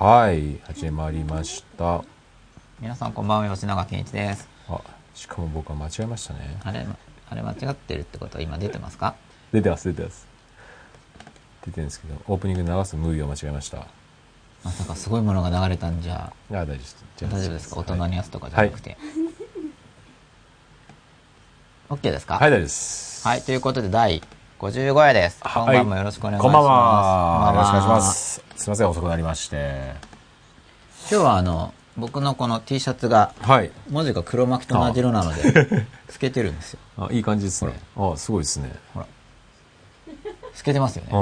はい、始まりました。皆さんこんばんは吉永健一ですあ、しかも僕は間違えましたね。あれあれ間違ってるってことは今出てますか？出てます、出てます。出てるんですけど、オープニング流すムービーを間違えました。あ、まさかすごいものが流れたんじゃ大丈夫です。大丈夫ですか？大人のはいやつとかじゃなくて、OK ですか？はい、大丈夫です。はい、ということで第55夜です。はい今晩もよろしくお願いします。こんばんは。こんばんよろしくお願いしま。す。すいません、遅くなりまして。今日はあの、僕のこの T シャツが、はい。文字が黒巻きと同じ色なので、透けてるんですよ。あ、いい感じですね。あ、すごいですね。ほら。透けてますよね。う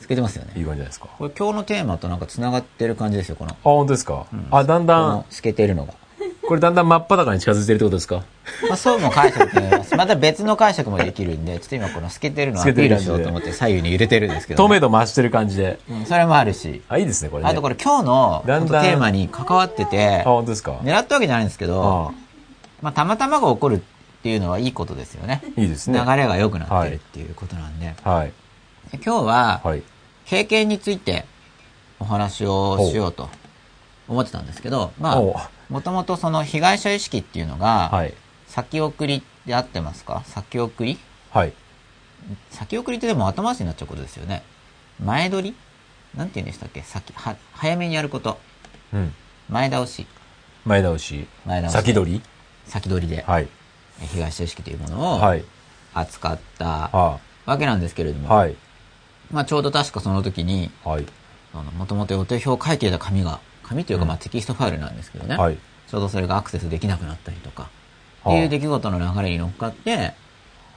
透けてますよん。いいね。感じじゃないですか。あ、これ今日のテーマとなんか繋がってる感じですよ、この。本当ですか。あ、だんこだんの、透けてるのが。これだんだん真っ裸に近づいてるってことですか？まあ、そうも解釈できます。また別の解釈もできるんで、ちょっと今この透けてるのをアピールしようと思って左右に入れてるんですけど、透明度増してる感じで。うんそれもあるし。あ、いいですね、これね。あとこれ今日のだんだんテーマに関わっててあ、、本当ですか？狙ったわけじゃないんですけど、あまあ、たまたまが起こるっていうのはいいことですよね。いいですね。流れが良くなってるっていうことなんで。はい。で今日は、はい。経験についてお話をしようと思ってたんですけど、まあ、もともとその被害者意識っていうのが、はい。先送りで合ってますか？先送り？はい。先送りってでも後回しになっちゃうことですよね。前取り？なんて言うんでしたっけ？先、は、早めにやること。うん。前倒し。前倒し。前倒し。先取り？先取りで、はい。え被害者意識というものをはい。扱ったはわけなんですけれども、あ。はい。まあちょうど確かその時に、はい。もともと予定表を書いていた紙が、紙というかうんまあテキストファイルなんですけどね、はい。ちょうどそれがアクセスできなくなったりとか、はあっていう出来事の流れに乗っかって、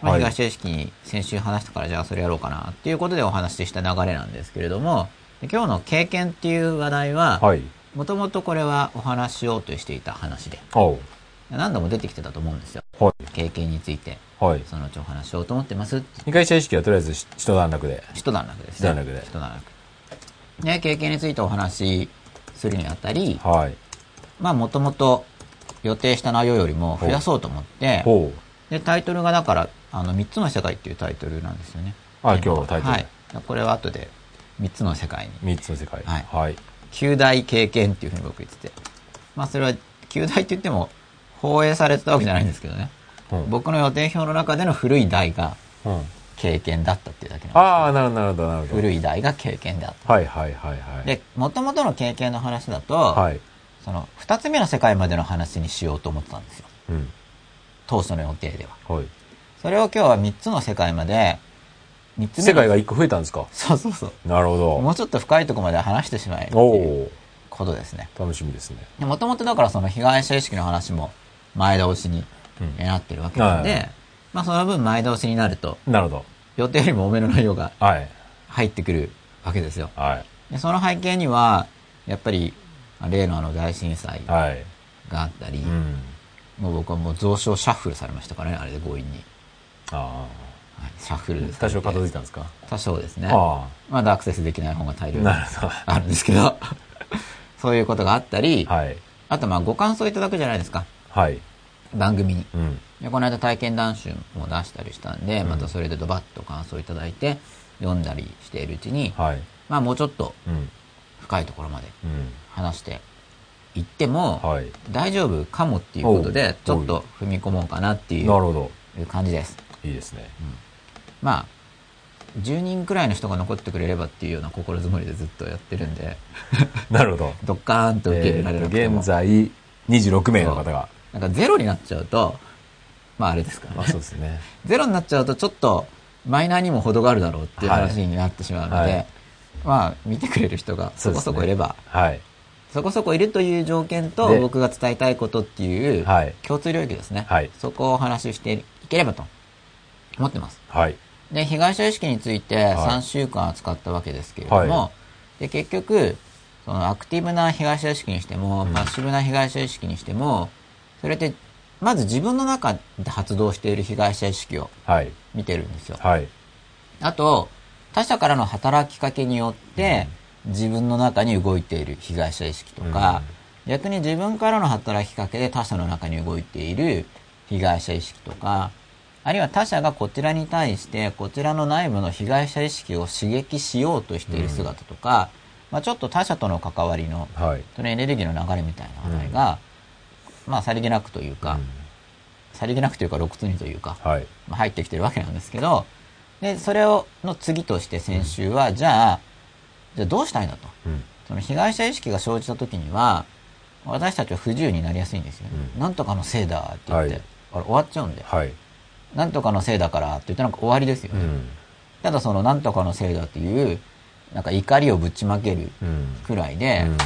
まあ、はい被害者意識に先週話したからじゃあそれやろうかなっていうことでお話しした流れなんですけれども、で今日の経験っていう話題は、はい。もともとこれはお話ししようとしていた話で。何度も出てきてたと思うんですよ。はい。経験について、はい。そのうちお話ししようと思ってますって被害者意識はとりあえずし一段落で。一段落です一段落で一段落。ね、経験についてお話しするにあたり、はい。まあもともと予定した内容よりも増やそうと思って、ほう。で、タイトルがだから、あの、三つの世界っていうタイトルなんですよね。は今日タイトルはい。これは後で三つの世界に。三つの世界。はいはい。旧大経験っていうふうに僕言ってて。まあそれは、旧大って言っても、放映されてたわけじゃないんですけどね。うん。僕の予定表の中での古い代がうん。経験だったっていうだけなんでああ、なるほど、なるほど、なるほど。古い代が経験であっはい、はい、はい、はた。い。で、元々の経験の話だと、はい。その、二つ目の世界までの話にしようと思ってたんですよ。うん。当初の予定では。はい。それを今日は三つの世界まで、三つ目の世界が一個増えたんですか？そうそうそう。なるほど。もうちょっと深いところまで話してしまえおおことですね。楽しみですね。もともとだからその被害者意識の話も前倒しにうんなってるわけなんで、はいまあその分前倒しになるとなるほ予定よりも多めの内容がど。はい。入ってくるわけですよ。はい。でその背景には、やっぱり例のあの大震災はい。があったり、うん。もう僕はもう増床シャッフルされましたからね、あれで強引に。あはい、シャッフルあ。されて多少片付いたんですか？多少ですね。あまだアクセスできない方が大量あ。になるほど。あるんですけど、そういうことがあったり、はい。あとまあご感想いただくじゃないですか。はい。番組に。うん。でこの間体験談集も出したりしたんで、またそれでドバッと感想いただいて、読んだりしているうちに、はい。まあもうちょっとうん。深いところまでうん。話していっても、はい。大丈夫かもっていうことで、ちょっと踏み込もうかなってい。う感じです。いいですね。まあ、10人くらいの人が残ってくれればっていうような心づもりでずっとやってるんで、なるほど。ドッカーンと受け入れられえー現在、26名の方が。なんかゼロになっちゃうと、まああれですからねまあ。そうですね。ゼロになっちゃうとちょっとマイナーにも程があるだろうっていう話になってしまうので、はいまあ見てくれる人がそこそこいれば、はい。そこそこいるという条件とで僕が伝えたいことっていうはい共通領域ですね。はいそこをお話ししていければと思ってます。はい。で、被害者意識についてはい3週間扱ったわけですけれども、はで結局、そのアクティブな被害者意識にしても、パッシブな被害者意識にしても、それって、まず自分の中で発動している被害者意識をはい。見てるんですよ。はい。あと、他者からの働きかけによって、自分の中に動いている被害者意識とか、逆に自分からの働きかけで他者の中に動いている被害者意識とか、あるいは他者がこちらに対してこちらの内部の被害者意識を刺激しようとしている姿とか、まあ、ちょっと他者との関わりのはい。そのエネルギーの流れみたいな話題が、まあさりげなくというか、さりげなくというか露骨にというか、はい。まあ入ってきてるわけなんですけどでそれをの次として先週は、じゃあじゃあどうしたいんだとうん。その被害者意識が生じた時には私たちは不自由になりやすいんですよね、うんなんとかのせいだって言って、はいあれ終わっちゃうんで、はい。なんとかのせいだからって言ってなんか終わりですよね、うん。ただそのなんとかのせいだっていうなんか怒りをぶちまけるうん。くらいで、うん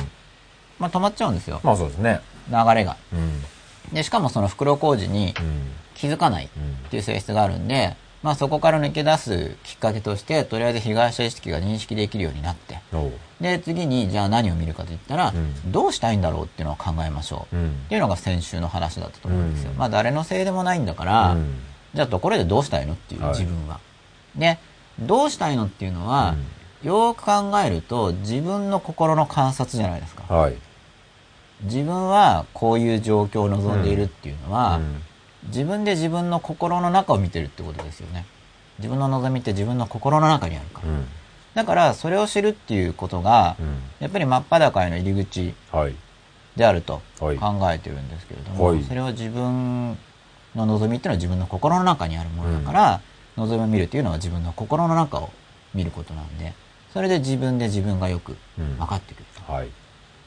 まあ止まっちゃうんですよまあそうですね。流れが。うん。でしかもその袋小路にうん。気づかないっていう性質があるんで、まあそこから抜け出すきっかけとしてとりあえず被害者意識が認識できるようになって。で次にじゃあ何を見るかといったら、うん。どうしたいんだろうっていうのを考えましょう、うん。っていうのが先週の話だったと思うんですよ、うん。まあ誰のせいでもないんだから、うん。じゃあところでどうしたいのっていうはい。自分は、でどうしたいのっていうのは、よーく考えると自分の心の観察じゃないですか。はい。自分はこういう状況を望んでいるっていうのは、うん自分で自分の心の中を見てるってことですよね自分の望みって自分の心の中にあるから、うん。だからそれを知るっていうことが、うん。やっぱり真っ裸への入り口はい。であるとはい考えてるんですけれども、はいそれを自分の望みっていうのは自分の心の中にあるものだから、望みを見るっていうのは自分の心の中を見ることなんでそれで自分で自分がよくうん分かってくると、はい。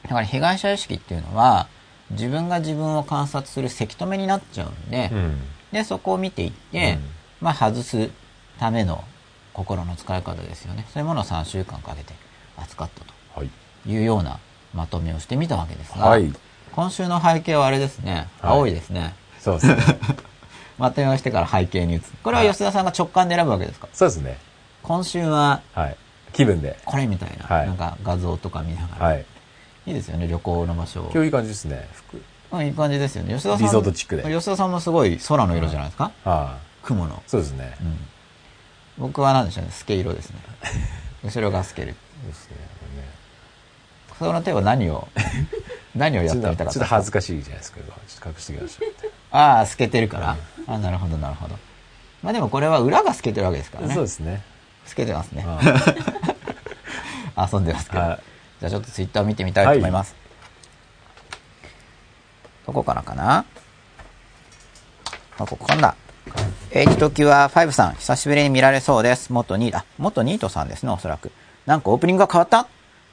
だから被害者意識っていうのは自分が自分を観察するせき止めになっちゃうんで、うん。でそこを見ていって、うんまあ外すための心の使い方ですよねそういうものを3週間かけて扱ったはい。というようなまとめをしてみたわけですが、はい。今週の背景はあれですね、はい青いですねそうですね。まとめをしてから背景に移るこれは吉田さんが直感で選ぶわけですか、そうですね。今週ははい。気分で。これみたいな、はいなんか画像とか見ながら、はい。い、いですよね旅行の場所今日いい感じですね。服。うんいい感じですよね吉田さんリゾートチックで吉田さんもすごい空の色じゃないですか、ああ。雲のそうですね。うん僕は何でしょうね、スケ色ですね。後ろがスケル。そうですね。その手は何を、何をやってみたかったちょっと恥ずかしいじゃないですか。ちょっと隠してきました。ああ、透けてるから。あなるほど、なるほど。まあでもこれは裏が透けてるわけですからね。そうですね。透けてますね。あ遊んでますけど。はいじゃあちょっとツイッターを見てみたいと思います。どこからかな？あ、ここかな。H と Q は5さん、久しぶりに見られそうです。元ニート、あ、元ニートさんですね、おそらく。なんかオープニングが変わった？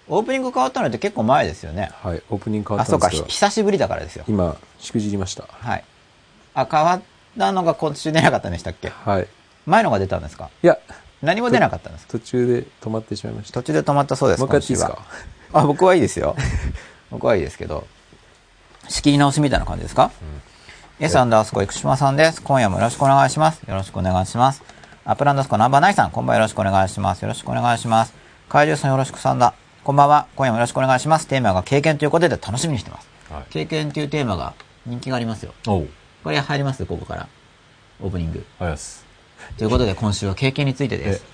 オープニング変わったのって結構前ですよね。はい。オープニング変わあ、そうか、ったんですけど、ひ久しぶりだからですよ。今、しくじりました。はい。あ、変わったのが今週出なかったんでしたっけ？はい。前のが出たんですか？いや、何も出なかったんですか？途中で止まってしまいました。途中で止まったそうです。もう一回いいですか？あ、僕はいいですよ。僕はいいですけど。仕切り直しみたいな感じですか、?S アンダースコ生島さんです。今夜もよろしくお願いします。よろしくお願いします。アップランダースコナンバーナインさん、こんばんはよろしくお願いします。よろしくお願いします。怪獣さんよろしくさんだ。こんばんは。今夜もよろしくお願いします。テーマが経験ということで楽しみにしてます。はい。経験というテーマが人気がありますよ。これ入ります？ここから。オープニング。あります。ということで今週は経験についてです。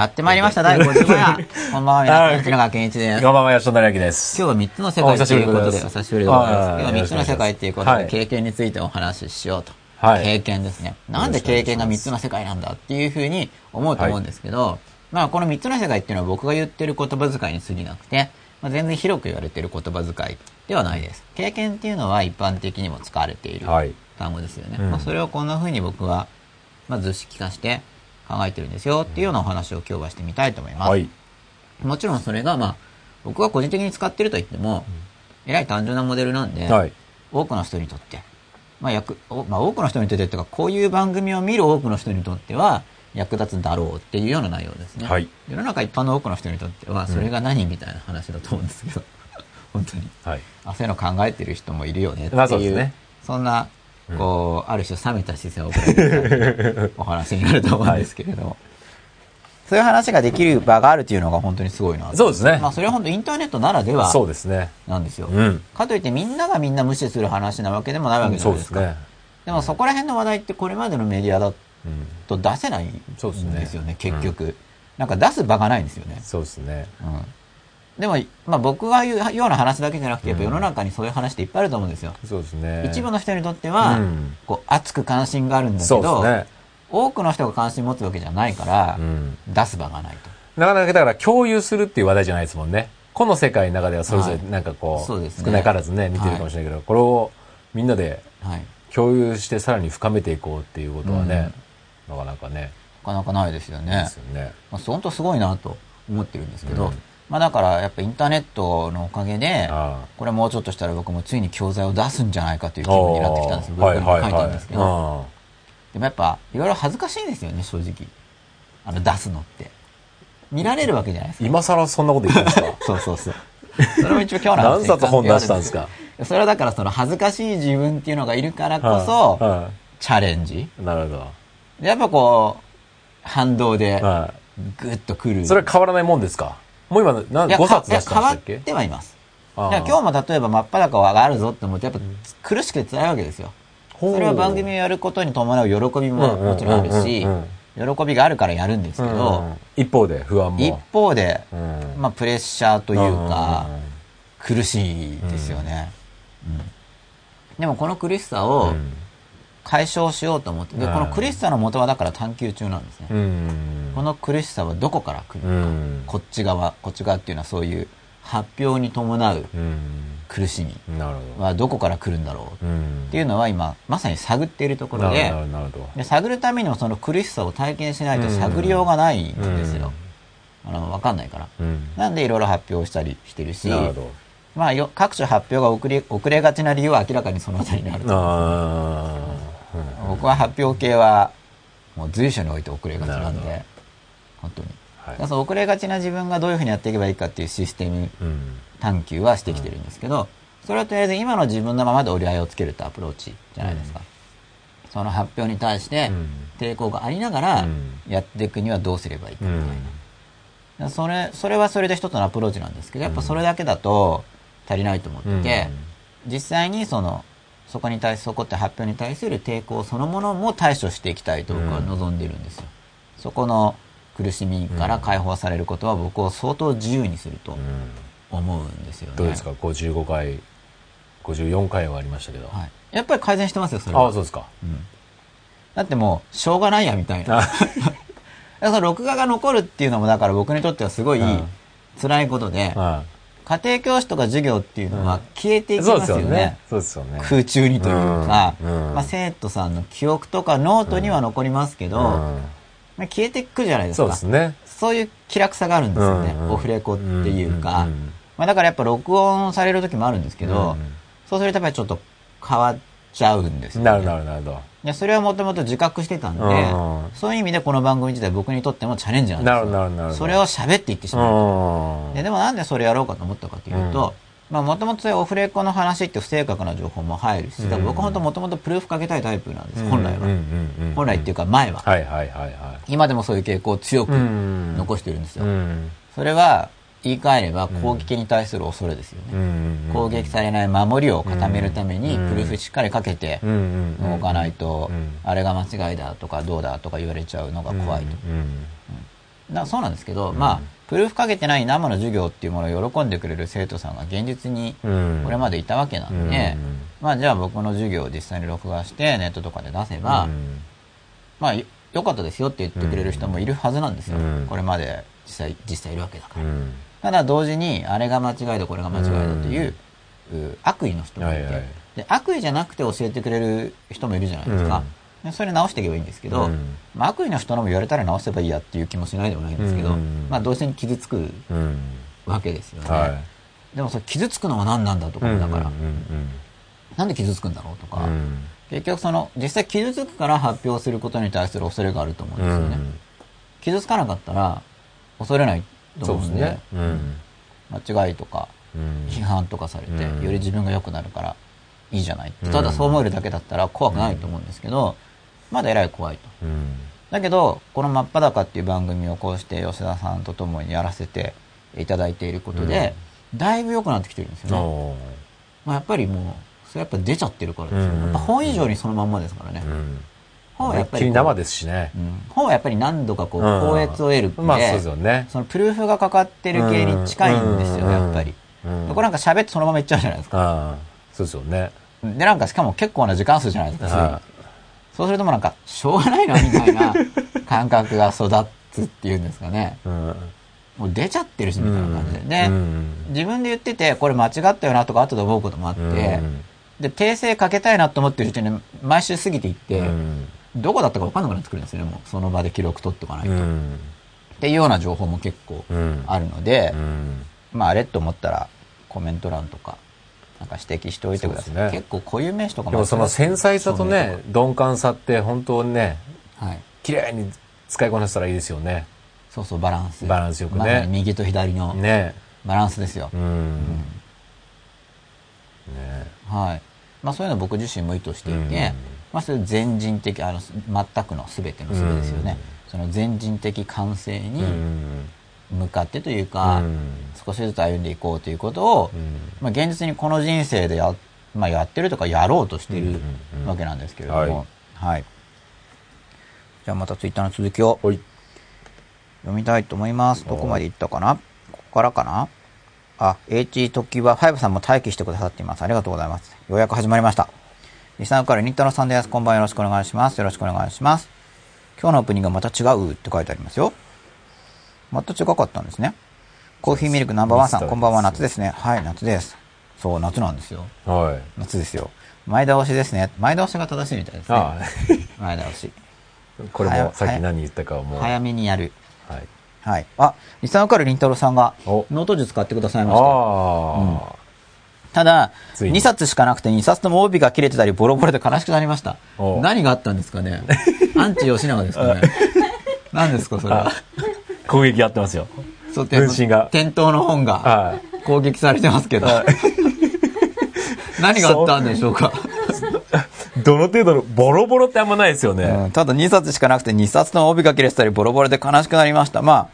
やってまいりました、第50話。こんばんは、皆さん、内永健一です。こんばんは、吉野成明です。今日は3つの世界ということで、おお久しぶりでございます。今日は3つの世界ということで、はい経験についてお話ししようと。はい経験ですね。なんで経験が3つの世界なんだっていうふうに思うと思うんですけど、まあこの3つの世界っていうのは僕が言ってる言葉遣いに過ぎなくて、まあ、全然広く言われてる言葉遣いではないです。経験っていうのは一般的にも使われているはい。単語ですよね。うんまあ、それをこんな風に僕は、まあ、図式化して考えてるんですよっていうようなお話を今日はしてみたいと思います。はい。もちろんそれが、まあ、僕が個人的に使ってると言っても、えらい単純なモデルなんで、はい。多くの人にとって、まあ役おまあ、多くの人にとってっていうか、こういう番組を見る多くの人にとっては役立つだろうっていうような内容ですね。はい世の中一般の多くの人にとっては、それが何みたいな話だと思うんですけど、本当に。はい。あ、そういうの考えてる人もいるよねっていう、まあそうねそんな、こう、ある種冷めた視線をお話になると思うんですけれども。そういう話ができる場があるっていうのが本当にすごいな。そうですねまあそれは本当インターネットならではそうですね。なんですよ。うん。かといってみんながみんな無視する話なわけでもないわけじゃないでか。そうですすね。でもそこら辺の話題ってこれまでのメディアだうん。と出せないんですよね、結局。なんか出す場がないんですよね。そうですね。うん。でも、まあ僕が言うような話だけじゃなくて、やっぱ世の中にそういう話っていっぱいあると思うんですよ。そうですね。一部の人にとっては、うんこう、熱く関心があるんだけど、ね。多くの人が関心持つわけじゃないから、うん。出す場がないと。なかなかだから共有するっていう話題じゃないですもんね。この世界の中ではそれぞれはいなんかこう、そうですね少ないからずね、見てるかもしれないけど、これをみんなではい。共有してさらに深めていこうっていうことはね、なかなかね、なかなかないですよねです。よね。まあ、本当すごいなと思ってるんですけど、うんまあだからやっぱインターネットのおかげで、あこれもうちょっとしたら僕もついに教材を出すんじゃないかというあ気分になってきたんですよ。ブログにも書いてあるんですけど。はでもやっぱいろいろ恥ずかしいんですよね、正直。あの出すのって。見られるわけじゃないですか。い今更そんなこと言ってるんですか？そうそうそう。それも一応今日の話何冊本出したんですか？それはだからその恥ずかしい自分っていうのがいるからこそ、はいはチャレンジ。いなるほど。でやっぱこう、反動ではグッとくる。い。それは変わらないもんですか？もう今、ないや5冊出したん変わってはいます。今日も例えば真っ裸があるぞって思って、やっぱ苦しくて辛いわけですよ。それは番組をやることに伴う喜びももちろんあるし喜びがあるからやるんですけうどん、一方で不安も。一方で、うんまあプレッシャーというか苦しいですよね。うんでもこの苦しさをうん解消しようと思って、で、うんこの苦しさの元はだから探求中なんですね。うん。この苦しさはどこから来るうのか。ん。こっち側、こっち側っていうのはそういう発表に伴ううん。苦しみはどこから来るんだろう。っていうのは今まさに探っているところで。で探るためにもその苦しさを体験しないと探りようがないんですよ、あの分かんないからうん。なんでいろいろ発表したりしてるしなるほど。まあよ各種発表が遅れ遅れがちな理由は明らかにそのあたりにあるとああ。僕は発表系はもう随所において遅れがちなんで本当に。はい。だからその遅れがちな自分がどういうふうにやっていけばいいかっていうシステムうん。探求はしてきてるんですけど、それはとりあえず今の自分のままで折り合いをつけるとアプローチじゃないですか。その発表に対してうん。抵抗がありながらうんやっていくにはどうすればいいかうんみたいな。だからそれ、それはそれで一つのアプローチなんですけど、やっぱそれだけだと足りないと思ってて、実際にその、そこに対す、そこって発表に対する抵抗そのものも対処していきたいと僕は望んでいるんですよ。そこの苦しみから解放されることは僕を相当自由にするとうん思うんですよね。どうですか？55回54回はありましたけど、はい。やっぱり改善してますよ、それは。ああそうですかうんだってもう、しょうがないや、みたいな。その録画が残るっていうのも、だから僕にとってはすごいうん辛いことで、は家庭教師とか授業っていうのは消えていいきそうですよねますよね。そうですよね。空中にというか、うん。うん。まあ、生徒さんの記憶とかノートには残りますけど、うん。まあ、消えていくじゃないですそうか。ですね。そういう気楽さがあるんですよね。うんうん。オフレコっていうか。うんうんまあ、だからやっぱ録音される時もあるんですけど、うんそうするとやっぱりちょっと変わっちゃうんですよ、ね。なるなるなるほいや、それはもともと自覚してたんで、うんそういう意味でこの番組自体僕にとってもチャレンジなんですよ。なるなるなるそれを喋っていってしまう。どででもなんでそれやろうかと思ったかというと、まあもともとオフレコの話って不正確な情報も入るし、うん僕本当もともとプルーフかけたいタイプなんです、うん本来は。うんうんうん本来っていうか前は。はいはいはいはい今でもそういう傾向を強くうん残してるんですよ。うんそれは言い換えれば攻撃に対する恐れですよね。うん攻撃されない守りを固めるためにうんプルーフしっかりかけて動かないとうん。あれが間違いだとかどうだとか言われちゃうのが怖いと。うんだそうなんですけど、まあプルーフかけてない生の授業っていうものを喜んでくれる生徒さんが現実にうん。これまでいたわけなんで、うんまあじゃあ僕の授業を実際に録画してネットとかで出せば、うん。まあよ良かったですよって言ってくれる人もいるはずなんですよ。うん。これまで実際、実際いるわけだから。うんただ同時にあれが間違いだこれが間違いだという、う悪意の人もいて、はいはい。で悪意じゃなくて教えてくれる人もいるじゃないですか、でそれ直していけばいいんですけど、うん。まあ、悪意の人のも言われたら直せばいいやっていう気もしないでもないんですけど、うん。まあどうして傷つくうんわけですよね、はでもそれ傷つくのは何なんだといかもだから、うんうんなんで傷つくんだろうとか、うん。結局その実際傷つくから発表することに対する恐れがあると思うんうですよね、ん。傷つかなかったら恐れないとそうです思うんでね。うん。間違いとかうん。批判とかされて、うん。より自分が良くなるからいいじゃないってうん。ただそう思えるだけだったら怖くないと思うんですけど、まだえらい怖いと。うん。だけど、この真っ裸っていう番組をこうして吉田さんと共にやらせていただいていることで、だいぶ良くなってきてるんですよね。まあ、やっぱりもう、それやっぱ出ちゃってるからですよ。うん。やっぱ本以上にそのまんまですからね。うん本はやっぱり生ですしねう。ん本はやっぱり何度かこう、うん高越を得るんで、まあそうですよね。そのプルーフがかかってる系に近いんですよ、うんやっぱり。うんこれなんか喋ってそのままいっちゃうじゃないですか。そうですよね。で、なんかしかも結構な時間数じゃないですか、そうするともうなんか、しょうがないな、みたいな感覚が育つっていうんですかね。もう出ちゃってるし、みたいな感じで。で、うん自分で言ってて、これ間違ったよなとか後で思うこともあって、うんで、訂正かけたいなと思ってるうちに毎週過ぎていって、うんどこだったか分かんなくなってくるんですよね、もう。その場で記録取っておかないと。っうん。ていうような情報も結構うんあるのでう、んまあ、あれと思ったら、コメント欄とか、なんか指摘しておいてください。ね結構固有名詞とかでもその繊細さとね証、鈍感さって本当にね、はい。綺麗に使いこなせたらいいですよね。そうそう、バランス。バランスよくね右と左のね。バランスですよ。うん。ねはい。まあそういうの僕自身も意図していて、うんまあそれ全人的、あの、全くの全ての全てですよね。その全人的感性うにん。向かってというか、うん少しずつ歩んでいこうということを、うんまあ現実にこの人生でや、まあやってるとかやろうとしているわけなんですけれども、ははい。じゃあまたツイッターの続きを。読みたいと思います。どこまで行ったかな？ここからかな？あ、H 時は5さんも待機してくださっています。ありがとうございます。ようやく始まりました。リスナーからニッタロさんです。こんばんはよろしくお願いします。よろしくお願いします。今日のオープニングがまた違うって書いてありますよ。また違かったんですね。コーヒーミルクナンバーワンさん、こんばんは夏ですね。はい、夏です。そう、夏なんですよ。はい。夏ですよ。前倒しですね。前倒しが正しいみたいですね。あ 前倒し。あ、これもさっき何言ったかはもう。早めにやる。はい。はい。あ、リスナーからりんたろーさんがおノート術買ってくださいました。あただ、ついに2冊しかなくて2冊とも帯が切れてたりボロボロで悲しくなりました。お何があったんですかね？アンチ吉永ですかね？何ですかそれ？はあ。。攻撃やってますよ。そう分身が店頭の本がはい。攻撃されてますけど。何があったんでしょうか？どの程度の、ボロボロってあんまないですよね。うんただ2冊しかなくて2冊とも帯が切れてたりボロボロで悲しくなりました。まあ、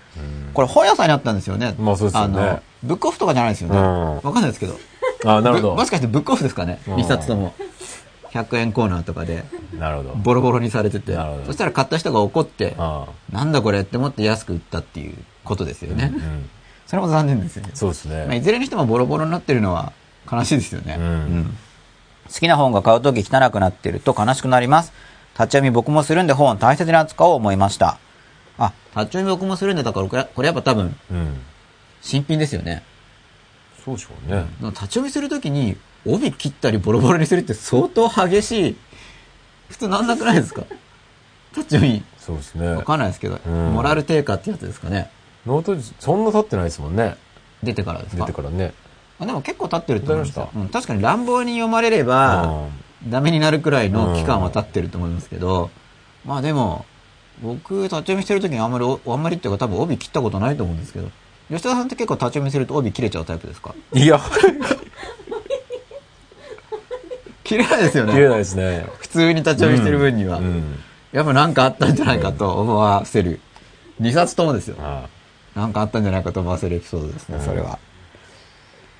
これ本屋さんにあったんですよね。まあそうですよねの、ブックオフとかじゃないですよね。うんわかんないですけど。あなるほどぶも。しかしてブックオフですかね、うん2冊とも。100円コーナーとかで、なるほど。ボロボロにされてて。そしたら買った人が怒って、あなんだこれって思って安く売ったっていうことですよね。あ。うん。それも残念ですよね。そうですまあ、いね。ずれにしてもボロボロになってるのは悲しいですよね。うん好きな本が買うとき汚くなってると悲しくなります。立ち読み僕もするんで本を大切に扱おう思いました。あ、立ち読み僕もするんで、だからこれこれやっぱ多分、うん。新品ですよね。そうでしょうね。立ち読みするときに帯切ったりボロボロにするって相当激しい。普通なんなくないですか？立ち読み。そうですねわ。かんないですけど、うんモラル低下ってやつですかね。ノート、そんな経ってないですもんね。出てからです出かてからね。あでも結構経ってると思いますうん、確かに乱暴に読まれれば、ダメになるくらいの期間はうん経ってると思いますけど、まあでも、僕、立ち読みしてる時にあんまりお、あんまりっていうか多分帯切ったことないと思うんですけど、吉田さんって結構立ち読みすると帯切れちゃうタイプですか？いや、切れないですよ切れね。ないですね。普通に立ち読みしてる分には。うん。やっぱなんかあったんじゃないかと思わせる。2冊ともですよ。あなんかあったんじゃないかと思わせるエピソードですね、うんそれは。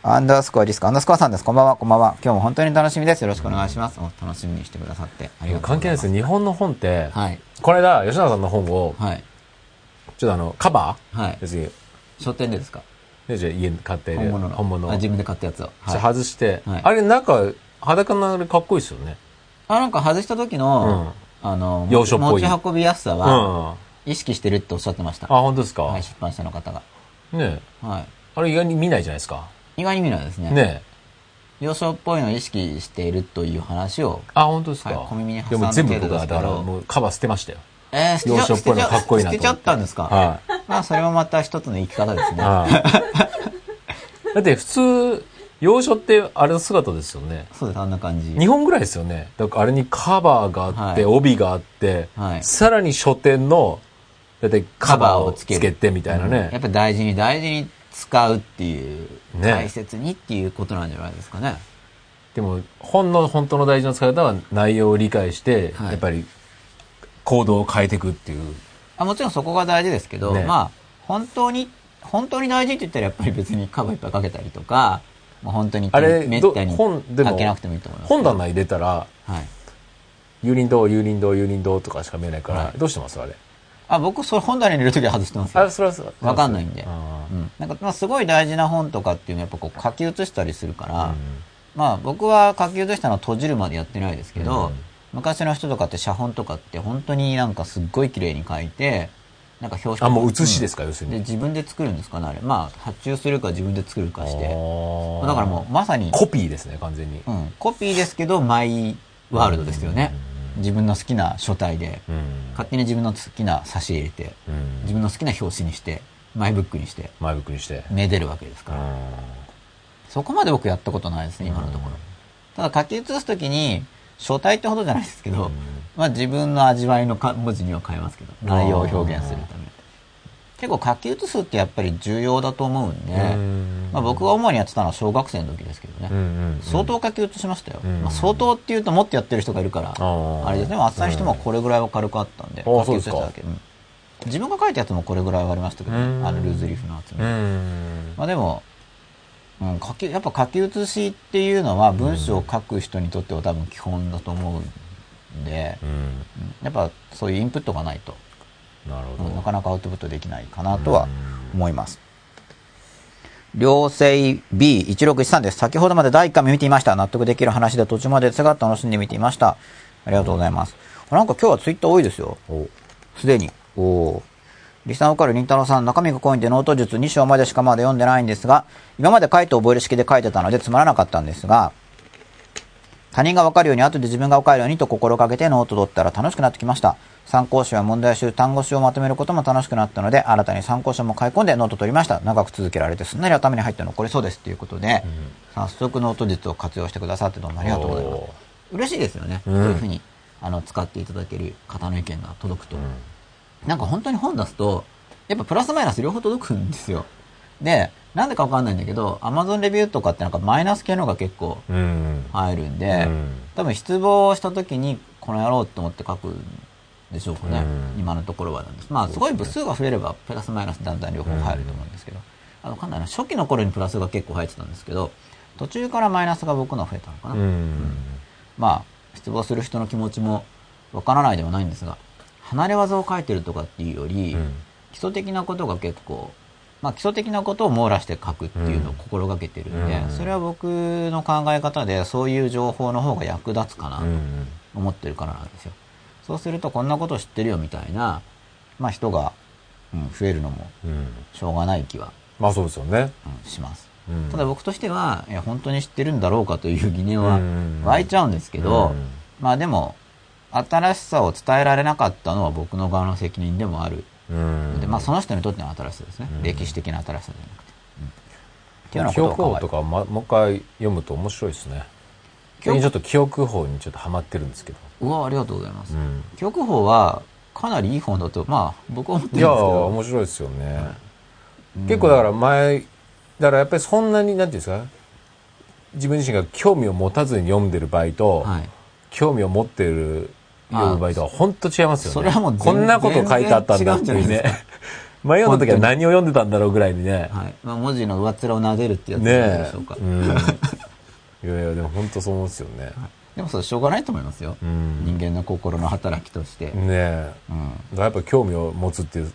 アンダースコアディスク、アンダースコアさんです。こんばんは、こんばんは。今日も本当に楽しみです。よろしくお願いします。お楽しみにしてくださって。ありがとうございます。関係ないですよ。日本の本って、はい。この間、吉永さんの本を、はい。ちょっとあの、カバー？はい。書店でですか？ね、じゃあ家に買って本物の。本物あ、自分で買ったやつを。はい。外して、はいあれなんか裸のあれかっこいいですよね。あ、なんか外した時の、あの、洋書っぽい持ち運びやすさうん。は、あ、意識してるっておっしゃってました。本当ですか、はい、出版社の方が。ねはい。あれ意外に見ないじゃないですか？意外に見ないですね。ね洋書っぽいのを意識しているという話を、あ、本当ですか、はい小耳に挟んだでも全部僕は、だからもうカバー捨てましたよ。えー、洋書っぽいのかっこいいなと思って捨てちゃったんですか？はまあ、それもまた一つの生き方ですね。はい だって普通、洋書ってあれの姿ですよね。そうです、あんな感じ。2本ぐらいですよね。だからあれにカバーがあって、はい帯があって、はいさらに書店の、だってカバーをつけるてみたいなね。やっぱり大事に大事に使うっていう、ね大切にっていうことなんじゃないですかね。でも、本の本当の大事な使い方は内容を理解して、はいやっぱり行動を変えていくっていう。あもちろんそこが大事ですけど、ねまあ、本当に、本当に大事って言ったらやっぱり別にカバーいっぱいかけたりとか、まあ、本当にあれ、どめったに本、でもかけなくてもいいと思い、ます。本棚入れたら、はい。有林堂、有林堂、有林堂とかしか見えないから、はいどうしてます？あれ。あ、僕、それ本棚に入れるときは外してますよ。あ、それはそう。わかんないんで。あうん。なんか、まあ、すごい大事な本とかっていうのはやっぱこう書き写したりするから、ーまあ僕は書き写したのは閉じるまでやってないですけど、うん昔の人とかって写本とかって本当になんかすっごい綺麗に書いて、なんか表紙あ、もう写しですか、要するで、に。自分で作るんですかね、あれ。まあ、発注するか自分で作るかして。だからもう、まさに、コピーですね、完全に。うん、コピーですけど、マイワールドですよね。自分の好きな書体で、うん。勝手に自分の好きな挿絵入れて、うん自分の好きな表紙にして、マイブックにして、前向きにして。めでるわけですから。うんそこまで僕やったことないですね、今のところ。ただ書き写すときに、書体ってほどじゃないですけど、まあ自分の味わいのか文字には変えますけど、内容を表現するために。結構書き写すってやっぱり重要だと思うんで、うんまあ僕が主にやってたのは小学生の時ですけどね。うんうん相当書き写しましたよ。んまあ、相当っていうともっとやってる人がいるから、ーあれですね。あっさりしてもこれぐらいは軽くあったんで、書き写しただけ。うん自分が書いたやつもこれぐらいはありましたけど、うんあのルーズリーフのやつも。うん。まあでも、うん、書き、やっぱ書き写しっていうのは文章を書く人にとっては多分基本だと思うんで、うん。うんやっぱそういうインプットがないと、なるほど。うんなかなかアウトプットできないかなとは思います。両性 B1613 です。先ほどまで第1回目見ていました。納得できる話で途中まで姿楽しんで見ていました。ありがとうございます。なんか今日はツイッター多いですよ。おすでに。おお。リスナーわかるりんたろーさん、中身が濃いんでノート術2章までしかまだ読んでないんですが、今まで書いて覚える式で書いてたのでつまらなかったんですが、他人がわかるように後で自分がわかるようにと心がけてノート取ったら楽しくなってきました。参考書や問題集、単語集をまとめることも楽しくなったので、新たに参考書も買い込んでノート取りました。長く続けられてすんなり頭に入って残りそうですということで、早速ノート術を活用してくださってどうもありがとうございます。嬉しいですよね。うんこういうふうにあの使っていただける方の意見が届くと。なんか本当に本出すと、やっぱプラスマイナス両方届くんですよ。で、なんでかわかんないんだけど、Amazon レビューとかってなんかマイナス系のが結構うん。入るんで、うん多分失望した時にこの野郎と思って書くんでしょうかね。うん今のところはなんです。まあすごい部数が増えればプラスマイナスだんだん両方入ると思うんですけど、あのわかんないな、初期の頃にプラスが結構入ってたんですけど、途中からマイナスが僕のは増えたのかな。うん。まあ、失望する人の気持ちもわからないではないんですが、離れ技を書いてるとかっていうより、うん基礎的なことが結構、まあ基礎的なことを網羅して書くっていうのを心がけてるんで、うんそれは僕の考え方でそういう情報の方が役立つかなとうん。思ってるからなんですよ。そうするとこんなこと知ってるよみたいな、まあ人が、うん、増えるのもうん。しょうがない気は、まあそうですよね。うんします。うんただ僕としては、いや本当に知ってるんだろうかという疑念はうん湧いちゃうんですけど、うんまあでも、新しさを伝えられなかったのは僕の側の責任でもある。うん。で、まあその人にとっての新しさですね。うん歴史的な新しさじゃなくて。うんっていうような記憶法ことを考えとかまもう一回読むと面白いですね。ちょっと記憶法にちょっとハマってるんですけど。うわ、ありがとうございます。うん。記憶法は、かなりいい本だと、まあ僕は思ってるんですけど。面白いですよね。結構だから前、だからやっぱりそんなに、なんていうんですか、自分自身が興味を持たずに読んでる場合と、はい。興味を持ってる読む場合とは本当違いますよね。それはもう全こんなこと書いてあったんだっていうねで。前読んだ時は何を読んでたんだろうぐらいにね。はい。まあ文字の上っ面を撫でるってやつねなんでしょうか。うん。いやいや、でも本当そう思うんですよね。でもそれしょうがないと思いますよ。うん。人間の心の働きとして。ねえ。うん。やっぱ興味を持つっていう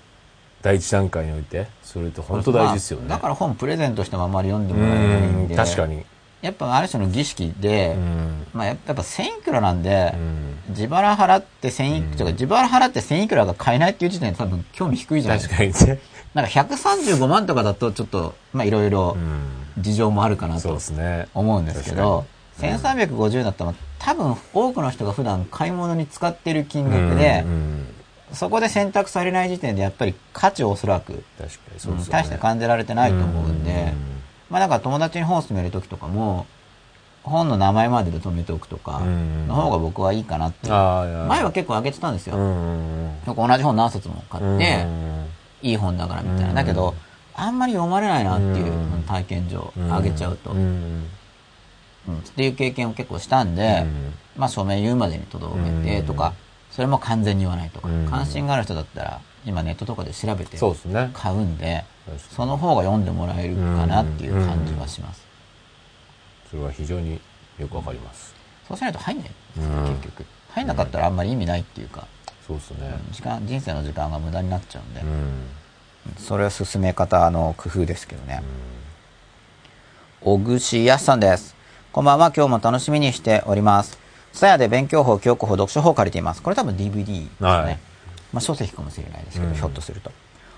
第一段階において、それって本当大事ですよね。まあだから本プレゼントしてもあまり読んでうもらえないんん、で。確か。に。やっぱある種の儀式で、うん。まあやっぱやっぱ1000いくらなんで、うん。自腹払って1000いくら、自腹払って1000いくらが買えないっていう時点で多分興味低いじゃないですか。確かにね。なんか135万とかだとちょっと、まあいろいろうん。事情もあるかなと。思うんですけど、1350だったら多分多くの人が普段買い物に使ってる金額でう、ん。そこで選択されない時点でやっぱり価値をおそらく、確かにそうですよね。大して感じられてないと思うんで、まあだから友達に本勧めるときとかも、本の名前までで止めておくとかうん、の方が僕はいいかなって前は結構あげてたんですよ。うん。よく同じ本何冊も買って、うんいい本だからみたいな。うんだけど、あんまり読まれないなっていううん体験上、あげちゃうと、ううんん。っていう経験を結構したんで、うんまあ署名言うまでに届けてとか、それも完全に言わないとか、うん。関心がある人だったら、今ネットとかで調べて。買うんで、確かにその方が読んでもらえるかなっていう感じはします。それは非常によくわかります。そうしないと入んないんです結局。入んなかったらあんまり意味ないっていうか、そうですね。時間、人生の時間が無駄になっちゃうんで、うん。それは進め方の工夫ですけどね。小串康さんです。こんばんは、今日も楽しみにしております。さやで勉強法、教科法、読書法を借りています。これ多分 DVD ですね。はいまあ書籍かもしれないですけど、うんひょっとすると。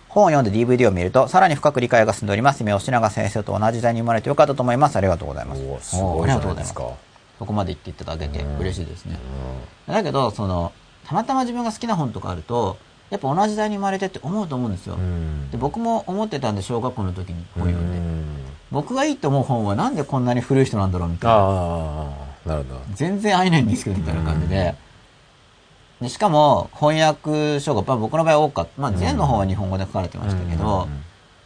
本を読んで DVD を見ると、さらに深く理解が進んでおります。目吉永先生と同じ時代に生まれてよかったと思います。ありがとうございます。すごいじゃないですか。そこまで言っていただけてうん嬉しいですね。だけど、その、たまたま自分が好きな本とかあると、やっぱ同じ時代に生まれてって思うと思うんですよ。うん。で僕も思ってたんで、小学校の時に本読んで。うん僕がいいと思う本はなんでこんなに古い人なんだろうみたいな。なるほど。全然合えないんですけど、みたいな感じで。でしかも、翻訳書が、まあ、僕の場合多かった。まあ、全の本は日本語で書かれてましたけど、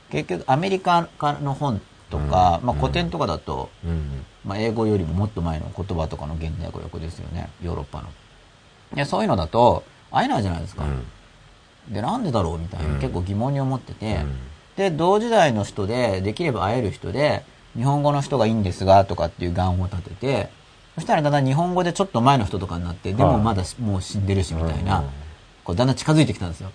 結局、アメリカの本とか、うんまあ、古典とかだと、うん。まあ、英語よりももっと前の言葉とかの現代語訳ですよね。ヨーロッパの。いや、そういうのだと、会えないじゃないですか。で、なんでだろうみたいな、うん結構疑問に思ってて、うんで、同時代の人で、できれば会える人で、日本語の人がいいんですが、とかっていう願を立てて、そしたらだんだん日本語でちょっと前の人とかになって、でもまだもう死んでるし、みたいな、うん。こうだんだん近づいてきたんですよ。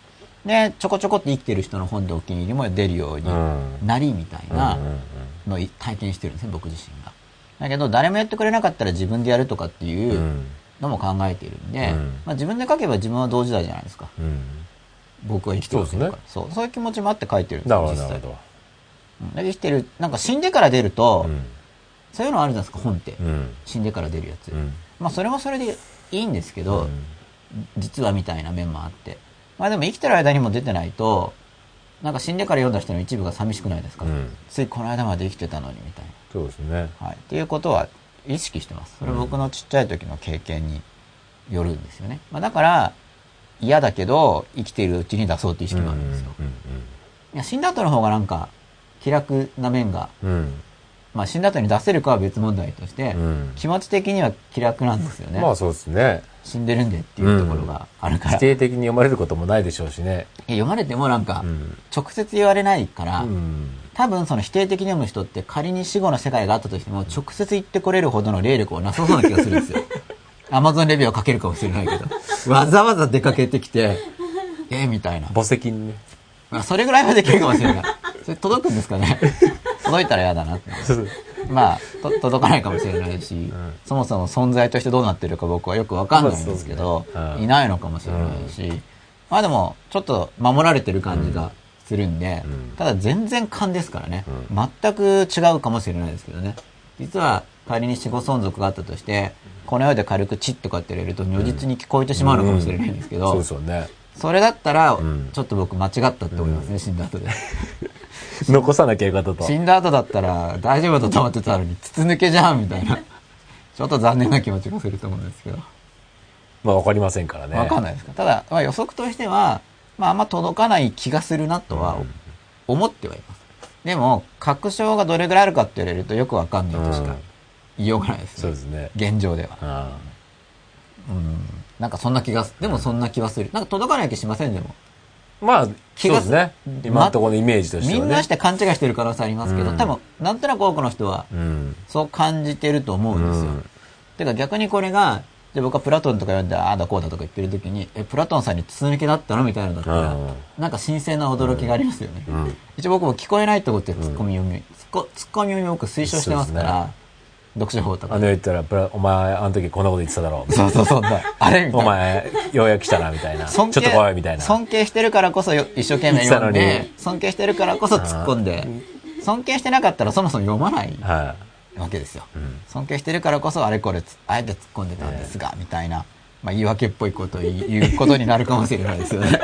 で、ちょこちょこって生きてる人の本でお気に入りも出るようにうん。なり、みたいなのを体験してるんですね、僕自身が。だけど、誰もやってくれなかったら自分でやるとかっていううん。のも考えているんで、うん。まあ自分で書けば自分は同時代じゃないですか。うん。僕は生きてるから。そう,、そういう気持ちもあって書いてるんですよ、実際。生きてる、なんか死んでから出ると、うんそういうのあるじゃないですか、本って。うん死んでから出るやつ。うんまあそれもそれでいいんですけど、実はみたいな面もあって。まあでも生きてる間にも出てないと、なんか死んでから読んだ人の一部が寂しくないですか、うんついこの間まで生きてたのにみたいそうですね。な。はい。っていうことは意識してます。それは僕のちっちゃい時の経験によるんですよね。まあだから、嫌だけど、生きているうちに出そうっていう意識もあるんですよ。いや、死んだ後の方がなんか、気楽な面が、うんうんまあ死んだ後に出せるかは別問題として、うん気持ち的には気楽なんですよね。まあそうですね。死んでるんでっていうところがあるから。否定的に読まれることもないでしょうしね。いや読まれてもなんかうん、直接言われないから、うん多分その否定的に読む人って仮に死後の世界があったとしても直接言ってこれるほどの霊力はなさそうな気がするんですよ。アマゾンレビューを書けるかもしれないけど。わざわざ出かけてきて、えー、みたいな。墓石にね。まあそれぐらいはできるかもしれない。それ届くんですかね？届いたら嫌だなって。まあ、と届かないかもしれないし、そもそも存在としてどうなってるか僕はよくわかんないんですけど、ね。うん。いないのかもしれないし、まあでも、ちょっと守られてる感じがするんで、うん。ただ全然勘ですからね、う全く違うかもしれないですけどね。実は仮に死後存続があったとして、この世で軽くチッとかって入れると如実に聞こえてしまうのかもしれないんですけど、それだったらん、ちょっと僕間違ったって思いますね、死んだ後で。残さなきゃよかったと。死んだ後だったら大丈夫だと思ってたのに、筒抜けじゃんみたいな。ちょっと残念な気持ちがすると思うんですけど。まあわかりませんからね。わかんないですか。ただ、まあ、予測としては、まああんま届かない気がするなとはうん思ってはいます。でも、確証がどれぐらいあるかって言われるとよくわかんないとしか言いようがないですね。そうですね。現状では。あうん。なんかそんな気がす、でもそんな気はする。なんか届かない気しませんでも。あまあ、気がそうですね。今のところのイメージとしてはね。みんなして勘違いしてる可能性ありますけど、うん多分、なんとなく多くの人はうん。そう感じてると思うんですよ。うんてか逆にこれが、じゃあ僕はプラトンとか読んで、ああだこうだとか言ってる時に、え、プラトンさんに筒抜けだったのみたいなのだったら、うんなんか新鮮な驚きがありますよね。うん。一応僕も聞こえないってことでツッコミ読み、ツッコミ読みを僕推奨してますから、読書法とか。あの言ったら、お前、あの時こんなこと言ってただろ。そうそうそうだ。あれみたいな。お前、ようやく来たな、みたいな。ちょっと怖い、みたいな。尊敬してるからこそよ一生懸命読んで、尊敬してるからこそ突っ込んで、尊敬してなかったらそもそも読まないはわけですよ。い。うん。尊敬してるからこそあれこれつあえて突っ込んでたんですが、みたいな、まあ、言い訳っぽいことを言うことになるかもしれないですよね。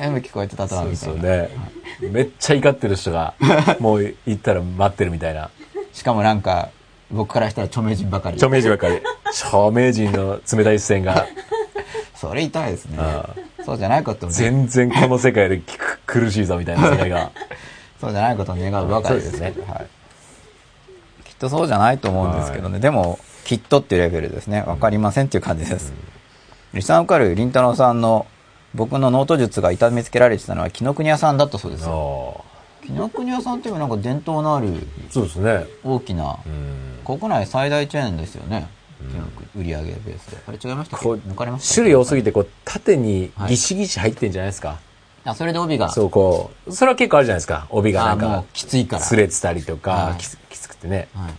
全部聞こえてたとはそうでみたいな。すよね。めっちゃ怒ってる人が、もう行ったら待ってるみたいな。しかもなんか、僕からしたら著名人ばかり。著名人ばっかり。著名人の冷たい視線が、それ痛いですねあ。そうじゃないことを、全然この世界でく苦しいぞ、みたいな世界が。そうじゃないことを願うばかりですねはい。きっとそうじゃないと思うんですけどね。でも、きっとっていうレベルですね。わかりませんっていう感じです。リサンカル、りんたろーさんの僕のノート術が痛めつけられてたのは紀ノ国屋さんだったそうですよ。そ紀紀ノ国屋さんっていうなんか伝統のあるそうですね。大きな、うん。国内最大チェーンですよね。紀ノ国売上ベースで。あれ違いましたこう抜かれました種類多すぎて、こう、縦にギシギシ入ってんじゃないですか。あ、それで帯が。そう、こう、それは結構あるじゃないですか。帯がなんかきついから。擦れてたりとか、はいきつきつくてね。はい。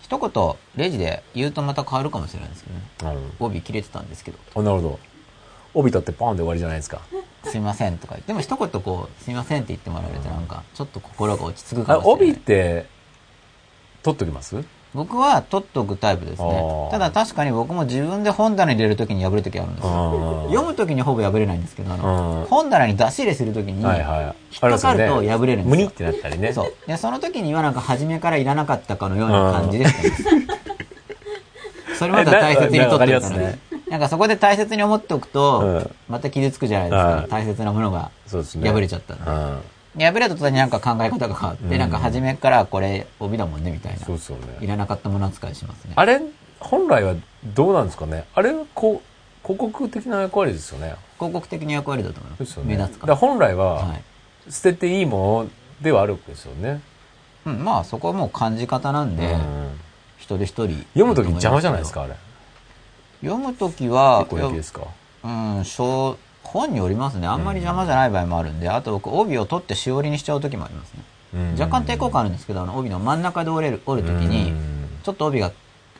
一言、レジで言うとまた変わるかもしれないですけどね。うん帯切れてたんですけど、あなるほど。帯取ってポンで終わりじゃないですか。すいませんとか言って、でも一言こう、すいませんって言ってもらえるとなんか、ちょっと心が落ち着くかあ帯っもしれない。て、取っときます？僕は取っとくタイプですね。ただ確かに僕も自分で本棚に入れるときに破るときあるんですよ。読むときにほぼ破れないんですけど、あうんの、本棚に出し入れするときに、はいはい。引っかかると破れるんですよ無にってなったりね。そう。で、その時にはなんか初めからいらなかったかのような感じでしてます。それまでは大切に取ってたのえなわかりにます。なんかそこで大切に思っておくと、うんまた傷つくじゃないですか。はい大切なものが。破れちゃったんで。うん。破れた途端になんか考え方が変わって、うんなんか初めからこれ帯だもんねみたいな。そうですよね。いらなかったもの扱いしますね。あれ、本来はどうなんですかねあれはこう、広告的な役割ですよね。広告的な役割だと思います。すよね。目立つか。だからら本来は。はい捨てていいものではあるわけですよね。うん、まあそこはもう感じ方なんで、うん一人一人。読むとき邪魔じゃないですか、あれ。読むときは、結構平気ですか？うん、小本によりますね。あんまり邪魔じゃない場合もあるんで、あと僕帯を取ってしおりにしちゃう時もありますね。うん若干抵抗感あるんですけど、あの帯の真ん中で折れる、折る時に、ちょっと帯が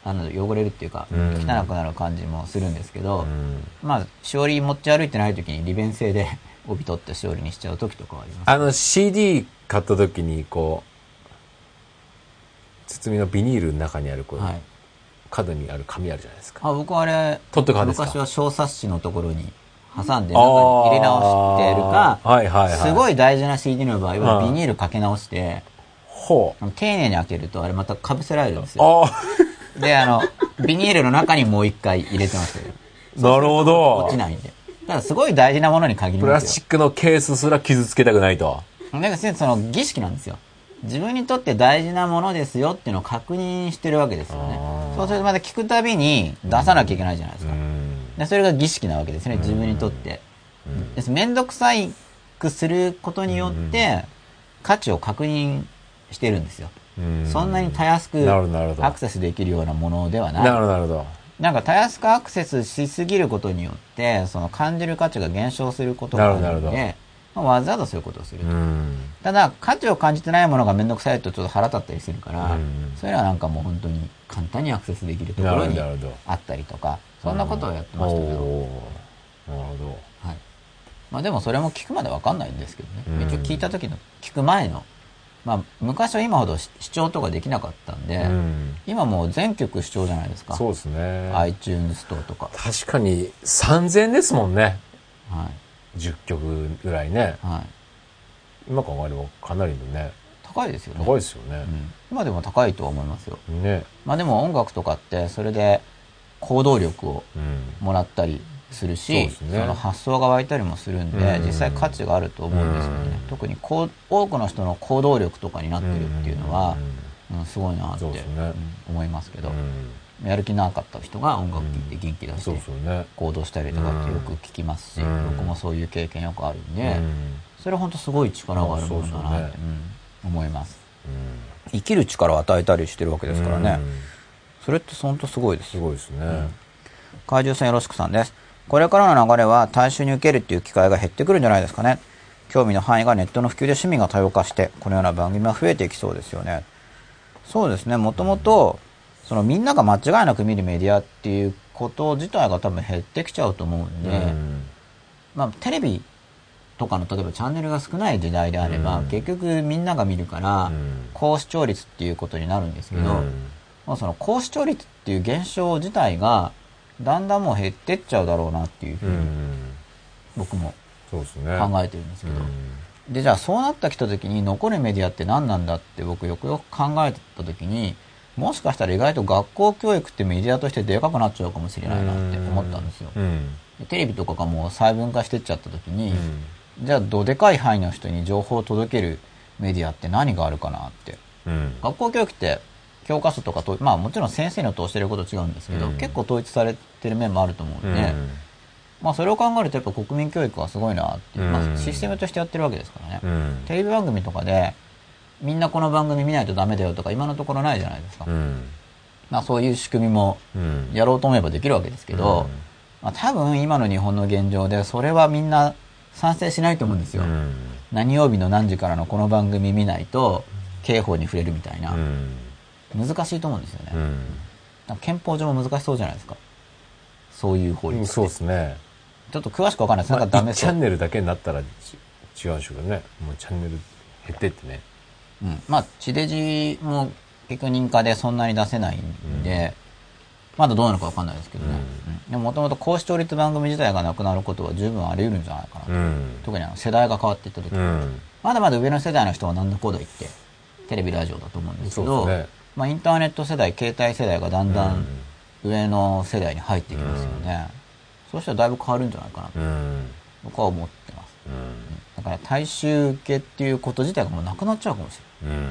あの汚れるっていうか、うん汚くなる感じもするんですけど、うんまあ、しおり持ち歩いてない時に利便性で 帯取ってしおりにしちゃう時とかはあります。あの CD 買った時にこう包みのビニールの中にあるこう、はい。角にある紙あるじゃないですかあ僕はあれ、取っとく派ですか？昔は小冊子のところに挟んで中に入れ直してるか、はいはいはいすごい大事な CD の場合はうんビニールかけ直して、ほうあの丁寧に開けるとあれまた被せられるんですよ。あで、あの、ビニールの中にもう一回入れてましたよ。あなるほど落ちないんで。だからすごい大事なものに限りプラますよ。スチックのケースすら傷つけたくないとだからその儀式なんですよ。自分にとって大事なものですよっていうのを確認してるわけですよね。そうするとまた聞くたびに出さなきゃいけないじゃないですか。ん。でそれが儀式なわけですね、自分にとって。ですめんどくさいくすることによって、価値を確認してるんですよ。うん。そんなにたやすくアクセスできるようなものではない。なるほどなるほど。なんかたやすくアクセスしすぎることによって、その感じる価値が減少することがあるなるほどなので、まあ、わざわざそういうことをすると。うんただ、価値を感じてないものがめんどくさいとちょっと腹立ったりするから、うんそれはなんかもう本当に簡単にアクセスできるところにあったりとか、そんなことをやってましたけど、なるほどはい。まあでもそれも聞くまでわかんないんですけどね。うん一応聞いた時の、聞く前の、まあ昔は今ほど視視聴とかできなかったんで、うん今もう全曲視聴じゃないですか。そうですね iTunes ストアとか。確かに3000円ですもんねはい。10曲ぐらいね。はい。今考えればかなりのね。高いですよね。高いですよね。うん。今でも高いとは思いますよ。ね。まあでも音楽とかって、それで行動力をうん。もらったりするし、そうですね。の発想が湧いたりもするんで、うん。実際価値があると思うんですよね。うん。特にこう多くの人の行動力とかになってるっていうのは、うん。すごいなって、ね。うん思いますけど、うんやる気なかった人が音楽聴いて元気出しそうてですよね行動したりとかってよく聞きますし、うん僕もそういう経験よくあるんで、うんそれ本当すごい力があるものだなって、思います。うん生きる力を与えたりしてるわけですからね。うんそれって本当すごいですす。ごいですね怪獣さんよろしくさんです。これからの流れは大衆に受けるっていう機会が減ってくるんじゃないですかね。興味の範囲がネットの普及で趣味が多様化して、このような番組は増えていきそうですよね。そうですね。もともと、そのみんなが間違いなく見るメディアっていうこと自体が多分減ってきちゃうと思うんで、うん。まあテレビとかの例えばチャンネルが少ない時代であれば、うん。結局みんなが見るから、うん。高視聴率っていうことになるんですけど、うん。まあ、その高視聴率っていう現象自体がだんだんもう減ってっちゃうだろうなっていうふうにうん。僕も考えてるんですけど、うん。でじゃあそうなってきた時に残るメディアって何なんだって僕よくよく考えてた時にもしかしたら意外と学校教育ってメディアとしてでかくなっちゃうかもしれないなって思ったんですよ。テレビとかがもう細分化してっちゃった時に、うんじゃあどでかい範囲の人に情報を届けるメディアって何があるかなって。うん学校教育って教科書とかと、まあもちろん先生の通してること違うんですけど、うん結構統一されてる面もあると思うんで、まあそれを考えるとやっぱ国民教育はすごいなっていう、まうんあシステムとしてやってるわけですからね。うん。テレビ番組とかで、みんなこの番組見ないとダメだよとか今のところないじゃないですか。うん。まあそういう仕組みもうん。やろうと思えばできるわけですけど、うんまあ多分今の日本の現状でそれはみんな賛成しないと思うんですよ。うん。何曜日の何時からのこの番組見ないと刑法に触れるみたいな、うん。難しいと思うんですよね。憲法上も難しそうじゃないですか。そういう法律。そうですね。ちょっと詳しくわかんないです。まあ、なんかダメ1チそう。ャンネルだけになったらち違うんでしょうけどね。もうチャンネル減ってってね。うん。まあ、地デジも結局認可でそんなに出せないんで、まだどうなのかわかんないですけどね。うんでももともと高視聴率番組自体がなくなることは十分あり得るんじゃないかなと。うん。特にあの世代が変わっていった時、うん。まだまだ上の世代の人は何だこうだ言って、テレビラジオだと思うんですけど、ねまあインターネット世代、携帯世代がだんだん上の世代に入ってきますよね。そうしたらだいぶ変わるんじゃないかなとうん。僕は思ってます。うん。だから大衆受けっていうこと自体がもうなくなっちゃうかもしれない。うん。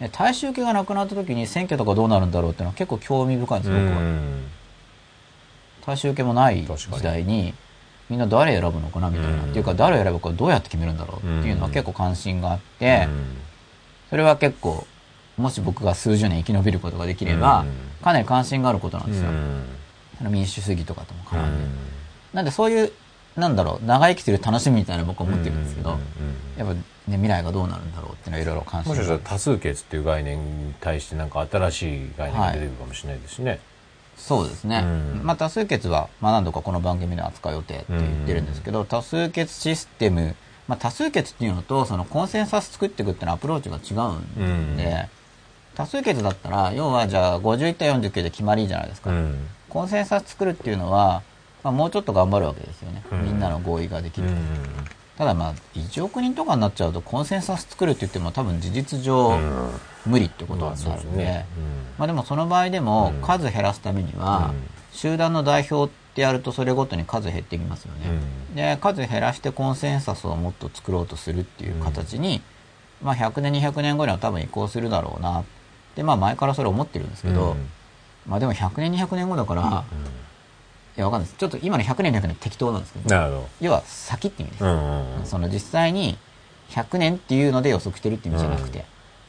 で大衆受けがなくなった時に選挙とかどうなるんだろうっていうのは結構興味深いんですよ、僕は。大衆受けもない時代に、みんな誰選ぶのかなみたいな。うんっていうか誰を選ぶかどうやって決めるんだろうっていうのは結構関心があって、それは結構、もし僕が数十年生き延びることができれば、うんかなり関心があることなんですよ。うん。民主主義とかともう絡んで。ん。なんでそういう、なんだろう、長生きする楽しみみたいなの僕は思ってるんですけど、うんやっぱね、未来がどうなるんだろうっていうのはいろいろ関心がもしかしたら多数決っていう概念に対してなんか新しい概念が出てくるかもしれないですしね。そうですね。うんまあ多数決は、まあ何度かこの番組で扱う予定って言ってるんですけど、多数決システム、まあ多数決っていうのと、そのコンセンサス作っていくっていうのはアプローチが違うんで、うん多数決だったら、要はじゃあ51対49で決まりじゃないですか。うん。コンセンサス作るっていうのは、まあ、もうちょっと頑張るわけですよね。うんみんなの合意ができる。うん。ただまあ、1億人とかになっちゃうと、コンセンサス作るって言っても多分事実上無理ってことになるんで。まあでもその場合でもうん数減らすためには、うん集団の代表ってやるとそれごとに数減ってきますよね。で、数減らしてコンセンサスをもっと作ろうとするっていう形に、まあ100年200年後には多分移行するだろうな。で、まあ前からそれ思ってるんですけど、うんまあでも100年200年後だから、いやわかんないです。ちょっと今の100年200年適当なんですけど、なるほ要は先って意味です。ど。うんうんその実際に100年っていうので予測してるって意味じゃなくて、うん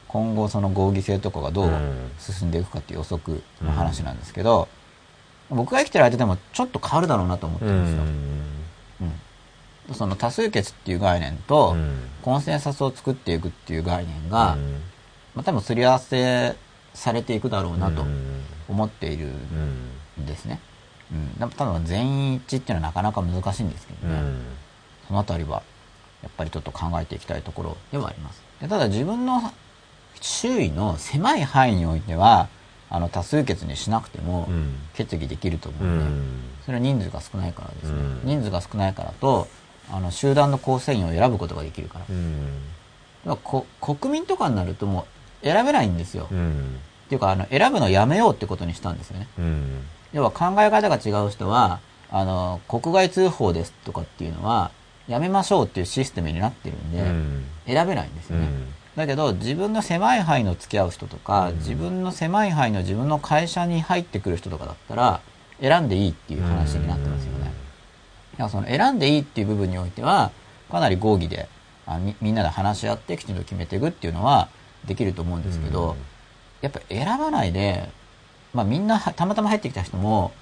今後その合議制とかがどううん進んでいくかっていう予測の話なんですけど、僕が生きてる間でもちょっと変わるだろうなと思ってうるんですよ。ん。うんその多数決っていう概念と、うんコンセンサスを作っていくっていう概念が、うんまあ、多分すり合わせされていくだろうなとうん思っているうんんですね。うん、だ多分全員一致っていうのはなかなか難しいんですけどね。うんそのあたりは、やっぱりちょっと考えていきたいところではあります。でただ自分の周囲の狭い範囲においては、あの多数決にしなくてもうん決議できると思ううんで、んそれは人数が少ないからですね。うん人数が少ないからと、あの集団の構成員を選ぶことができるから。うんこ国民とかになるともう選べないんですよ。っうんていうか、あの、選ぶのやめようってことにしたんですよね。うん要は考え方が違う人は、あの、国外通報ですとかっていうのは、やめましょうっていうシステムになってるんで、うん。選べないんですよね。だけど、自分の狭い範囲の付き合う人とか、自分の狭い範囲の自分の会社に入ってくる人とかだったら、選んでいいっていう話になってますよね。だからその選んでいいっていう部分においては、かなり合議であみみんなで話し合ってきちんと決めていくっていうのはできると思うんですけど、うん。やっぱ選ばないで、まあみんなはたまたま入ってきた人も、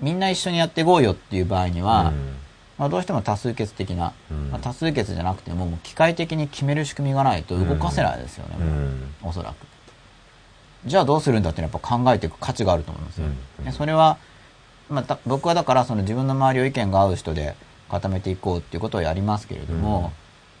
みんな一緒にやっていこうよっていう場合には、まあどうしても多数決的な、うん。まあ多数決じゃなくても、もう機械的に決める仕組みがないと動かせないですよね、うん。おそらく。じゃあどうするんだってやっぱ考えていく価値があると思いますよ。うん。でそれは、まあた、僕はだからその自分の周りを意見が合う人で固めていこうっていうことをやりますけれども、うん。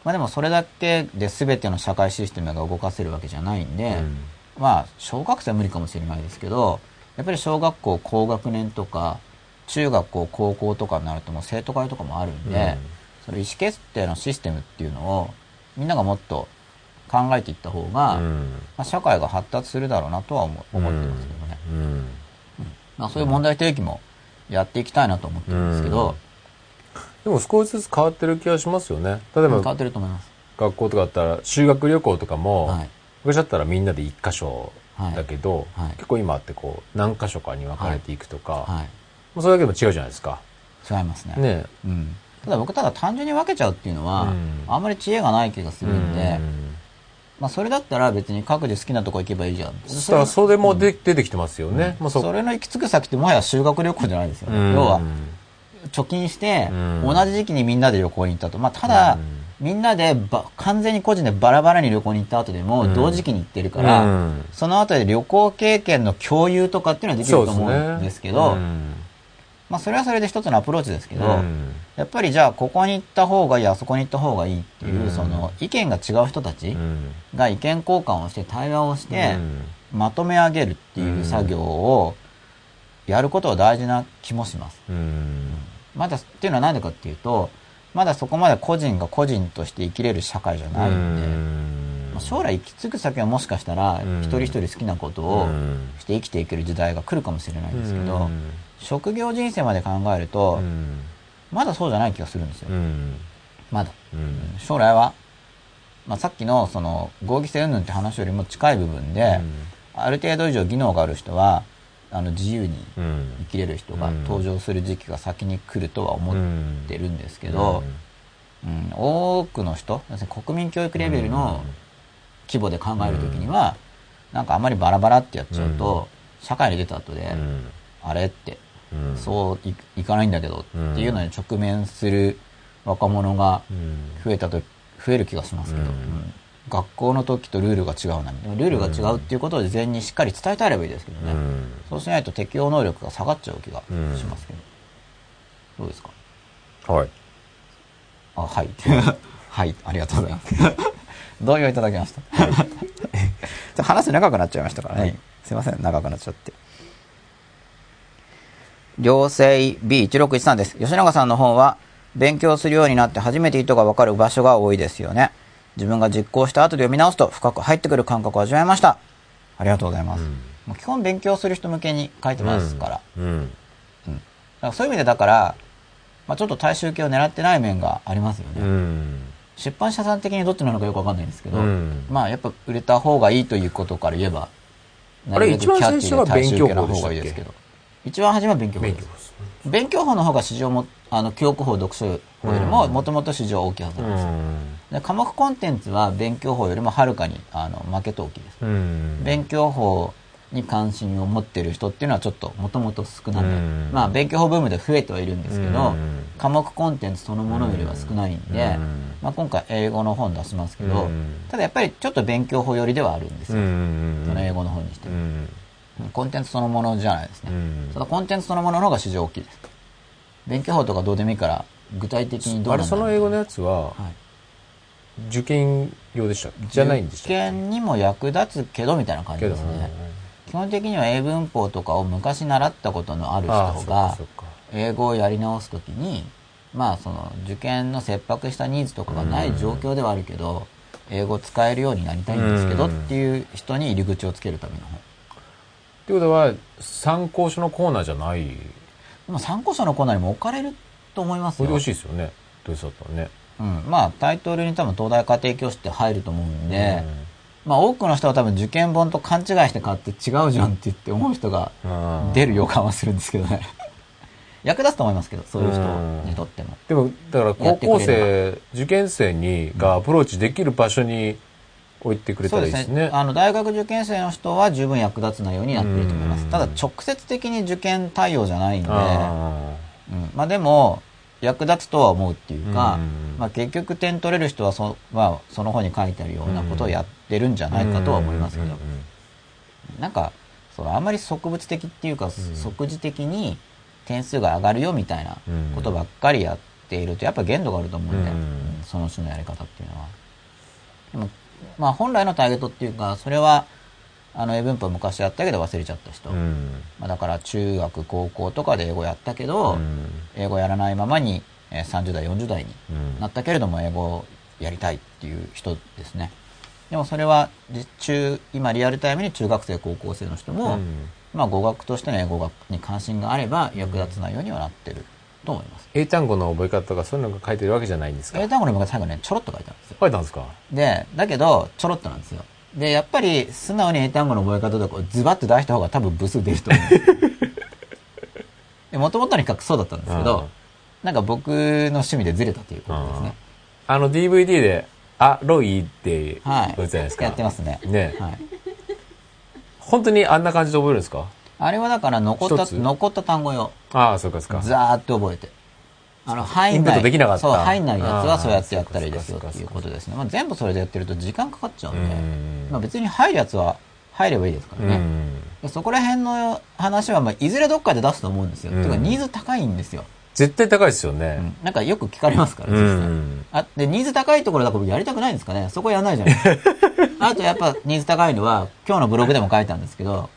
まあでもそれだけで全ての社会システムが動かせるわけじゃないんで、うんまあ小学生は無理かもしれないですけど、やっぱり小学校高学年とか、中学校高校とかになるともう生徒会とかもあるんで、うんその意思決定のシステムっていうのをみんながもっと考えていった方が、うんまあ、社会が発達するだろうなとは思思ってますけどね。うんまあ、そういう問題提起もやっていきたいなと思ってるんですけど、でも少しずつ変わってる気がしますよね。例えば変わってると思います。学校とかだったら修学旅行とかも、はい。昔だったらみんなで一箇所だけど、はいはい結構今ってこう何箇所かに分かれていくとか、はい。もうそれだけでも違うじゃないですか。違いますね。ねうん。ただ僕ただ単純に分けちゃうっていうのは、うんあんまり知恵がない気がするんで、うんまあそれだったら別に各自好きなとこ行けばいいじゃん。そしたらそれもで出てきてますよね。もうそそれの行き着く先ってもはや修学旅行じゃないですよね。うん要は、貯金して、うん同じ時期にみんなで旅行に行ったと。まあ、ただ、うんみんなでば、完全に個人でバラバラに旅行に行った後でも、うん。同時期に行ってるから、うん。その後で旅行経験の共有とかっていうのはできると思うんですけど、うん。まあ、それはそれで一つのアプローチですけど、うん。やっぱりじゃあ、ここに行った方がいい、あそこに行った方がいいっていう、うん。その、意見が違う人たちうん。が意見交換をして、対話をして、うん。まとめ上げるっていう作業を、やることは大事な気もします。うん。まだ、っていうのはなんでかっていうと、まだそこまで個人が個人として生きれる社会じゃないんで、まあ将来行き着く先はもしかしたら、うん。一人一人好きなことをうん。して生きていける時代が来るかもしれないんですけど、うん。職業人生まで考えると、うん。まだそうじゃない気がするんですよ。うん。まだ。うん。将来は、まあ、さっきのその合議制云々って話よりも近い部分で、ある程度以上技能がある人は、あの自由にうん。生きれる人がうん。登場する時期が先に来るとは思ってるんですけど、うん、多くの人、国民教育レベルの規模で考えるときには、なんかあんまりバラバラってやっちゃうと、社会に出た後で、うん。あれって、うん。そういいかないんだけどうんっていうのに直面する若者がうん。増えたと、増える気がしますけど、うん。うん学校の時とルールが違うなみたいな。ルールが違うっていうことを事前にしっかり伝えてあればいいですけどね。うんそうしないと適応能力が下がっちゃう気がしますけど。どうですか？はいあ、はい。はい、ありがとうございます。同意をいただきました。ちょっと話長くなっちゃいましたからね。すいません、長くなっちゃって。両性 B1613 です。吉永さんの本は、勉強するようになって初めて意図がわかる場所が多いですよね。自分が実行した後で読み直すと深く入ってくる感覚を味わいました。ありがとうございます。うんもう基本勉強する人向けに書いてますから。うんだからそういう意味でだから、まあ、ちょっと大衆系を狙ってない面がありますよね。うん出版社さん的にどっちなのかよくわかんないんですけど、うんまあやっぱ売れた方がいいということから言えば、あれ一番最初は勉強法でしたっけ？がいいですけど。一番初めは勉強法です。勉強法の方が市場も、あの、記憶法、読書法よりも、もともと市場は大きいはずうなんですよ。んで科目コンテンツは勉強法よりもはるかに、あの、負けと大きいです。うん。勉強法に関心を持ってる人っていうのはちょっともともと少ない、うん。まあ勉強法ブームで増えてはいるんですけど、うん。科目コンテンツそのものよりは少ないんで、うん。まあ、今回英語の本出しますけど、うん。ただやっぱりちょっと勉強法寄りではあるんですうよ、ん。その英語の本にしてコンテンツそのものじゃないですね、うん。ただコンテンツそのものの方が市場大きいです。勉強法とかどうでもいいから具体的にどうなんだあれその英語のやつははい受験用でしたじゃないんでした受験にも役立つけどみたいな感じですね、基本的には英文法とかを昔習ったことのある人が英語をやり直すときにまあその受験の切迫したニーズとかがない状況ではあるけど、英語使えるようになりたいんですけどっていう人に入り口をつけるための本ってことは参考書のコーナーじゃない？でも参考書のコーナーにも置かれると思いますよ。これで美味しいですよね。どうせだったらねうん、まあタイトルに多分東大家庭教師って入ると思うんで、まあ多くの人は多分受験本と勘違いして買って違うじゃんって言って思う人がうん。出る予感はするんですけどね。役立つと思いますけどそういう人にとっても。でもだからや高校生受験生にがアプローチできる場所に置いてくれたらいいですすね。ねあの大学受験生の人は十分役立つ内容になっていると思います。うん。ただ直接的に受験対応じゃないんで、あうん、まあでも役立つとは思うっていうか、うんまあ、結局点取れる人はそ,、まあ、その本に書いてあるようなことをやってるんじゃーないかとは思いますけど、なんかそうあんまり植物的っていうか、即時的に点数が上がるよみたいなことばっかりやっているとやっぱ限度があると思うんで、その種のやり方っていうのは。でもまあ本来のターゲットっていうかそれはあの英文法昔やったけど忘れちゃった人、うん。まあ、だから中学高校とかで英語やったけど、うん。英語やらないままにえー30代40代にうん。なったけれども英語をやりたいっていう人ですね。でもそれは実中今リアルタイムに中学生高校生の人も、うん。まあ語学としての英語学に関心があれば役立つ内容にはなってると思います、英単語の覚え方とかそういうのが書いてるわけじゃないんですか？英単語の文が最後ねちょろっと書いてあるんですよ。書いたんですか？でだけどちょろっとなんですよでやっぱり素直に英単語の覚え方とかをズバッと出した方が多分部数出ると思うもともとに比較そうだったんですけどなんか僕の趣味でずれたということですね。あの DVD で、あ、ロイって言はい。うじゃないですか？やってますね。ねはい。本当にあんな感じで覚えるんですか？あれはだから残った、残った単語よ。ああ、そうかそうか。ザーって覚えて。あの、入んインプッない。トできなかったそう、入んないやつはそうやってやったらいいですよっていうことですね。まあ、全部それでやってると時間かかっちゃうんで、うんまあ、別に入るやつは入ればいいですからね。そこら辺の話は、まあ、いずれどっかで出すと思うんですよ。うんてか、ニーズ高いんですよ。絶対高いですよね。うんなんかよく聞かれますから、う実際。ん。あ、で、ニーズ高いところだから僕やりたくないんですかねそこやんないじゃないですか。あとやっぱニーズ高いのは、今日のブログでも書いたんですけど、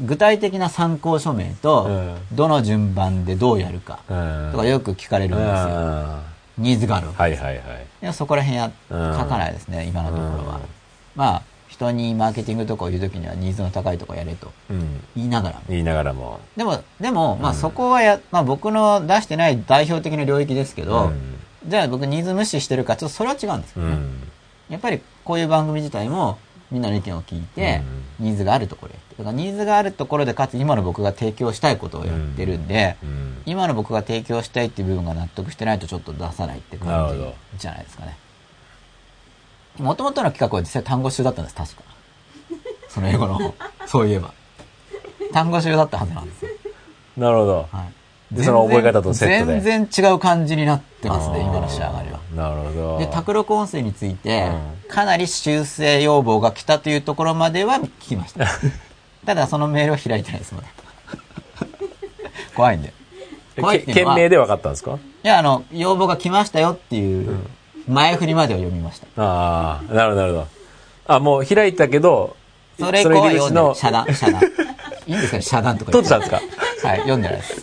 具体的な参考書名と、うんどの順番でどうやるか、うんとかよく聞かれるんですよ。あニーズがあるわけ。ーはいはいはい。いやそこら辺や、うん書かないですね、今のところは。うんまあ、人にマーケティングとかを言うときにはニーズの高いとこやれとうん。言いながらも。言いながらも。でも、でも、まあそこはや、まあ僕の出してない代表的な領域ですけど、うんじゃあ僕ニーズ無視してるか、ちょっとそれは違うんですよね。うん。やっぱりこういう番組自体もみんなの意見を聞いて、ニーズがあるところやって。だからニーズがあるところでかつ今の僕が提供したいことをやってるんで、うん。今の僕が提供したいっていう部分が納得してないとちょっと出さないって感どじじゃないですかね。もともとの企画は実際単語集だったんです、確か。その英語の方。そういえば。単語集だったはずなんですよ。なるほど。はい。でその覚え方とセットで全然違う感じになってますね、今の仕上がりは。なるほど。で、卓録音声についてう、かなり修正要望が来たというところまでは聞きました。ただ、そのメールを開いてないです、まだ。怖いんで。怖いっていうのは、いけ件名で分かったんですか？や、あの、要望が来ましたよっていう、前振りまでを読みました。ああ、なるほど、なるほど。あ、もう開いたけど、それ以降は読んで。遮断、遮断。いいんですかね、遮断とか閉じたんですか？はい、読んでないです。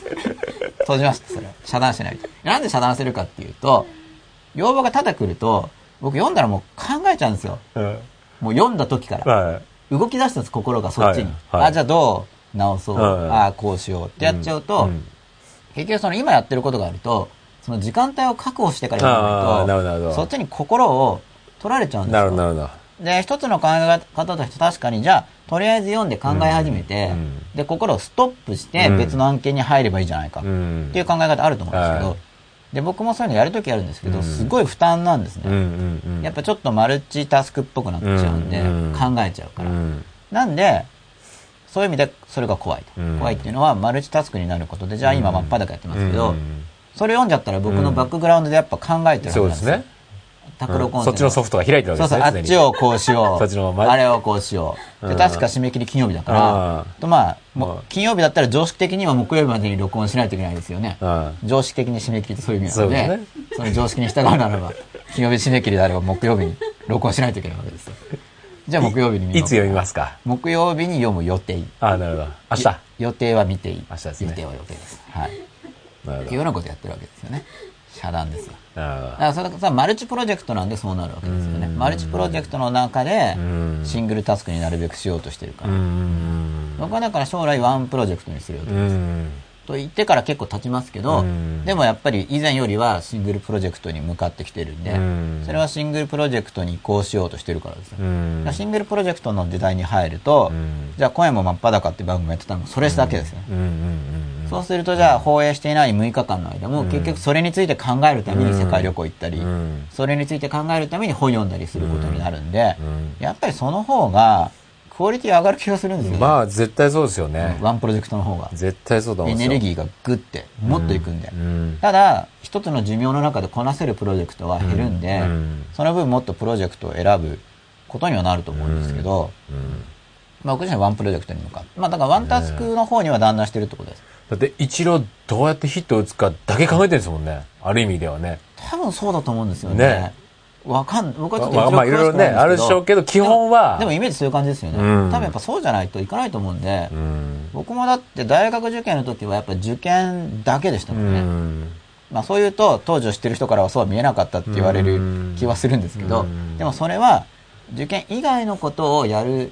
閉じました、それは。遮断しない。なんで遮断するかっていうと、要望がただ来ると、僕読んだらもう考えちゃうんですよ。うん。もう読んだ時から。はい。動き出したんです、心がそっちに。はいはいあ、じゃあどう直そう。はいああ、こうしようってやっちゃうと、うん結局その今やってることがあると、その時間帯を確保してからやらないと、そっちに心を取られちゃうんですよ。なるほど、なるほど。で、一つの考え方として確かに、じゃあ、とりあえず読んで考え始めて、うんで、心をストップしてうん別の案件に入ればいいじゃないか、うんっていう考え方あると思うんですけど、はいで、僕もそういうのやるときあるんですけど、うんすごい負担なんですね。うんうんうん。やっぱちょっとマルチタスクっぽくなっちゃうんで、うん考えちゃうから。うん。なんで、そういう意味でそれが怖いと。うん怖いっていうのはマルチタスクになることで、じゃあ今真っ裸やってますけど、うんそれ読んじゃったら僕のバックグラウンドでやっぱ考えてるはずなんですよ。そうですね。卓録音声そっちのソフトが開いてるわけそうそう、ですね。あっちをこうしよう。そっちのまあれをこうしよう。で、うん確か締め切り金曜日だかうらん、とまあ、金曜日だったら常識的には木曜日までに録音しないといけないですよね。うん常識的に締め切りってそういう意味なので、そうでその常識に従うならば、金曜日締め切りであれば木曜日に録音しないといけないわけですよ。じゃあ木曜日に見いつ読みますか？木曜日に読む予定。ああ、なるほど。明日。予定は見ていい。明日ですね予定は予定です。はい。なるほっていうようなことやってるわけですよね。遮断ですよ。だからそれさ、マルチプロジェクトなんでそうなるわけですよね。うんマルチプロジェクトの中でうん、シングルタスクになるべくしようとしてるから。僕はだから将来ワンプロジェクトにするよと。うん。と言ってから結構経ちますけどうん、でもやっぱり以前よりはシングルプロジェクトに向かってきてるんでうん、それはシングルプロジェクトに移行しようとしてるからですよ。うんだからシングルプロジェクトの時代に入るとうん、じゃあ今夜も真っ裸って番組やってたのもそれだけですよね。そうするとじゃあ放映していない6日間の間も結局それについて考えるために世界旅行行ったりうん。それについて考えるために本読んだりすることになるんでうん。やっぱりその方がクオリティ上がる気がするんですよね。まあ、絶対そうですよね。ワンプロジェクトの方が。絶対そうだエネルギーがグッてもっといくんで。うん。ただ、一つの寿命の中でこなせるプロジェクトは減るんで、うん。その分もっとプロジェクトを選ぶことにはなると思うんですけど、うんまあ僕自身はワンプロジェクトに向かって、まあだからワンタスクの方には断断してるってことです。だって、一郎どうやってヒットを打つかだけ考えてるんですもんね。ある意味ではね。多分そうだと思うんですよね。ねわかん、僕はちょっとまあまあ、いろいろね、あるでしょうけど、基本は。でもイメージそういう感じですよね。うん多分やっぱそうじゃないといかないと思うんで、うん。僕もだって大学受験の時はやっぱ受験だけでしたうもんね。ん。まあそう言うと当時を知ってる人からはそうは見えなかったって言われる気はするんですけどうん、でもそれは受験以外のことをやる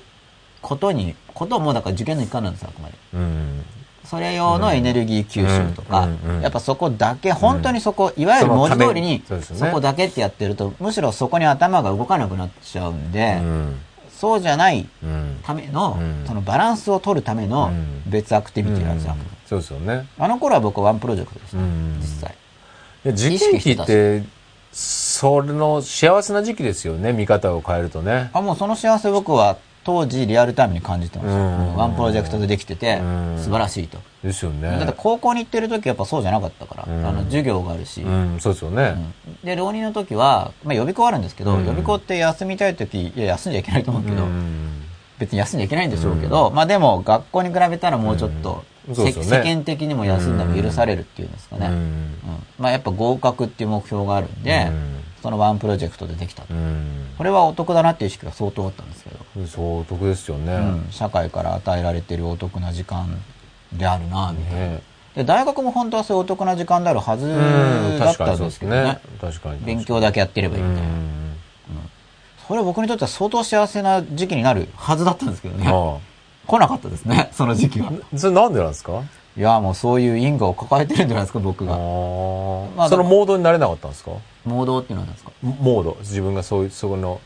ことに、こともだから受験の一環なんですよ、あくまで。うん。それ用のエネルギー吸収とかやっぱそこだけ、本当にそこ、いわゆる文字通りにそこだけってやってると、むしろそこに頭が動かなくなっちゃうんで、うん。そうじゃないうん。ためのうん、そのバランスを取るためのうん別アクティビティなんですよ。そうですよね。あの頃は僕はワンプロジェクトでしたうん、実際。時期って、それの幸せな時期ですよね、見方を変えるとね。あ、もうその幸せ僕は当時リアルタイムに感じてました。うん。ワンプロジェクトでできててうん、素晴らしいと。ですよね。だって高校に行ってる時やっぱそうじゃなかったから、うん。あの授業があるし、うん、そうですよね。で、浪人の時は、まあ予備校あるんですけど、うん。予備校って休みたい時、いや、休んじゃいけないと思うけど、うん。別に休んじゃいけないんでしょうけど、まあでも学校に比べたらもうちょっと、世間的にも休んでも許されるっていうんですかね。まあやっぱ合格っていう目標があるんで、うんそのワンプロジェクトでできたと。うんこれはお得だなっていう意識が相当あったんですけど、そう、お得ですよね。うん社会から与えられてるお得な時間であるな、みたいな。ねで、大学も本当はそういうお得な時間であるはずうん、だったんでけどねね。。確かに。勉強だけやってればいいみたいな。うんそれは僕にとっては相当幸せな時期になるはずだったんですけどね。あ来なかったですね、その時期は。あそれなんでなんですか？いや、もうそういう因果を抱えてるんじゃないですか、僕あが。ーまあそのモードになれなかったんですか？モードっていうのは何ですか？モード。自分がそういう、そこの。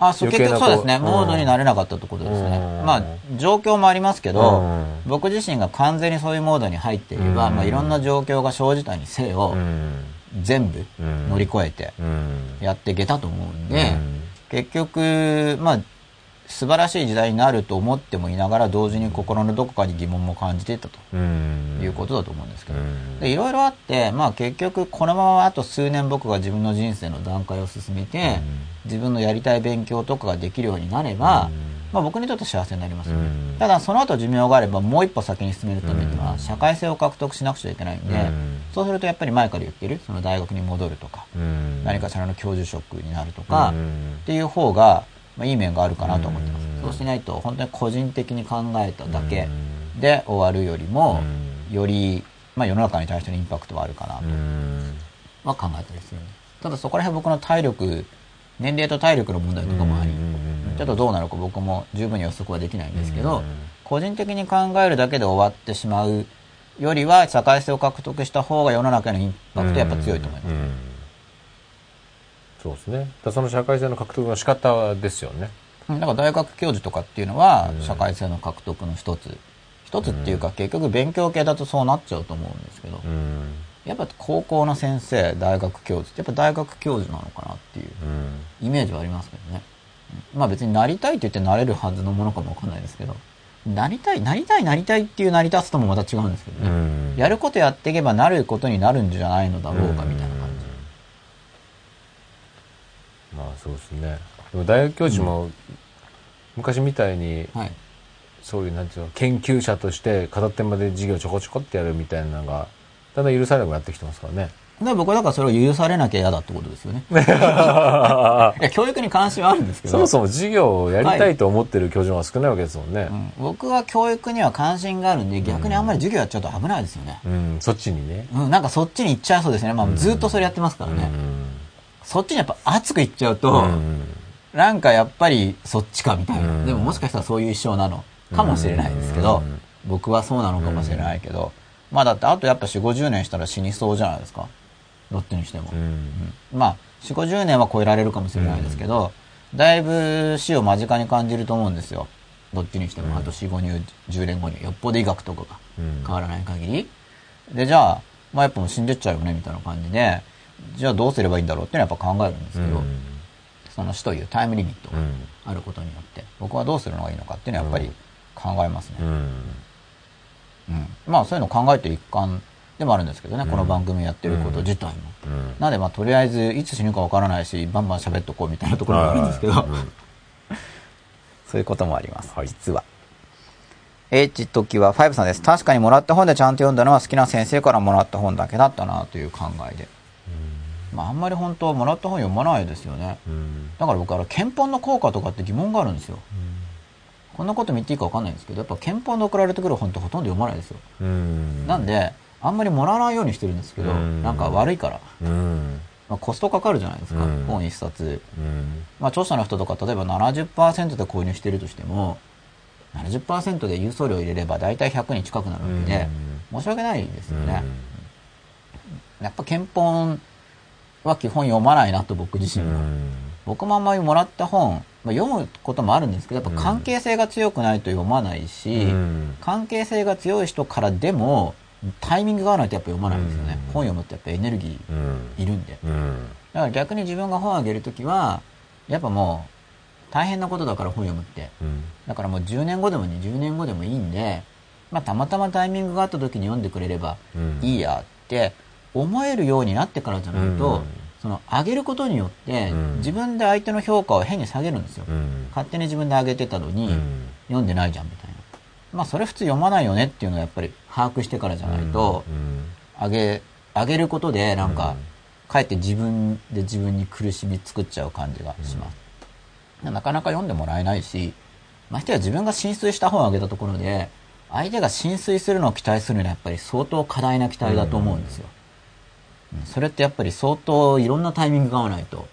あ、そう、結局そうですね。モードになれなかったってことですねう。んまあ、状況もありますけどうん、僕自身が完全にそういうモードに入っていれば、うんまあいろんな状況が生じたにせよう、ん。全部うん乗り越えてうん。やっていけたと思うんでうん、結局、まあ、素晴らしい時代になると思ってもいながら、同時に心のどこかに疑問も感じていたと。うん。いうことだと思うんですけど。いろいろあって、まあ結局このままあと数年僕が自分の人生の段階を進めて、自分のやりたい勉強とかができるようになれば、まあ僕にとって幸せになりますよね、うん。ただその後寿命があればもう一歩先に進めるためにうん。は社会性を獲得しなくちゃいけないんで、うん。そうするとやっぱり前から言ってるその大学に戻るとか、うん。何かしらの教授職になるとか、うん。っていう方が、まあ、いい面があるかなと思ってます、うん。そうしないと本当に個人的に考えただけうん。で終わるよりも、うん。より、まあ、世の中に対してのインパクトはあるかなと。うん。は考えたりすただそこら辺僕の体力年齢と体力の問題とかもあり、うんちょっとどうなるか僕も十分に予測はできないんですけど、うん。個人的に考えるだけで終わってしまうよりは社会性を獲得した方が世の中へのインパクトはやっぱ強いと思います、うんそうですね。だその社会性の獲得の仕方ですよね。うんだから大学教授とかっていうのはうん社会性の獲得の一つ一つっていうか結局勉強系だとそうなっちゃうと思うんですけど、うん。やっぱ高校の先生大学教授ってやっぱ大学教授なのかなっていううん。イメージはありますけどね。うんまあ別になりたいって言ってなれるはずのものかもわかんないですけど、なりたい、なりたい、なりたいっていう成り立つともまた違うんですけどうね。ん。やることやっていけばなることになるんじゃないのだろうかみたいなまあそうですね。でも大学教授も昔みたいにじ。はい。そういうなんていうの研究者として片手まで授業ちょこちょこってやるみたいなのがだんだん許されなくなってきてますからね。で僕はだからそれを許されなきゃ嫌だってことですよね。いや、教育に関心はあるんですけど。そもそも授業をやりたいと思ってる教授は少ないわけですもんね。うん僕は教育には関心があるんで、逆にあんまり授業やっちゃうと危ないですよね。うん、そっちにね。うん、なんかそっちに行っちゃいそうですね。まあずっとそれやってますからね。うそっちにやっぱ熱く行っちゃうと、ん。なんかやっぱりそっちかみたいな。うんでももしかしたらそういう一生なのかもしれないですけど、うん僕はそうなのかもしれないけど、まあだってあとやっぱ4、50年したら死にそうじゃないですか。どっちにしても。まあ、4、50年は超えられるかもしれないですけど、だいぶ死を間近に感じると思うんですよ。どっちにしても、あと4、5年、10年後に、よっぽど医学とかがうん変わらない限り。で、じゃあ、まあやっぱもう死んでっちゃうよね、みたいな感じで、じゃあどうすればいいんだろうっていうのはやっぱ考えるんですけど、その死というタイムリミットがあることによって、僕はどうするのがいいのかっていうのはやっぱり考えますね。うん。うんまあそういうのを考えてる一環でもあるんですけどね、この番組やってること自体も。うん。なんでまあとりあえずいつ死ぬかわからないし、バンバン喋っとこうみたいなところがあるんですけど、そういうこともあります、はい実は。H 時は5さんです。確かにもらった本でちゃんと読んだのは好きな先生からもらった本だけだったなという考えで。まああんまり本当はもらった本読まないですよね。うん。だから僕あの憲法の効果とかって疑問があるんですよ。こんなこと見ていいかわかんないんですけど、やっぱ憲法で送られてくる本ってほとんど読まないですよ。うん。なんで、あんまりもらわないようにしてるんですけど、うんなんか悪いから。うん。まあ、コストかかるじゃないですか、うん本一冊。うん。まあ、著者の人とか、例えば70%で購入してるとしても、70%で郵送料入れれば大体100に近くなるわけで、申し訳ないですよね。やっぱ憲法は基本読まないなと僕自身は。僕もあんまりもらった本、まあ、読むこともあるんですけど、やっぱ関係性が強くないと読まないし、関係性が強い人からでもタイミングが合わないとやっぱ読まないんですよね。うん本読むってやっぱエネルギうんーいるんで。うんだから逆に自分が本をあげるときは、やっぱもう、大変なことだから本読むって。うんだからもう10年後でも20年後でもいいんで、まあたまたまタイミングがあった時に読んでくれればうんいいやって思えるようになってからじゃないと、うんその上げることによってうん自分で相手の評価を変に下げるんですよ。うん勝手に自分で上げてたのに、うん読んでないじゃんみたいな。まあそれ普通読まないよねっていうのはやっぱり把握してからじゃないと、うん上げ、上げることでなんか、かえって自分で自分に苦しみ作っちゃう感じがします。なかなか読んでもらえないし、ましてや自分が浸水した本をあげたところで、相手が浸水するのを期待するのはやっぱり相当過大な期待だと思うんですよ。うんそれってやっぱり相当いろんなタイミングが合わないと、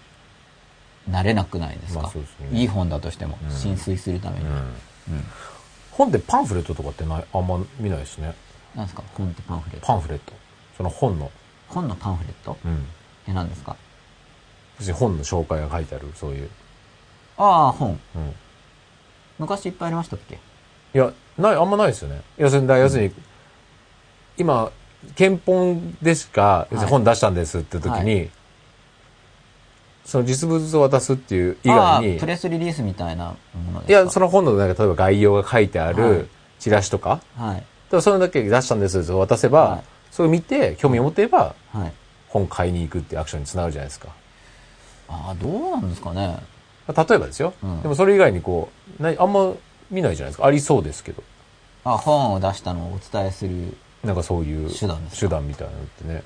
なれなくないですか？まあすね。いい本だとしても、うん。浸水するために。本でパンフレットとかってないあんま見ないですね。なんですか？本ってパンフレット。パンフレット。その本の。本のパンフレット？うん。え、何ですか？別に本の紹介が書いてあるそういう。ああ、本。うん。昔いっぱいありましたっけ？いや、ない、あんまないですよね。要するに、だ要するに、今、憲本でしか、本出したんですって時に、はその実物を渡すっていう以あ外に、あプレスリリースみたいなものですか？いや、その本のなんか、例えば概要が書いてあはいるチラシとか、はい。ただそれだけ出したんですって渡せば、はいそれを見て、興味を持てば、はい。本買いに行くっていうアクションにつながるじゃないですか。ああ、どうなんですかね？例えばですよ。うんでもそれ以外にこう、ないあんま見ないじゃないですか。ありそうですけど。あ本を出したのをお伝えする。なんかそういう手段手段みたいなのってね。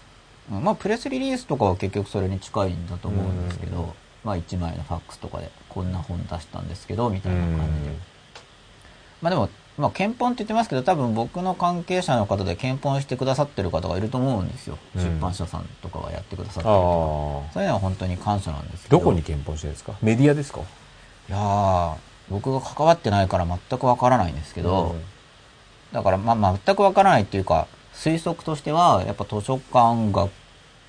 うんまあ、プレスリリースとかは結局それに近いんだと思うんですけど、まあ、1枚のファックスとかで、こんな本出したんですけど、みたいな感じで。まあでも、まあ、検本って言ってますけど、多分僕の関係者の方で検本してくださってる方がいると思うんですよ。うん出版社さんとかがやってくださってあるとか。あ。そういうのは本当に感謝なんですけど。どこに検本してるんですか？メディアですか？いやー、僕が関わってないから全くわからないんですけど、だからまあ全くわからないっていうか、推測としては、やっぱ図書館、学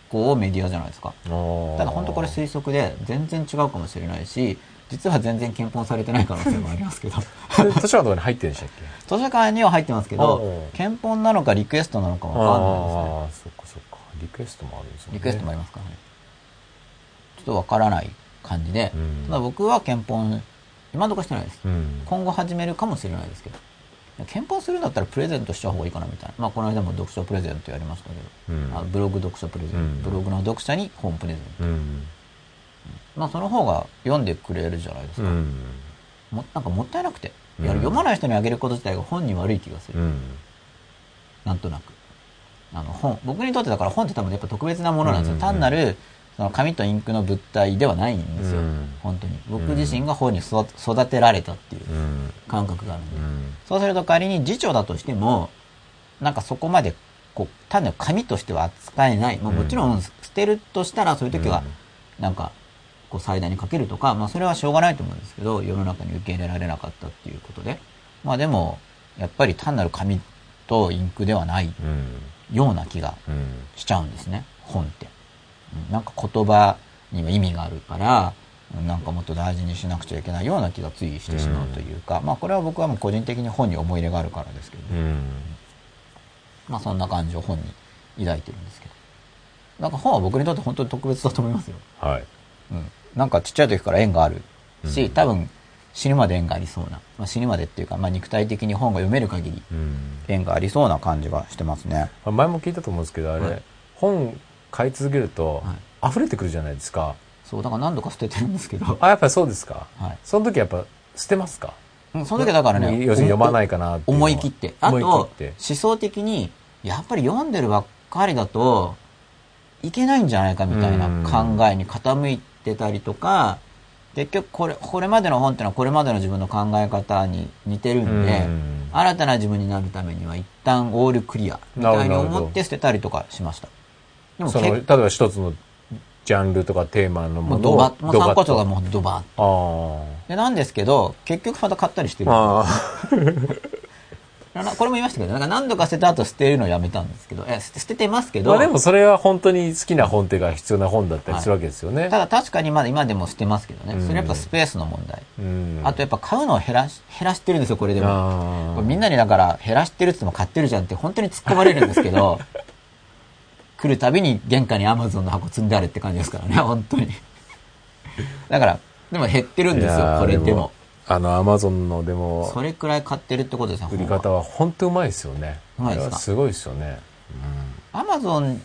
校、メディアじゃないですか。うん、ただ本当これ推測で全然違うかもしれないし、実は全然検本されてない可能性もありますけど。れ 図書館とかに入ってるんでしたっけ？図書館には入ってますけおどう、検本なのかリクエストなのかわかんないですね。ああ、そっかそっか。リクエストもあるんですよね。リクエストもありますからね。ちょっとわからない感じで、うんただ僕は検本、今のところしてないです。うん。今後始めるかもしれないですけど。検本するんだったらプレゼントしちゃう方がいいかなみたいな。まあこの間も読書プレゼントやりましたけど、うんあブログ読書プレゼント、うんブログの読者に本プレゼント。うん。まあその方が読んでくれるじゃないですか。うん。もなんかもったいなくて。いやうん読まない人にあげること自体が本に悪い気がする。うん。なんとなく。あの本、僕にとってだから本って多分やっぱ特別なものなんですよ。うん単なる、その紙とインクの物体ではないんですよ。うん本当に。僕自身が本に育育てられたっていううん。感覚があるんで。うん。そうすると仮に辞書だとしても、なんかそこまで、こう、単なる紙としては扱えない。まあ、うんもちろん捨てるとしたらそういう時はうん、なんか、こう最大にかけるとか、まあそれはしょうがないと思うんですけど、世の中に受け入れられなかったっていうことで。まあでも、やっぱり単なる紙とインクではないうん。ような気がうん。しちゃうんですね、本って。うんなんか言葉には意味があるから、なんかもっと大事にしなくちゃいけないような気がついしてしまうというか、まあこれは僕はもう個人的に本に思い入れがあるからですけど、うん。まあそんな感じを本に抱いてるんですけど。なんか本は僕にとって本当に特別だと思いますよ。はい。うん。なんかちっちゃい時から縁があるし、うん多分死ぬまで縁がありそうな、まあ死ぬまでっていうか、まあ肉体的に本が読める限りうん。縁がありそうな感じがしてますね。前も聞いたと思うんですけど、あれ、はい本買い続けるとは、溢れてくるじゃないですか。そう、だから何度か捨ててるんですけど、あ、やっぱりそうですか。はい。その時やっぱ捨てますか？うんその時はだからね、要するに読まないかな思い切って。あと、思想的に、やっぱり読んでるばっかりだと、いけないんじゃないかみたいな考えに傾いてたりとか、結局これ、これまでの本ってのはこれまでの自分の考え方に似てるんで、うん新たな自分になるためには一旦オールクリアみたいに思って捨てたりとかしました。その、例え結ば一つのジャンルとかテーマのものをもうドバッ、もう参考書がう。もうドバッ。あで、なんですけど、結局また買ったりしてる。これも言いましたけど、なんか何度か捨てた後捨てるのをやめたんですけど、え捨て捨ててますけど、まあでもそれは本当に好きな本っていうか必要な本だったりするわけですよね。ただ確かにまだ今でも捨てますけどね、うんそれやっぱスペースの問題。うんあとやっぱ買うのを減らし、減らしてるんですよ、これでも。みんなにだから減らしてるって言っても買ってるじゃんって本当に突っ込まれるんですけど、来るたびに玄関にアマゾンの箱積んであるって感じですからね、本当に。だから、でも減ってるんですよ、これでも。あの、アマゾンのでも、それくらい買ってるってことですよ、売り方は本当うまいですよね。うまいですか？すごいですよね。アマゾン、うん、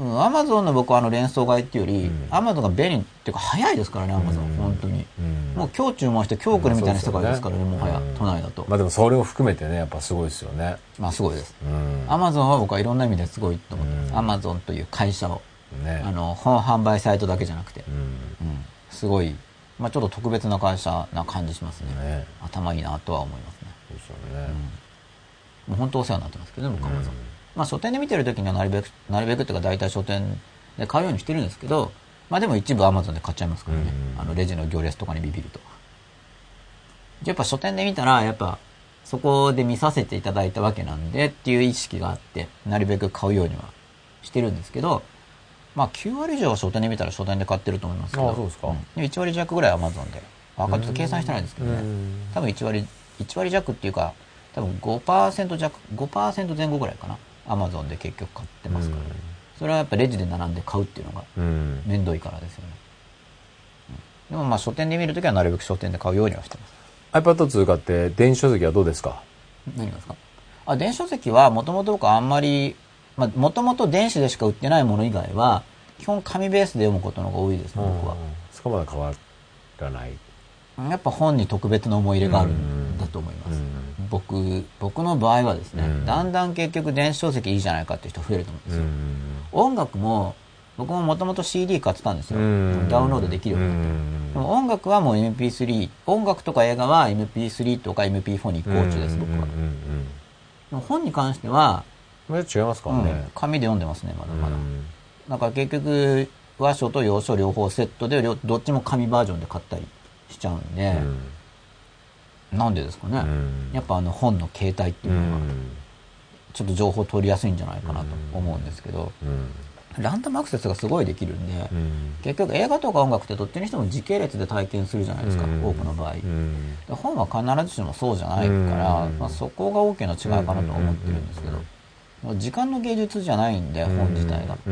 アマゾンの僕はあの連想買いっていうよりうん、アマゾンが便利っていうか早いですからね、アマゾン、うん本当に。うんもう今日注文して今日来るみたいな世界ですからね、うんもはやうん、都内だと。まあでもそれを含めてね、やっぱすごいですよね。まあすごいです。うん。アマゾンは僕はいろんな意味ですごいと思ってます。うんアマゾンという会社を、ね。あの、本販売サイトだけじゃなくてう、ん。うん、すごい、まあちょっと特別な会社な感じしますね。ね。頭いいなとは思いますね。そうですよね。もう本当お世話になってますけどね、僕アマゾン。うんまあ書店で見てる時にはなるべく、なるべくっていうか大体書店で買うようにしてるんですけど、まあでも一部アマゾンで買っちゃいますからね。うんあのレジの行列とかにビビると。やっぱ書店で見たら、やっぱそこで見させていただいたわけなんでっていう意識があって、なるべく買うようにはしてるんですけど、まあ9割以上は書店で見たら書店で買ってると思いますけど、あそうですかんで1割弱ぐらいアマゾンで。あ、ちょっと計算してないんですけどね。うん多分1割、1割弱っていうか、多分5%弱、5%前後ぐらいかな。アマゾンで結局買ってますからね。それはやっぱレジで並んで買うっていうのがうん。面倒いからですよね。うんでもまあ書店で見るときはなるべく書店で買うようにはしてます。iPad 通買って電子書籍はどうですか？何がですか？あ、電子書籍はもともと僕あんまり、まあもともと電子でしか売ってないもの以外は、基本紙ベースで読むことの方が多いですね、僕は。そこまで変わらない。やっぱ本に特別な思い入れがあるんだと思います。うん僕、僕の場合はですね、うんだんだん結局電子書籍いいじゃないかっていう人増えると思うんですよ。うん。音楽も、僕ももともと CD 買ってたんですよ。うんダウンロードできるようになって。でも音楽はもう MP3、音楽とか映画は MP3 とか MP4 に移行中です、僕は。うん本に関しては、うん。違いますかうんね。紙で読んでますね、まだまだ。うんだから結局、和書と洋書両方セットで、両どっちも紙バージョンで買ったりしちゃうんで、なんでですかね。うんやっぱあの本の形態っていうのが、ちょっと情報取りやすいんじゃないかなと思うんですけど、うんランダムアクセスがすごいできるんで、うん結局映画とか音楽ってどっちにしても時系列で体験するじゃないですか、うん多くの場合。本は必ずしもそうじゃないから、うんまあ、そこが大きな違いかなと思ってるんですけど、時間の芸術じゃないんで、本自体が。確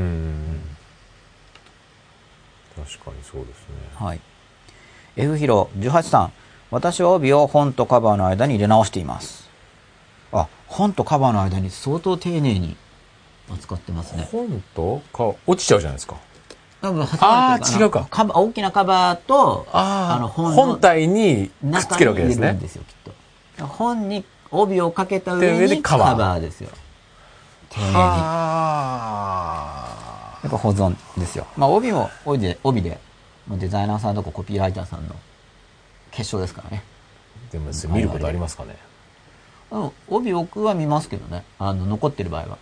かにそうですね。はい。F ヒロ18さん。私は帯を本とカバーの間に入れ直しています。あ、本とカバーの間に相当丁寧に扱ってますね。本とか落ちちゃうじゃないですか。多分挟あーまれてる違うかカバー大きなカバーと、あの本の本体にくっつけるわけですねで。すよ、きっと。本に帯をかけたで上にカ上でカバーですよ。丁寧に。やはっぱ保存ですよ。まあ帯も帯で、帯で、デザイナーさんとかコピーライターさんの結晶ですからね。あ。でも見ることありますかね？うん、帯僕は見ますけどね。あの、残ってる場合は。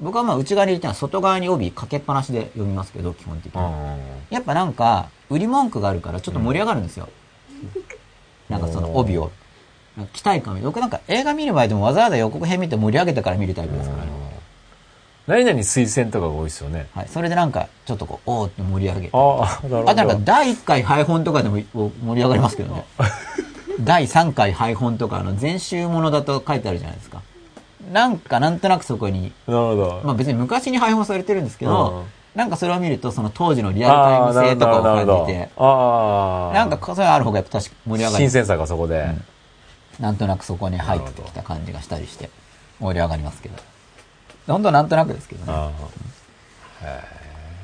僕はまあ内側に入れてない外側に帯かけっぱなしで読みますけど、基本的に。やっぱなんか、売り文句があるからちょっと盛り上がるんですよ。なんかその帯を。期待感僕なんか映画見る前でもわざわざ予告編見て盛り上げてから見るタイプですからね。何々推薦とかが多いですよね。はい。それでなんか、ちょっとこう、おーって盛り上げて。ああ、なるほど。あとなんか第1回配本とかでも盛り上がりますけどね。第3回配本とか、あの、全集ものだと書いてあるじゃないですか。なんかなんとなくそこに、なるほど。まあ別に昔に配本されてるんですけど、うんなんかそれを見るとその当時のリアルタイム性とかを感じて、ああ。なんかそれある方がやっぱ確か盛り上がる。新鮮さがそこで。なんとなくそこに入ってきた感じがしたりして、盛り上がりますけど。ほんとなんとなくですけどね。あ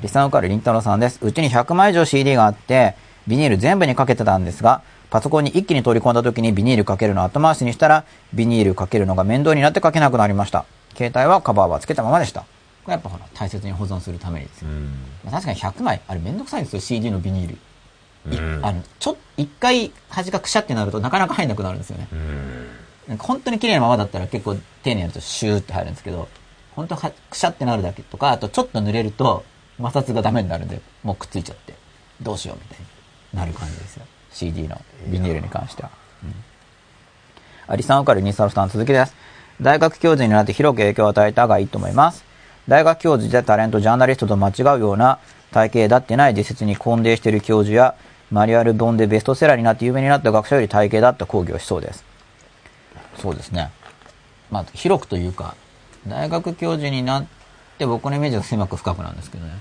リサノカルリンタロウさんです。うちに100枚以上 CD があって、ビニール全部にかけてたんですが、パソコンに一気に取り込んだ時にビニールかけるのを後回しにしたら、ビニールかけるのが面倒になってかけなくなりました。携帯はカバーはつけたままでした。これやっぱほら、大切に保存するためにですよ。うん。まあ確かに100枚、あれめんどくさいんですよ、CD のビニール。あの、ちょっ、一回端がくしゃってなるとなかなか入んなくなるんですよね。うん。なんか本当に綺麗なままだったら結構丁寧にやるとシューって入るんですけど、本当はくしゃってなるだけとか、あとちょっと濡れると摩擦がダメになるんで、もうくっついちゃって、どうしようみたいになる感じですよ。CD のビニールに関しては。うん、アリさんわかるニサロさん続きです。大学教授になって広く影響を与えたがいいと思います。大学教授でタレント、ジャーナリストと間違うような体型だってない自説に混迷している教授や、マニュアル本でベストセラーになって有名になった学者より体型だった講義をしそうです。そうですね。まあ、広くというか、大学教授になって僕のイメージが狭く深くなんですけどね。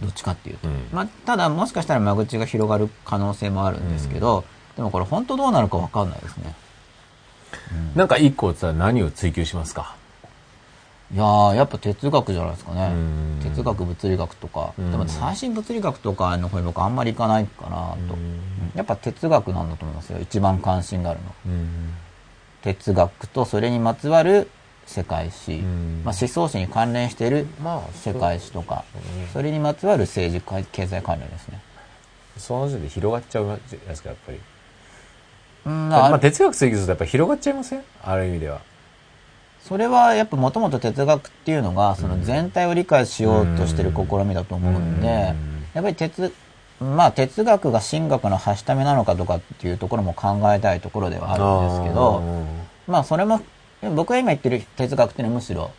どっちかっていうと。うんまあ、ただ、もしかしたら間口が広がる可能性もあるんですけど、でもこれ本当どうなるかわかんないですね。なんか一個って言ったら何を追求しますか？いやー、やっぱ哲学じゃないですかねうん。哲学、物理学とか。うんでも最新物理学とかの方に僕あんまり行かないかなと。やっぱ哲学なんだと思いますよ。一番関心があるの。うん。哲学とそれにまつわる世界史、ん。まあ、思想史に関連しているまあ世界史とか、それにまつわる政治か経済関連ですね。その時点で広がっちゃうじゃないですか、やっぱり。うんまあ、あ哲学追求するとやっぱ広がっちゃいません？ある意味では。それはやっぱもともと哲学っていうのがその全体を理解しようとしてる試みだと思うんで、うん。やっぱり哲、まあ哲学が神学のはしためなのかとかっていうところも考えたいところではあるんですけど、まあそれも、僕が今言ってる哲学っていうのはむしろ、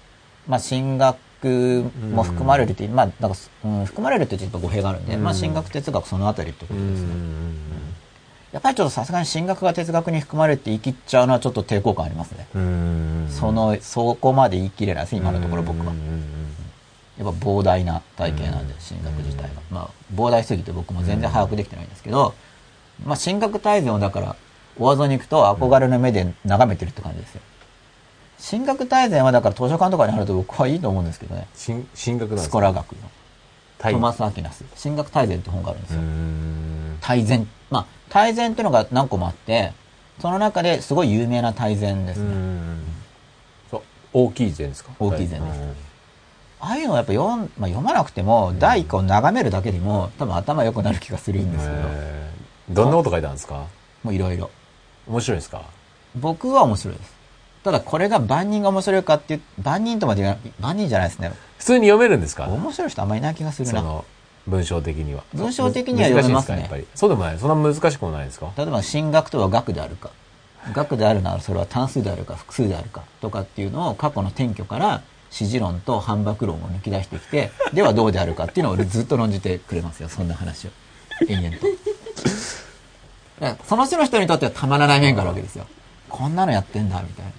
まあ神学も含まれるっていう、まあなんか、うん、含まれるってちょっと語弊があるんで、まあ神学哲学そのあたりってことですね。やっぱりちょっとさすがに神学が哲学に含まれるって言い切っちゃうのはちょっと抵抗感ありますね。うん。その、そこまで言い切れないです、今のところ僕はうん。やっぱ膨大な体系なんで、神学自体が。まあ、膨大すぎて僕も全然把握できてないんですけど、まあ、神学大全をだから、お技に行くと憧れの目で眺めてるって感じですよ。神学大全はだから図書館とかにあると僕はいいと思うんですけどね。神神学なんですスかコラ学の。対トマス・アキナス。神学大全って本があるんですうよ。ん。大全。まあ、大全っていうのが何個もあって、その中ですごい有名な大全ですね。そう。大きい禅ですか？大きい禅ですああいうのをやっぱ読ん、まあ、読まなくても、第一個を眺めるだけでも、多分頭良くなる気がするんですけど、どんなこと書いてあるんですか？もういろいろ。面白いですか？僕は面白いです。ただこれが万人が面白いかっていう、万人とまで言わ万人じゃないですね。普通に読めるんですか？面白い人あんまりいない気がするな。その文章的には文章的には読めますねすかやっぱりそうでもないそんな難しくもないですか？例えば進学とは学であるか、学であるならそれは単数であるか複数であるかとかっていうのを過去の転居から支持論と反駁論を抜き出してきて、ではどうであるかっていうのを俺ずっと論じてくれますよ、そんな話を。延々と。その人の人にとってはたまらない面があるわけですよ。こんなのやってんだ、みたいな。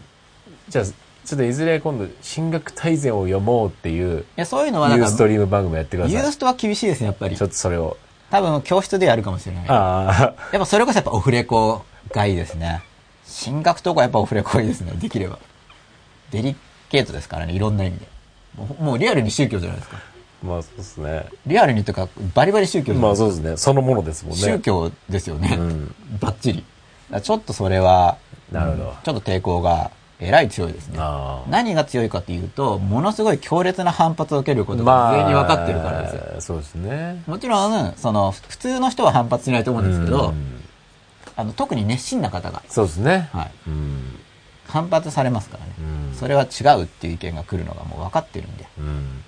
いじゃあちょっといずれ今度進学大全を読もうっていうや、そういうのはなんかユース、トリーム番組やってくださいユーストは厳しいですね、やっぱりちょ。っとそれを多分教室でやるかもしれない。やあっぱそれこそやっぱオフレコがいいですね。進学とかやっぱオフレコがいいですね、できれば。デリケートですからね、いろんな意味で。もうもうリアルに宗教じゃないですか。あまあそうですねリアルにというか、バリバリ宗教じゃないですか。まあそうですねそのものですもんね宗教ですよね。うんバッチリ。だからちょっとそれは、なるほどうんちょっと抵抗がえらい強いですね。ああ何が強いかというと、ものすごい強烈な反発を受けることが全員に分かってるからですよ。そうですねもちろん、その、普通の人は反発しないと思うんですけど、うんあの、特に熱心な方が、そうですねはい、うん反発されますからね。うんそれは違うっていう意見が来るのがもう分かってるんで、うん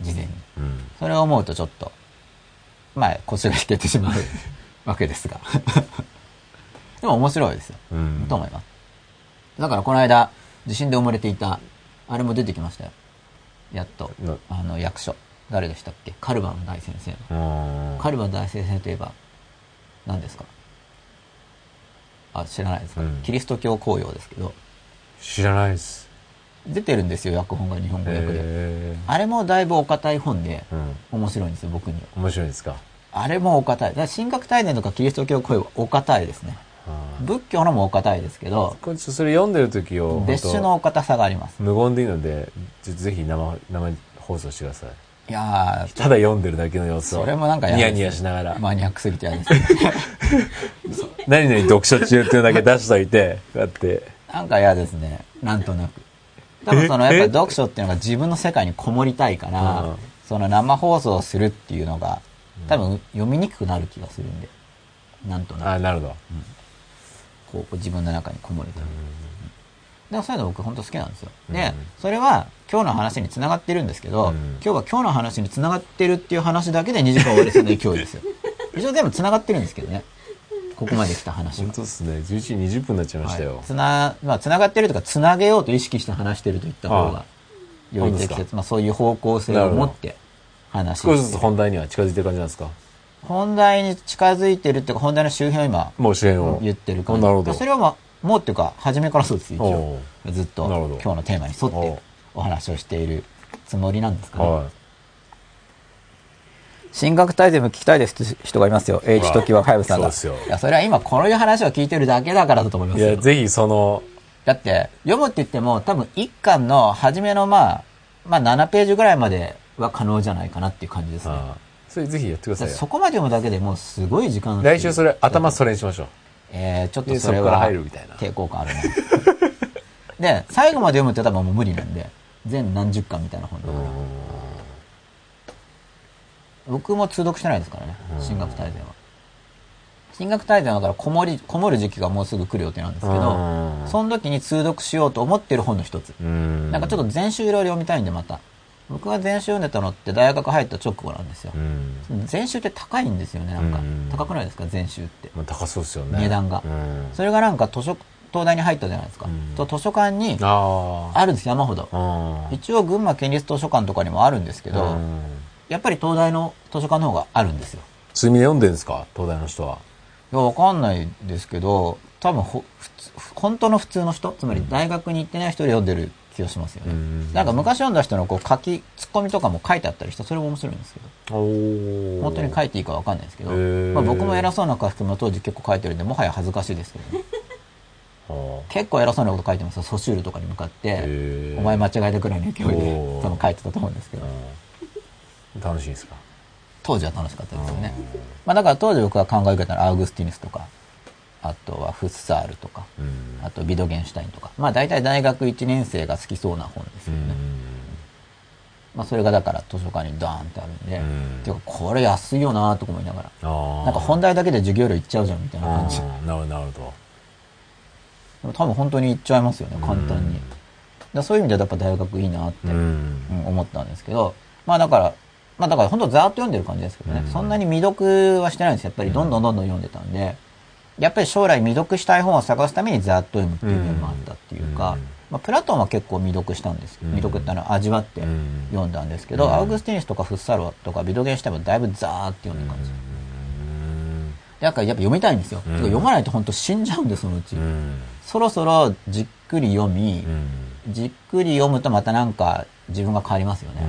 事前に。うんそれを思うとちょっと、まあ、腰が引けてしまうわけですが。でも面白いですよ。うんと思います。だからこの間、地震で埋もれていた、あれも出てきましたよ。やっとな。あの、役所。誰でしたっけ？カルバン大先生の。うんカルバン大先生といえば、何ですか？あ、知らないですか、うんキリスト教公用ですけど、知らないです出てるんですよ、訳本が日本語訳で。へあれもだいぶお堅い本で、ーうん面白いんですよ、僕には。面白いですか？あれもお堅い。だから神学大全とかキリスト教公用はお堅いですね。あ仏教のもお堅いですけど、これそれ読んでる時を別種のお堅さがあります。無言でいいのでぜひ生生放送してくださいいやー、ただ読んでるだけの様子をそれもなんかニヤニヤしながら、マニアックすぎて嫌です。何々読書中っていうだけ出しといてこうやってなんか嫌ですね。なんとなく。多分そのやっぱり読書っていうのが自分の世界にこもりたいからうん、その生放送をするっていうのが、多分読みにくくなる気がするんで。なんとなく。あなるほどこう自分の中にこもれた。だからそういうの僕本当好きなんですよ。うんで、それは今日の話につながってるんですけど、うん今日は今日の話につながってるっていう話だけで2時間終わりそうな勢いですよ。一応全部つながってるんですけどね。ここまで来た話が。本当ですね。11時20分になっちゃいましたよ。はいつな、まあ、つながってるとか、つなげようと意識して話してると言った方が、より適切。まあ、そういう方向性を持って話して少しずつ本題には近づいてる感じなんですか？本題に近づいてるっていうか、本題の周辺を今、もう主演を。言ってる感じ。なるほど。それはまあ、もうっていうか、初めからそうです、一応お。ずっと、今日のテーマに沿ってお話をしているつもりなんですけど、は進学大全部聞きたいですって人がいますよ。H ときは5さんが。そうですよいや、それは今こういう話を聞いてるだけだからだと思いまい。すよいや、。ぜひその、だって、読むって言っても、多分一巻の初めのまあ、まあ7ページぐらいまでは可能じゃないかなっていう感じですね。ああそれぜひやってくださいよ。そこまで読むだけでもうすごい時間来週それ、頭それにしましょう。えー、ちょっとでそれは入るみたいな抵抗感あるね。で、最後まで読むって多分もう無理なんで、全何十巻みたいな本だから。僕も通読してないですからね、進学大全は。進学大全はだからこもり、こもる時期がもうすぐ来る予定なんですけど、うんその時に通読しようと思ってる本の一つ。うん。なんかちょっと全集いろいろ読みたいんでまた。僕が全集読んでたのって大学入った直後なんですよう。ん。全集って高いんですよね、なんかうん。高くないですか、全集って。まあ、高そうですよね。値段がうん。それがなんか図書、東大に入ったじゃないですか。うんと図書館にあるんです、山ほど。一応群馬県立図書館とかにもあるんですけど、うんやっぱり東大の図書館の方があるんですよ。積みで読んでるんですか？東大の人は。いや、わかんないですけど、多分ほ、本当の普通の人、つまり大学に行ってない人で読んでる気がしますよね。うん。なんか昔読んだ人のこう書き、ツッコミとかも書いてあったりして、それも面白いんですけど、本当に書いていいかわかんないですけど、まあ、僕も偉そうな書き込みを当時結構書いてるんで、もはや恥ずかしいですけどね。結構偉そうなこと書いてますよ、ソシュールとかに向かって、お前間違えたくらいの勢いで書いてたと思うんですけど、うん楽しいですか？当時は楽しかったですよね。まあだから当時僕が考え方のアウグスティヌスとか、あとはフッサールとか、うん。あとビドゲンシュタインとか、まあ大体大学1年生が好きそうな本ですよね。まあそれがだから図書館にドーンってあるんで、うん。てかこれ安いよなとか思いながら、なんか本題だけで授業料いっちゃうじゃんみたいな感じ。なるほどなるほど。でも多分本当にいっちゃいますよね、簡単に。うんだそういう意味ではやっぱ大学いいなって、思ったんですけど、まあだから、まあだから本当ざーっと読んでる感じですけどね、うん。そんなに未読はしてないんですよ。やっぱりどんどんどんどん読んでたんで、やっぱり将来未読したい本を探すためにざーっと読むっていう面もあったっていうか、うん。まあプラトンは結構未読したんです。うん。未読ってあの味わってうん。読んだんですけど、うん。アウグスティヌスとかフッサロとかビドゲンシュタインもだいぶざーって読んだ感じ。うん。だからやっぱ読みたいんですよ。うん。読まないと本当死んじゃうんで、そのうち。うん。そろそろじっくり読み、うん。じっくり読むとまたなんか自分が変わりますよね。う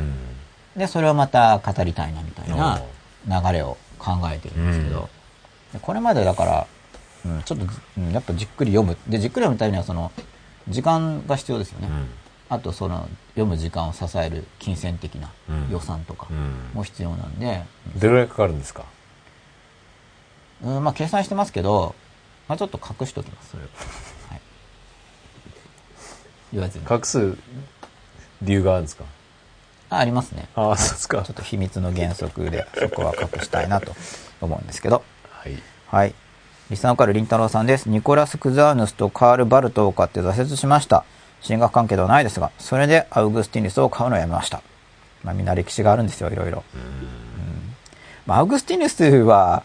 ん。で、それをまた語りたいなみたいなお流れを考えてるんですけど、でこれまでだから、うん、ちょっと、うんやっぱじっくり読む。で、じっくり読むためにはその、時間が必要ですよね。あと、その、読む時間を支える金銭的なうん予算とかうんも必要なんで、どれぐらいかかるんですか？うん、まあ計算してますけど、まあちょっと隠しておきます、それは。はい。言わずに。隠す理由があるんですか？あ、ありますね。ああそうですかちょっと秘密の原則で、そこは隠したいなと思うんですけど。はいはい。リスナーからりんたろうさんです。ニコラス・クザーヌスとカール・バルトを買って挫折しました。進学関係ではないですが、それでアウグスティヌスを買うのをやめました。まあみんな歴史があるんですよ、いろいろ。うんまあ、アウグスティヌスは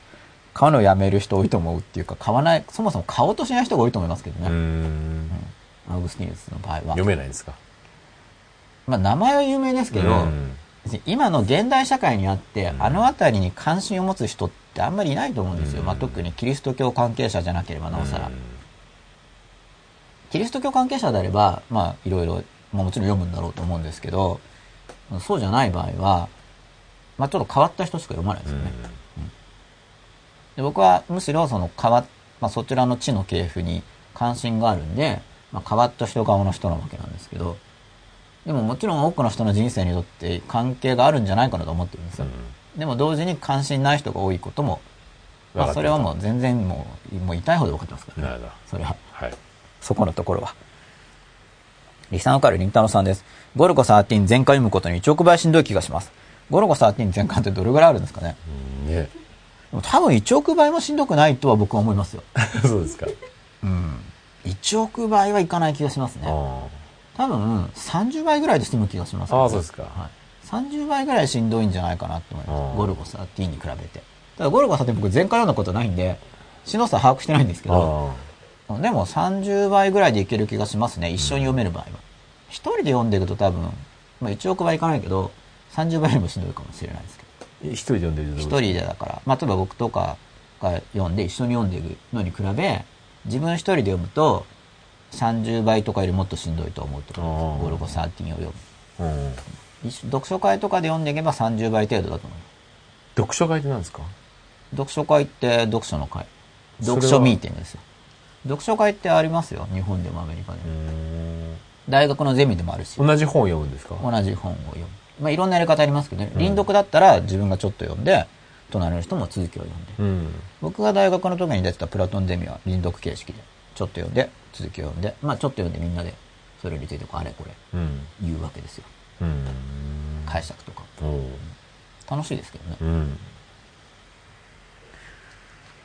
買うのをやめる人多いと思うっていうか、買わない、そもそも買おうとしない人が多いと思いますけどうね。んアウグスティヌスの場合は。読めないんですか？まあ名前は有名ですけど、うん別に今の現代社会にあって、うんあの辺りに関心を持つ人ってあんまりいないと思うんですよ。うんまあ、特にキリスト教関係者じゃなければなおさら。キリスト教関係者であれば、まあ、いろいろ、まあ、もちろん読むんだろうと思うんですけど、そうじゃない場合は、まあ、ちょっと変わった人しか読まないですよね。で僕はむしろその変わっ、まあ、そちらの地の系譜に関心があるんで、まあ、変わった人側の人なわけなんですけど、でももちろん多くの人の人生にとって関係があるんじゃないかなと思ってるんですよ。でも同時に関心ない人が多いことも、まあ、それはもう全然もう、もう痛いほど分かってますからね。なるほどそれは。はいそこのところは。リサノカルリンタロさんです。ゴルゴ13全巻読むことに1億倍しんどい気がします。ゴルゴ13全巻ってどれぐらいあるんですかねうんねでも多分1億倍もしんどくないとは僕は思いますよ。そうですかうん。1億倍はいかない気がしますね。あ多分30倍ぐらいで済む気がします、ああそうですかはい。30倍ぐらいしんどいんじゃないかなと思いあます。ーゴルゴ13に比べて。ただゴルゴ13僕前回読んだことないんで、しんどさ把握してないんですけど、あでも30倍ぐらいでいける気がしますね。一緒に読める場合は。一人で読んでいくと多分、まあ1億倍いかないけど、30倍よりもしんどいかもしれないですけど。あ。一人で読んでると一人でだから、まあ、例えば僕とかが読んで一緒に読んでいくのに比べ、自分一人で読むと、30倍とかよりもっとしんどいと思うってことです。あーゴルゴ13を読む。うん。読書会とかで読んでいけば30倍程度だと思う。読書会って何ですか？読書会って読書の会。読書ミーティングですよ。読書会ってありますよ。日本でもアメリカでも。うん。大学のゼミでもあるし。同じ本を読むんですか？同じ本を読む。まあ、いろんなやり方ありますけどね。輪読だったら自分がちょっと読んで、隣の人も続きを読んで。うん。僕が大学の時に出てたプラトンゼミは輪読形式で、ちょっと読んで、続きを読んで、まあちょっと読んでみんなで、それについてあれこれうん。言うわけですよ。うん。解釈とか。楽しいですけどね。うん。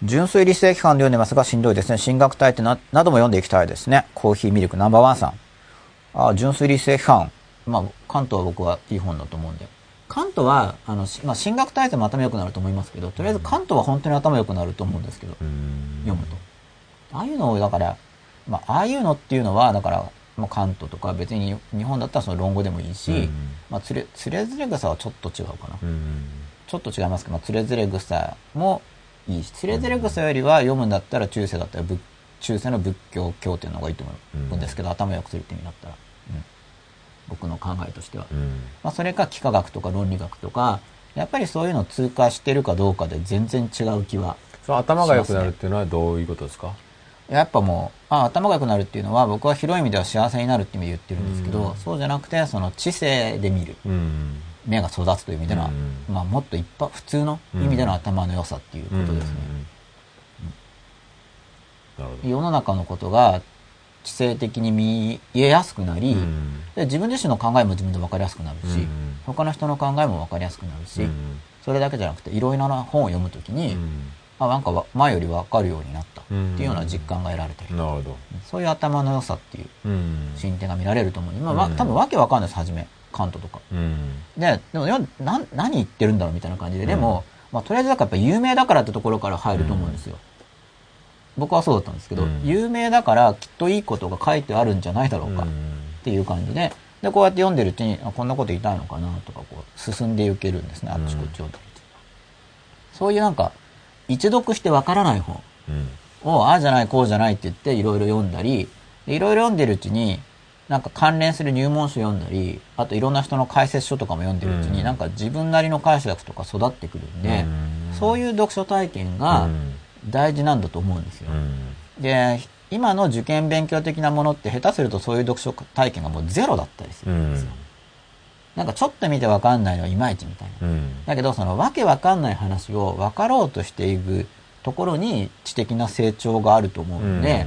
純粋理性期間で読んでますがしんどいですね。進学体ってななども読んでいきたいですね。コーヒーミルクナンバーワンさん。あ純粋理性期間。まあ、関東は僕はいい本だと思うんで。関東は、あの、しまあ、進学体制も頭良くなると思いますけど、とりあえず関東は本当に頭良くなると思うんですけど、うん。読むと。ああいうのを、だから、まあ、ああいうのっていうのは、だから、まあ、関東とか別に日本だったらその論語でもいいし、うんまあ、つれ、つれづれ草はちょっと違うかな。うん。ちょっと違いますけど、まあ、つれづれ草もいいし、つれづれ草よりは読むんだったら中世だったら仏中世の仏教経典の方がいいと思うんですけど、頭良くするって意味だったら、うん僕の考えとしては。うん。まあ、それか幾何学とか論理学とか、やっぱりそういうのを通過してるかどうかで全然違う気はその頭が良くなるっていうのはどういうことですか？やっぱもう、あ頭が良くなるっていうのは、僕は広い意味では幸せになるって意味で言ってるんですけど、うん。そうじゃなくて、その知性で見る、うん。目が育つという意味での、うん。まあもっと一般、普通の意味での頭の良さっていうことですね。なるほど。世の中のことが知性的に見えやすくなり、うん。で自分自身の考えも自分で分かりやすくなるし、うん。他の人の考えも分かりやすくなるし、うん。それだけじゃなくて、いろいろな本を読むときに、うんあ、なんかわ前より分かるようになったっていうような実感が得られたり、なるほど。そういう頭の良さっていううん。進展が見られると思う。まあ、わうん多分わけわかんないです、初め。カントとか。うん。で、でも、よな何言ってるんだろうみたいな感じで、でも、まあ、とりあえずだからやっぱ有名だからってところから入ると思うんですよ。僕はそうだったんですけど、うん有名だからきっといいことが書いてあるんじゃないだろうかっていう感じで、で、こうやって読んでるうちに、あこんなこと言いたいのかなとか、こう、進んでいけるんですね、あっちこっち読んでるうそういうなんか、一読してわからない本うん。を、ああじゃない、こうじゃないって言って、いろいろ読んだり、でいろいろ読んでるうちに、なんか関連する入門書読んだり、あといろんな人の解説書とかも読んでるうちに、うんなんか自分なりの解釈とか育ってくるんで、うんそういう読書体験が大事なんだと思うんですよ。うん。で、今の受験勉強的なものって下手するとそういう読書体験がもうゼロだったりすうるんですよ。ん。なんかちょっと見てわかんないのはいまいちみたいな。うん。だけど、そのわけわかんない話を分かろうとしていくところに知的な成長があると思うんで、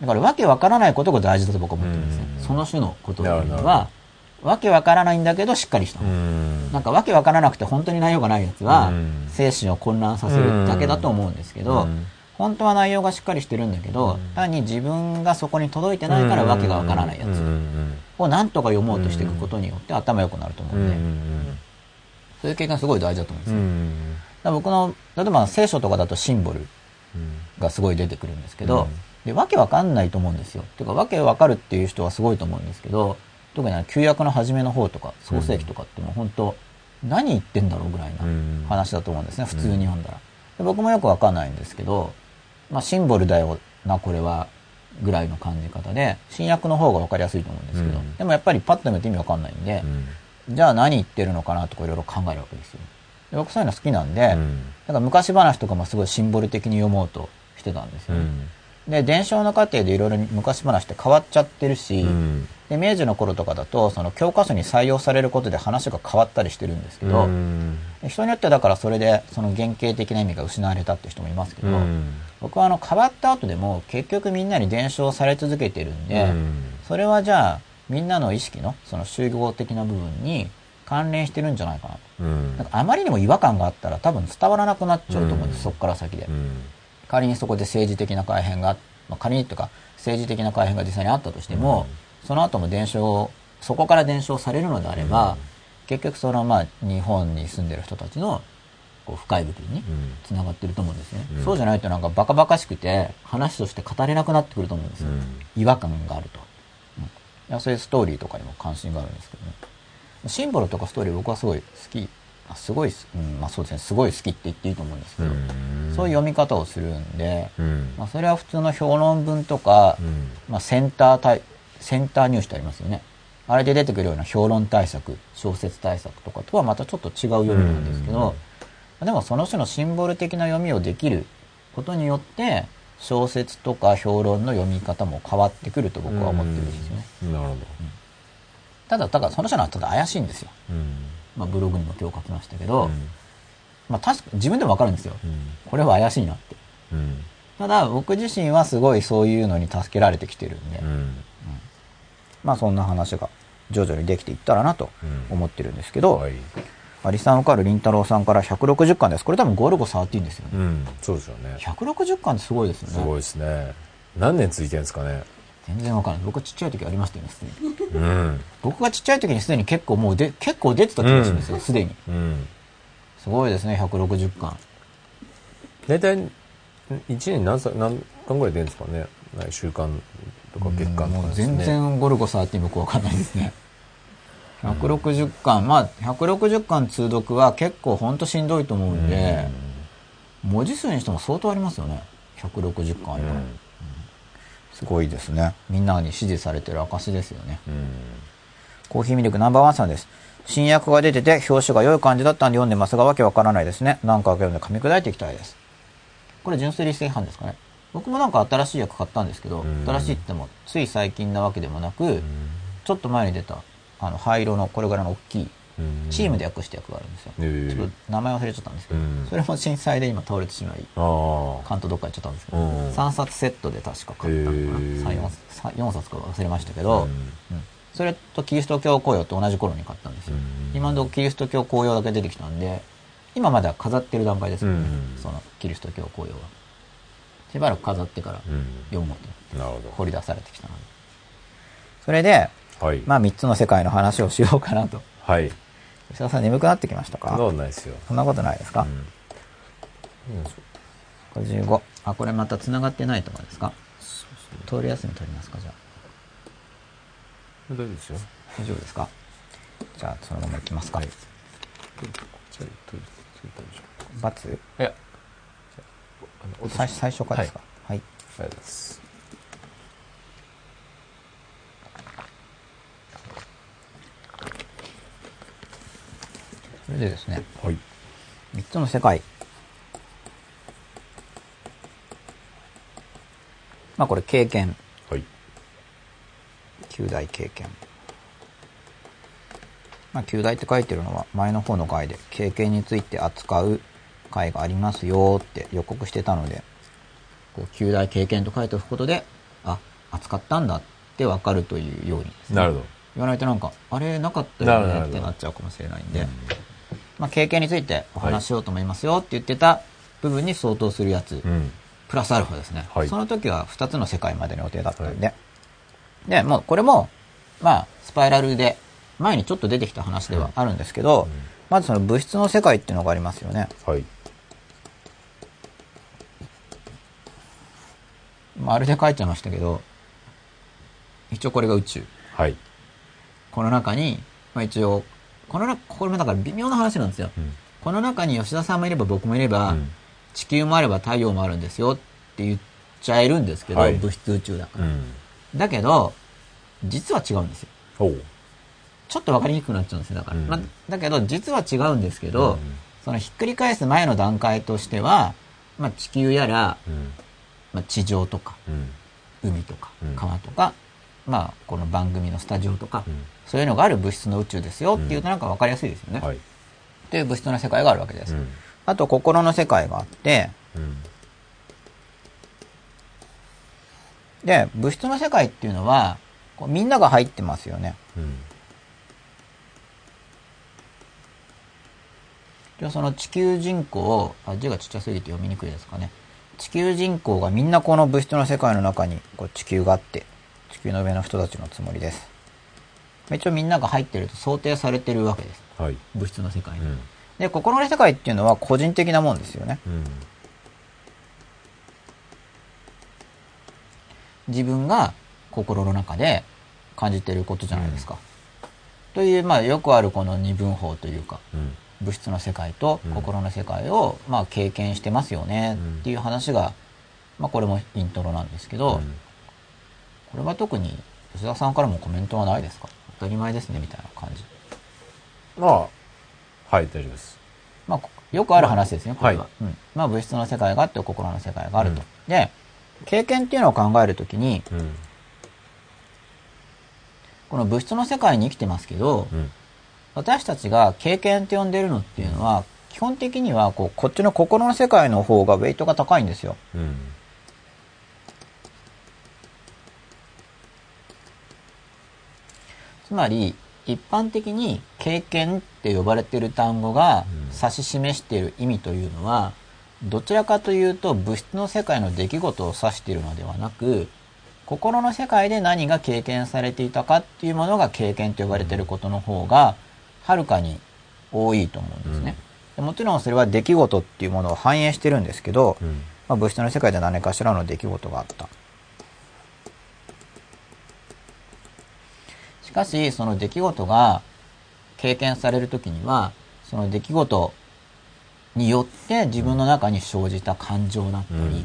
だからわけわからないことが大事だと僕は思ってるんですね。うんその種のことを言うになるは、わけわからないんだけどしっかりしたう本。ん。なんかわけわからなくて本当に内容がないやつはうん、精神を混乱させるだけだと思うんですけど、うん本当は内容がしっかりしてるんだけど、単に自分がそこに届いてないからわけがわからないやつんをなんとか読もうとしていくことによって頭良くなると思ううんで、ん。そういう経験すごい大事だと思うんですよ。うん。だ僕の、例えば聖書とかだとシンボルがすごい出てくるんですけど、うんで、わけわかんないと思うんですよ。てか、わけわかるっていう人はすごいと思うんですけど、特に旧約の初めの方とか、創世記とかってもう本当、何言ってんだろうぐらいなうん話だと思うんですね、普通に読んだら。で僕もよくわかんないんですけど、まあ、シンボルだよな、これは、ぐらいの感じ方で、新約の方がわかりやすいと思うんですけど、うんでもやっぱりパッと読めて意味わかんないんでう、んじゃあ何言ってるのかなとかいろいろ考えるわけですよ。で僕そういうの好きなんで、うんだから昔話とかもすごいシンボル的に読もうとしてたんですよね。うんで、伝承の過程でいろいろ昔話って変わっちゃってるし、うん。で、明治の頃とかだと、その教科書に採用されることで話が変わったりしてるんですけど、うん。人によってはだからそれでその原型的な意味が失われたって人もいますけど、うん。僕はあの変わった後でも結局みんなに伝承され続けてるんで、うん。それはじゃあみんなの意識のその集合的な部分に関連してるんじゃないかなと。うん。なんかあまりにも違和感があったら多分伝わらなくなっちゃうと思うんです、うん。そこから先で。うん仮にそこで政治的な改変が、まあ、仮にというか政治的な改変が実際にあったとしても、その後も伝承、そこから伝承されるのであれば、結局そのまあ日本に住んでる人たちのこう深い部分にうん。つながってると思うんですね、うん。そうじゃないとなんかバカバカしくて話として語れなくなってくると思うんですよ、うん。違和感があると、うん。いやそういうストーリーとかにも関心があるんですけどね。シンボルとかストーリー僕はすごい好きあすごいす、うん、まあそうですねすごい好きって言っていいと思うんですけど、そういう読み方をするんで、うん。まあ、それは普通の評論文とか、うん。まあ、センター対センター入試ってありますよね。あれで出てくるような評論対策小説対策とかとはまたちょっと違う読みなんですけど、でもその種のシンボル的な読みをできることによって小説とか評論の読み方も変わってくると僕は思ってるんですよね、うん。なるほど。ただただその種のはただ怪しいんですよ、うんまあ、ブログにも今日書きましたけど、うん。まあ確か自分でもわかるんですよ。うん。これは怪しいなって。うん。ただ僕自身はすごいそういうのに助けられてきてるんで、うん。まあそんな話が徐々にできていったらなとうん。思ってるんですけど、はい。アリさん受かるりんたろーさんから160巻です。これ多分ゴルゴ13ですよね。うん。そうですよね。160巻ってすごいですよね。すごいですね。何年続いてるんですかね全然わかんない。僕ちっちゃい時ありましたよね、すでに。うん僕がちっちゃい時にすでに結構もうで、結構出てた気がするんですよ、すでに。うんすごいですね、160巻。大体1年何歳何巻ぐらい出るんですかね週間とか月間ともうかですね全然ゴルゴ13僕わかんないですね。160巻、まあ160巻通読は結構ほんとしんどいと思うんで、文字数にしても相当ありますよね。160巻あればうんすごいですね。みんなに支持されてる証ですよね。うんコーヒーミルクナンバーワンさんです。新訳が出てて表紙が良い感じだったんで読んでますがわけわからないですね。何回か読んで噛み砕いていきたいです。これ純粋理性違反ですかね。僕もなんか新しい訳買ったんですけど、うん新しいってもつい最近なわけでもなく、ちょっと前に出たあの灰色のこれぐらいの大きいうんチームで訳した訳があるんですよ。へえちょっと名前忘れちゃったんですけど、うん。それも震災で今倒れてしまい、関東どっか行っちゃったんですけど、うん。3冊セットで確か買ったのかな。へえ3、4, 三4冊か忘れましたけど、うん。うん。それとキリスト教紅葉と同じ頃に買ったんですよ。うん。今のところキリスト教紅葉だけ出てきたんで、今まだ飾ってる段階ですよね、うん。そのキリスト教紅葉は。しばらく飾ってからうん。読もうとなるほ掘り出されてきたので。それで、どはい。まあ3つの世界の話をしようかなと。はい吉田さん眠くなってきましたか？そんなことないですよ。そんなことないですか、うん。55。あ、これまた繋がってないとかですか？通り休み取りますかじゃあ。大丈夫ですよ。大丈夫ですか？じゃあそのまま行きますか。はい。バツ？ういや最最初からですか？はい。はい。ありがとうございますそれでですね、はい3つの世界。まあこれ経験。はい旧大経験。まあ旧大って書いてるのは前の方の回で経験について扱う回がありますよって予告してたので、こう旧大経験と書いておくことで、あ、扱ったんだってわかるというようにねなるほど言わないとなんか、あれなかったよねってなっちゃうかもしれないんで、まあ経験についてお話ししようと思いますよって言ってた部分に相当するやつ、うんプラスアルファですね。はいその時は2つの世界までの予定だったんで。で、もうこれも、まあ、スパイラルで、前にちょっと出てきた話ではあるんですけど、まずその物質の世界っていうのがありますよね。はいまるで書いちゃいましたけど、一応これが宇宙。はいこの中に、まあ一応、この中、これもだから微妙な話なんですよ。うん。この中に吉田さんもいれば僕もいれば、うん。地球もあれば太陽もあるんですよって言っちゃえるんですけど、はい。物質宇宙だから。うん。だけど、実は違うんですよ。ちょっと分かりにくくなっちゃうんですよ、だから。うん。まあ、だけど、実は違うんですけど、うん。そのひっくり返す前の段階としては、まあ、地球やら、うん。まあ、地上とか、うん。海とかうん、川とか、まあ、この番組のスタジオとか、うんそういうのがある物質の宇宙ですよっていうとなんか分かりやすいですよね。はいっていう物質の世界があるわけです。うんあと、心の世界があって、うんで、物質の世界っていうのは、こうみんなが入ってますよね。うんじゃあその地球人口、あ、字がちっちゃすぎて読みにくいですかね。地球人口がみんなこの物質の世界の中にこう地球があって、地球の上の人たちのつもりです。一応みんなが入ってると想定されてるわけです。はい物質の世界に。うんで、心の世界っていうのは個人的なもんですよね。うん自分が心の中で感じていることじゃないですか。という、まあ、よくあるこの二分法というか、うん物質の世界と心の世界を、まあ、経験してますよねっていう話が、まあ、これもイントロなんですけど、うんこれは特に吉田さんからもコメントはないですか当たり前ですねみたいな感じ。まあはい大丈夫ですまあ、こよくある話ですね、これは。はいうん、まあ、物質の世界があって心の世界があると。で、経験っていうのを考えるときに、うんこの物質の世界に生きてますけど、うん私たちが経験って呼んでるのっていうのは、基本的にはこうこっちの心の世界の方がウェイトが高いんですよ。うんつまり、一般的に経験って呼ばれている単語がうん指し示している意味というのは、どちらかというと物質の世界の出来事を指しているのではなく、心の世界で何が経験されていたかっていうものが経験と呼ばれていることの方が、はるかに多いと思うんですね。でもちろんそれは出来事っていうものを反映してるんですけど、うんまあ、物質の世界で何かしらの出来事があった。かし、その出来事が経験されるときには、その出来事によって自分の中に生じた感情だったり、うん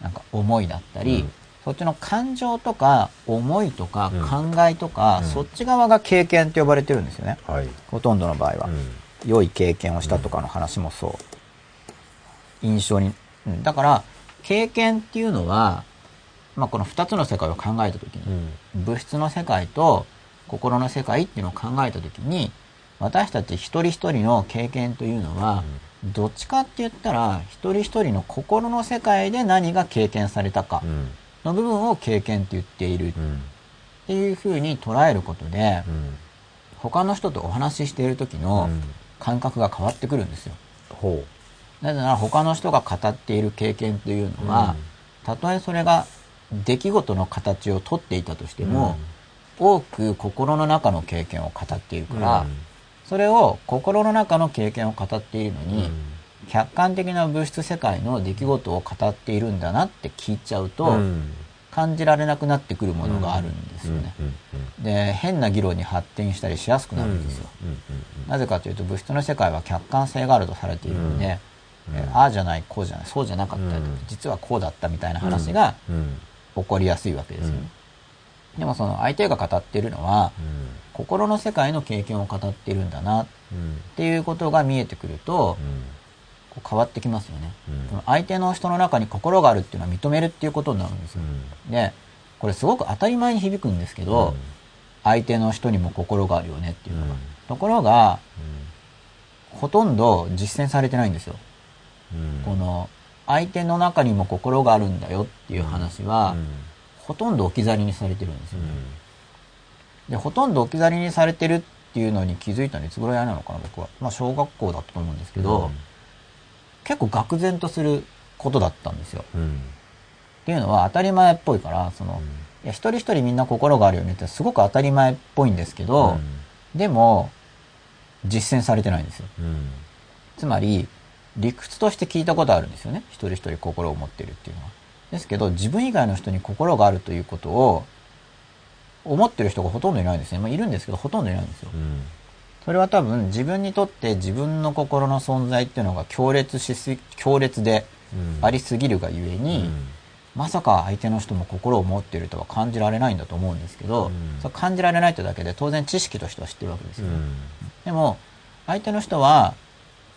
なんか思いだったり、うんそっちの感情とか思いとかうん考えとか、うんそっち側が経験って呼ばれてるんですよね。はいほとんどの場合は。うん良い経験をしたとかの話もそう。印象に。うんだから、経験っていうのは、まあ、この二つの世界を考えたときに、うん物質の世界と心の世界っていうのを考えたときに、私たち一人一人の経験というのは、どっちかって言ったら、一人一人の心の世界で何が経験されたかうん。の部分を経験って言っている。っうん。ていうふうに捉えることで、うん。他の人とお話ししている時のうん。感覚が変わってくるんですよ。ほなぜなら他の人が語っている経験というのは、たとえそれが出来事の形をとっていたとしても、多く心の中の経験を語っているうから、それを心の中の経験を語っているのに、客観的な物質世界の出来事を語っているんだなって聞いちゃうと、うん。感じられなくなってくるものがあるんですよね。うんうんで、変な議論に発展したりしやすくなるんですよ。うんうんなぜかというと物質の世界は客観性があるとされているので、うん。えああじゃないこうじゃないそうじゃなかった、うん。実はこうだったみたいな話がうん。起こりやすいわけですよね、でもその相手が語っているのはうん。心の世界の経験を語っているんだなっうん。ていうことが見えてくるとこう変わってきますよね、うん。その相手の人の中に心があるっていうのは認めるっていうことになるんですよ、でこれすごく当たり前に響くんですけど、相手の人にも心があるよねっていうのが、うん。ところがほとんど実践されてないんですよ。うん。この相手の中にも心があるんだよっていう話は、うんほとんど置き去りにされてるんですよね。うんで、ほとんど置き去りにされてるっていうのに気づいたのいつぐらいなのかな、僕は。まあ、小学校だったと思うんですけど、結構愕然とすることだったんですよ。うんっていうのは当たり前っぽいから、その、いや、一人一人みんな心があるよねってすごく当たり前っぽいんですけど、でも、実践されてないんですよ。うんつまり、理屈として聞いたことあるんですよね。一人一人心を持ってるっていうのは。ですけど、自分以外の人に心があるということを、思ってる人がほとんどいないんですね。まあ、いるんですけど、ほとんどいないんですよ。うんそれは多分、自分にとって自分の心の存在っていうのが強烈しす、強烈でうんありすぎるがゆえに、うんまさか相手の人も心を持っているとは感じられないんだと思うんですけど、うんそう感じられないってだけで当然知識としては知ってるわけですよ。うんでも、相手の人は、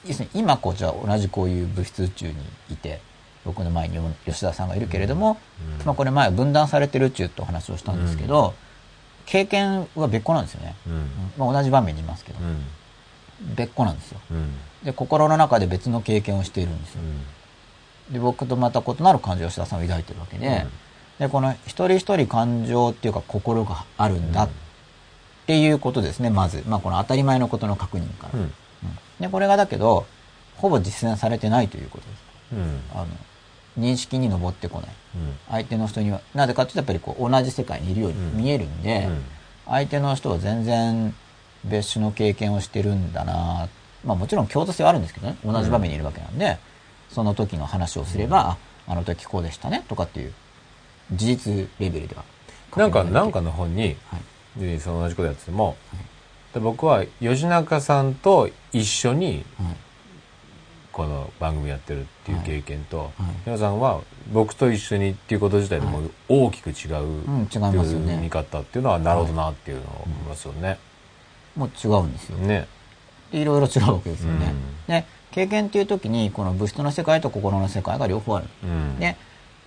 要するに今こうじゃあ同じこういう物質宇宙にいて、僕の前に吉田さんがいるけれども、うん。まあこれ前分断されてる宇宙ってお話をしたんですけど、経験は別個なんですよね。うん。まあ同じ場面にいますけど。う、ん。別個なんですよ。うん。で、心の中で別の経験をしているんですよ。で、僕とまた異なる感情を吉田さんは抱いてるわけで、で、この一人一人感情っていうか心があるんだっていうことですね、まず。まあこの当たり前のことの確認から。で、これがだけど、ほぼ実践されてないということです。うん。あの、認識に上ってこない。うん。相手の人には、なぜかというとやっぱりこう同じ世界にいるように見えるんで、うん。相手の人は全然別種の経験をしてるんだな。っまあもちろん共通性はあるんですけどね、同じ場面にいるわけなんで、その時の話をすれば、ああの時こうでしたね、とかっていう、事実レベルでは。なんか、なんか、かの本に、はい。でその同じことやってても、で僕は吉中さんと一緒にはい。この番組やってるっていう経験と、はい皆さんは僕と一緒にっていうこと自体でも大きく違ううん違いますよね見方っていうのはなるほどなっていうのを思いますよね。もう違うんですよ。ね。でいろいろ違うわけですよね。うんで、経験っていう時に、この物質の世界と心の世界が両方ある。うん。で、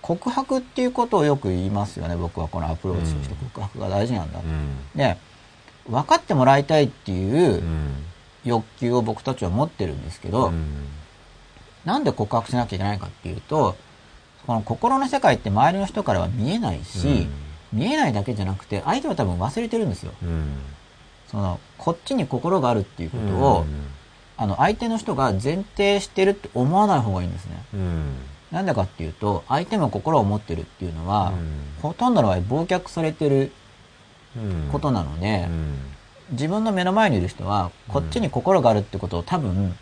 告白っていうことをよく言いますよね、僕はこのアプローチとして告白が大事なんだ。うん。で、分かってもらいたいっていううん。欲求を僕たちは持ってるんですけど、うんなんで告白しなきゃいけないかっていうと、この心の世界って周りの人からは見えないし、見えないだけじゃなくて、相手は多分忘れてるんですよ。うん。その、こっちに心があるっていうことを、あの、相手の人が前提してるって思わない方がいいんですね。うん。なんでかっていうと、相手も心を持ってるっていうのは、うんほとんどの場合、忘却されてるうん。ことなので、うん。自分の目の前にいる人は、こっちに心があるってことを多分、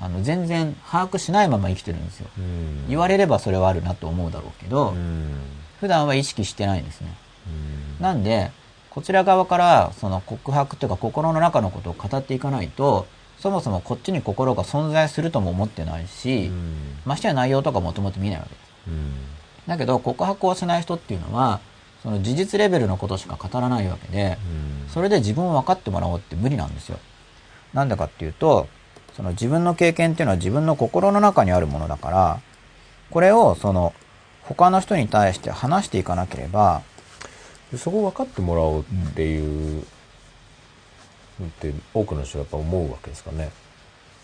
あの、全然把握しないまま生きてるんですよ。うん。言われればそれはあるなと思うだろうけど、うん。普段は意識してないんですね。うんなんで、こちら側からその告白というか心の中のことを語っていかないと、そもそもこっちに心が存在するとも思ってないし、うんましてや内容とかもともと見ないわけです。うんだけど告白をしない人っていうのは、その事実レベルのことしか語らないわけで、それで自分を分かってもらおうって無理なんですよ。なんでかっていうと、その自分の経験っていうのは自分の心の中にあるものだから、これをその他の人に対して話していかなければ、でそこを分かってもらおうっていうのって多くの人はやっぱ思うわけですかね。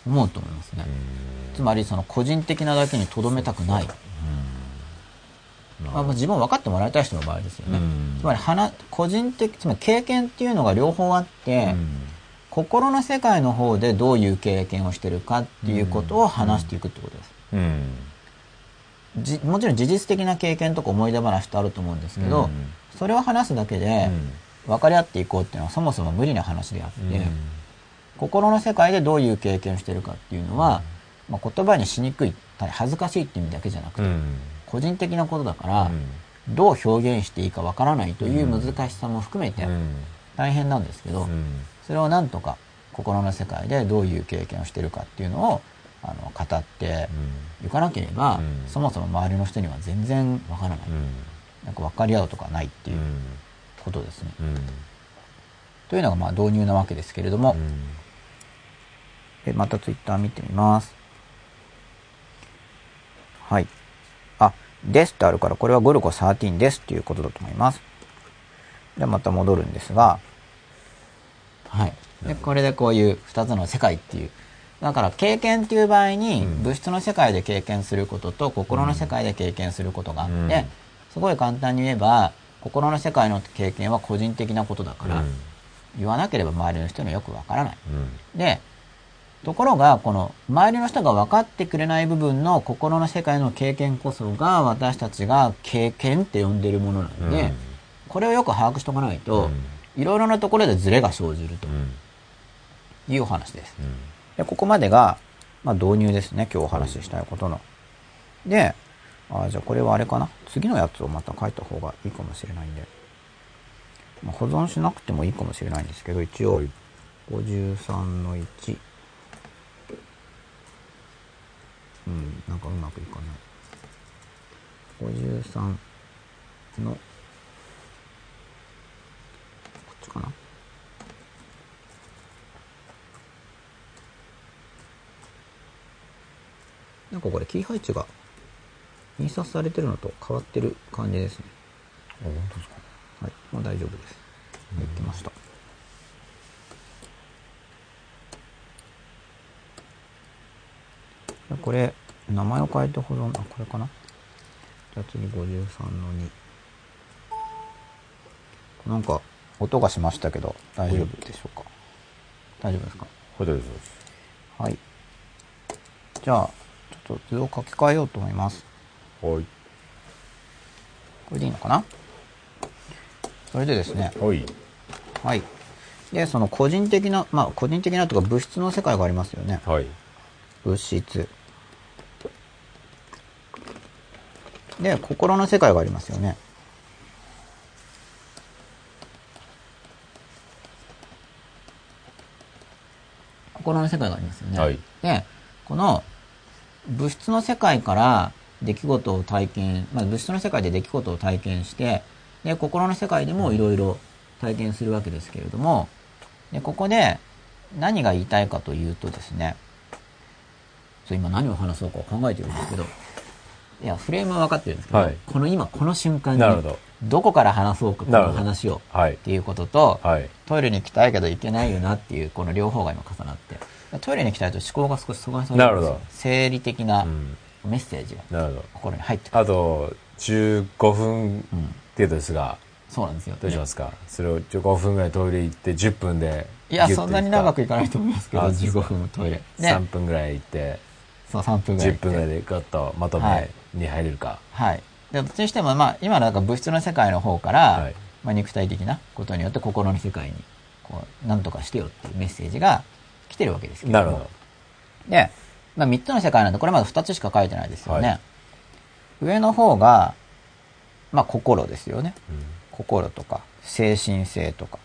思うと思いますね。つまりその個人的なだけに留めたくない。まあ、自分を分かってもらいたい人の場合ですよね。うんつまり話、個人的、つまり経験っていうのが両方あって、心の世界の方でどういう経験をしてるかっていうことを話していくってことです。うん。じもちろん事実的な経験とか思い出話ってあると思うんですけど、うん。それを話すだけで分かり合っていこうっていうのはそもそも無理な話であって、心の世界でどういう経験をしてるかっていうのは、まあ、言葉にしにくい恥ずかしいっていう意味だけじゃなくて、うん。個人的なことだから、うん。どう表現していいか分からないという難しさも含めてうん。大変なんですけど、うんそれをなんとか心の世界でどういう経験をしてるかっていうのをあの語っていかなければ、うん。そもそも周りの人には全然分からない、うん。なんか分かり合うとかないっていうことですね。うん。というのがまあ導入なわけですけれども、うん。でまたツイッター見てみます。はい。あ、ですってあるから、これはゴルゴ13ですっていうことだと思います。で、また戻るんですが、はい。で、これでこういう二つの世界っていう。だから経験っていう場合に、うん物質の世界で経験することと心の世界で経験することがあって、うんすごい簡単に言えば、心の世界の経験は個人的なことだから、言わなければ周りの人にはよくわからない。うんで、ところが、この周りの人が分かってくれない部分の心の世界の経験こそが私たちが経験って呼んでるものなので、うんこれをよく把握しておかないと、いろいろなところでズレが生じるというお話です。でここまでが、まあ、導入ですね。今日お話ししたいことの。で、あじゃあこれはあれかな。次のやつをまた書いた方がいいかもしれないんで。まあ、保存しなくてもいいかもしれないんですけど、一応、53の1。うん、なんかうまくいかない。53の1。なんかこれキー配置が印刷されてるのと変わってる感じですね。あ本当ですかはい。まあ大丈夫です。できました。じゃあこれ、名前を変えて保存、あ、これかなじゃあ次53の2。なんか、音がしましたけど、大丈夫でしょうか大丈夫ですかホテルですはい。じゃあ、ちょっと図を書き換えようと思います。はいこれでいいのかな？それでですね、はいはい。で、その個人的な、まあ個人的なとか物質の世界がありますよね。はい。物質。で、心の世界がありますよね。心の世界がありますよね。はいで、この物質の世界から出来事を体験、まあ、物質の世界で出来事を体験して、で、心の世界でもいろいろ体験するわけですけれども、で、ここで何が言いたいかというとですね、そう今何を話そうか考えてるんですけど、いや、フレームは分かってるんですけど、はい。この今この瞬間にど、どこから話そうか、この話を、はい。っ。ていうことと、はい。トイレに行きたいけど行けないよなっていう、この両方が今重なって、トイレに行きたいと思考が少し阻害されるんですよなるほど。生理的なうん。メッセージが。心に入ってくる。あと、15分うん。程度ですが、そうなんですよ。どうしますか？それを15分ぐらいトイレ行って10分で。いや、そんなに長くいかないと思いますけど、あそうですか15分トイレ。で3、分ぐらい行って、そう、3分ぐらい行っ10て。分ぐらいでガッとまとはいめに入れるか。はい。で、どっちにしても、まあ、今のなんか物質の世界の方から、はいまあ、肉体的なことによって心の世界に、こう、なんとかしてよっていうメッセージが来てるわけですけれども。なるほど。で、まあ、3つの世界なんで、これまだ2つしか書いてないですよね。はい上の方が、まあ、心ですよね。うん心とか、精神性とか。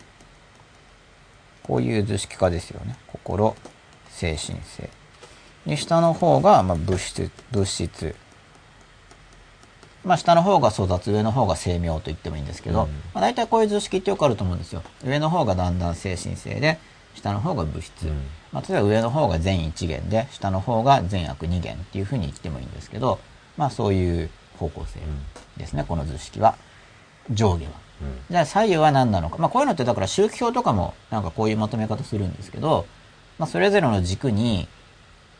こういう図式化ですよね。心、精神性。で、下の方が、まあ、物質、物質。まあ、下の方が粗雑、上の方が精妙と言ってもいいんですけど、うんまあ、大体こういう図式ってよくあると思うんですよ。上の方がだんだん精神性で、下の方が物質。うんまあ、例えば上の方が善一元で、下の方が善悪二元っていうふうに言ってもいいんですけど、まあそういう方向性ですね、この図式は。上下は。うんじゃあ左右は何なのか。まあこういうのってだから周期表とかもなんかこういうまとめ方するんですけど、まあそれぞれの軸に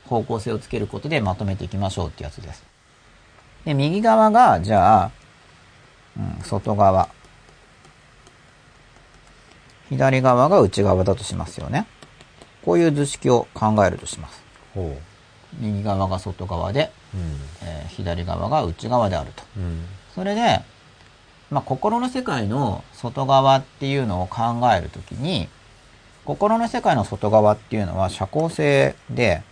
方向性をつけることでまとめていきましょうってやつです。で、右側が、じゃあ、うん、外側。左側が内側だとしますよね。こういう図式を考えるとします。ほ右側が外側で、う。うん。えー左側が内側であると。うん。それで、まあ、心の世界の外側っていうのを考えるときに、心の世界の外側っていうのは社交性で、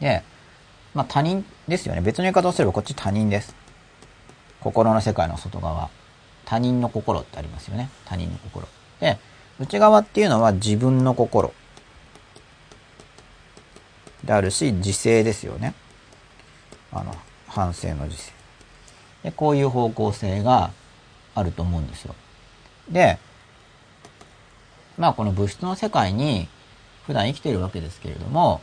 で、まあ、他人ですよね。別の言い方をすればこっち他人です。心の世界の外側。他人の心ってありますよね。他人の心。で、内側っていうのは自分の心。であるし、自制ですよね。あの、反省の自制。で、こういう方向性があると思うんですよ。で、まあこの物質の世界に普段生きているわけですけれども、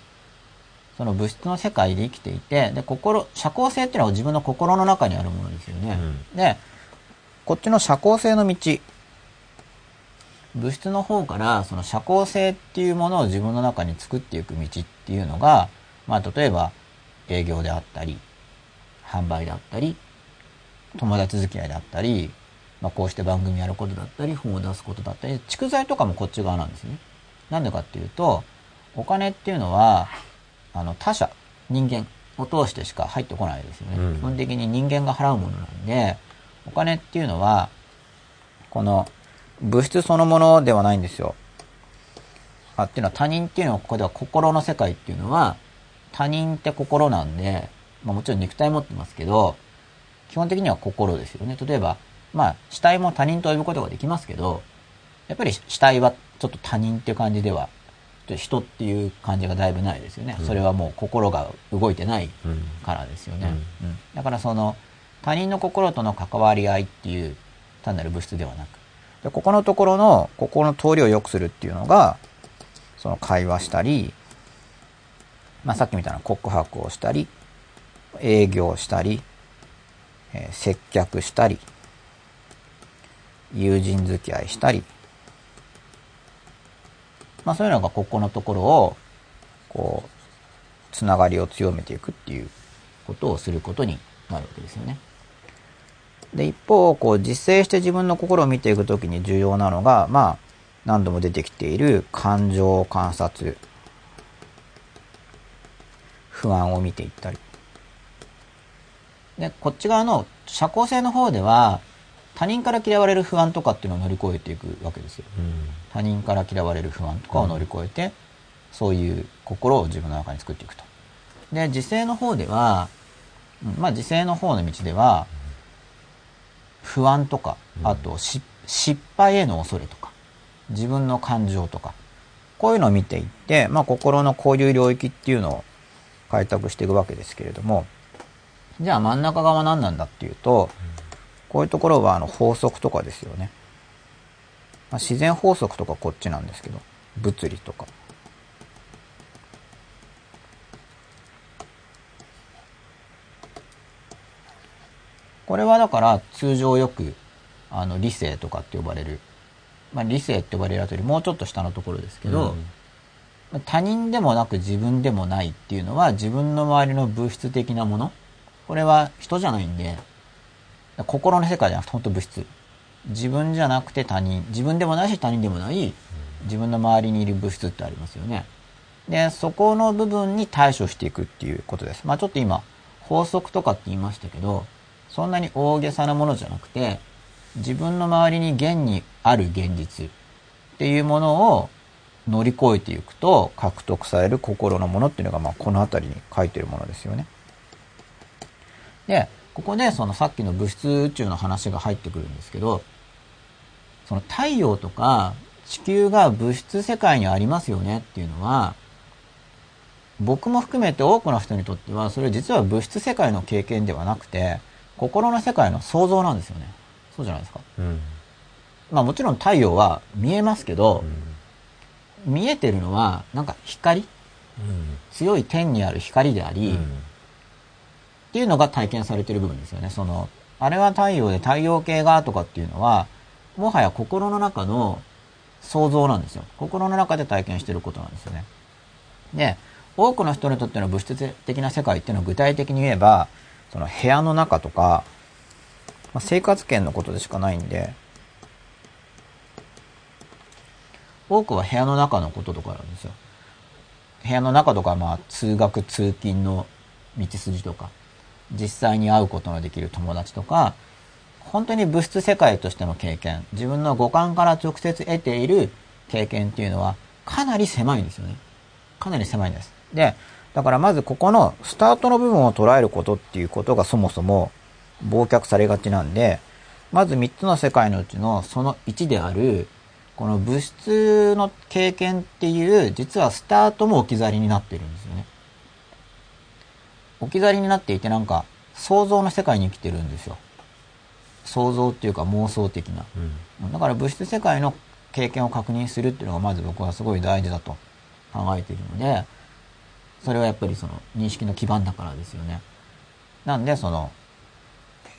その物質の世界で生きていて、で、心、社交性っていうのは自分の心の中にあるものですよね。で、こっちの社交性の道、物質の方からその社交性っていうものを自分の中に作っていく道っていうのが、まあ例えば営業であったり、販売であったり、友達付き合いであったり、まあこうして番組やることだったり、本を出すことだったり、蓄財とかもこっち側なんですね。なんでかっていうと、お金っていうのは、あの他者、人間を通してしか入ってこないですよね。うん基本的に人間が払うものなんで、お金っていうのは、この物質そのものではないんですよ。あっていうのは他人っていうのはここでは心の世界っていうのは他人って心なんで、まあもちろん肉体持ってますけど、基本的には心ですよね。例えば、まあ死体も他人と呼ぶことができますけど、やっぱり死体はちょっと他人っていう感じでは、ちょっと人っていう感じがだいぶないですよね。それはもう心が動いてないうん。からですよね。うんだからその他人の心との関わり合いっていう単なる物質ではなく、でここのところの心の通りを良くするっていうのが、その会話したり、まあさっきみたいな告白をしたり、営業したり、えー接客したり、友人付き合いしたり、まあそういうのがここのところを、こう、つながりを強めていくっていうことをすることになるわけですよね。で、一方、こう、実践して自分の心を見ていくときに重要なのが、まあ、何度も出てきている感情観察、不安を見ていったり。で、こっち側の社交性の方では、他人から嫌われる不安とかっていうのを乗り越えていくわけですよ。うん他人から嫌われる不安とかを乗り越えて、そういう心を自分の中に作っていくと。で、自制の方では、うんまあ自制の方の道では、不安とか、あとし失敗への恐れとか、自分の感情とか、こういうのを見ていって、まあ心のこういう領域っていうのを開拓していくわけですけれども、じゃあ真ん中側何なんだっていうと、こういうところはあの法則とかですよね。まあ、自然法則とかこっちなんですけど、物理とか。これはだから通常よくあの理性とかって呼ばれる、まあ、理性って呼ばれるあたりもうちょっと下のところですけど、まあ他人でもなく自分でもないっていうのは自分の周りの物質的なものこれは人じゃないんで心の世界じゃなくて本当物質。自分じゃなくて他人自分でもないし他人でもない自分の周りにいる物質ってありますよね。でそこの部分に対処していくっていうことです。まあちょっと今法則とかって言いましたけどそんなに大げさなものじゃなくて自分の周りに現にある現実っていうものを乗り越えていくと獲得される心のものっていうのがまあこの辺りに書いてるものですよね。で、ここでそのさっきの物質宇宙の話が入ってくるんですけど、その太陽とか地球が物質世界にありますよねっていうのは、僕も含めて多くの人にとっては、それ実は物質世界の経験ではなくて、心の世界の想像なんですよね。そうじゃないですか。うんまあもちろん太陽は見えますけど、見えてるのはなんか光強い天にある光であり、っていうのが体験されてる部分ですよね。その、あれは太陽で太陽系がとかっていうのは、もはや心の中の想像なんですよ。心の中で体験してることなんですよね。で、多くの人にとっての物質的な世界っていうのは具体的に言えば、その部屋の中とか、まあ、生活圏のことでしかないんで、多くは部屋の中のこととかなんですよ。部屋の中とか、まあ、通学、通勤の道筋とか、実際に会うことのできる友達とか、本当に物質世界としての経験、自分の五感から直接得ている経験っていうのは、かなり狭いんですよね。かなり狭いんです。で、だからまずここのスタートの部分を捉えることっていうことがそもそも忘却されがちなんで、まず3つの世界のうちのその1である、この物質の経験っていう、実はスタートも置き去りになってるんですよね。置き去りになっていてなんか想像の世界に生きてるんですよ。想像っていうか妄想的な。だから物質世界の経験を確認するっていうのがまず僕はすごい大事だと考えているので、それはやっぱりその認識の基盤だからですよね。なんでその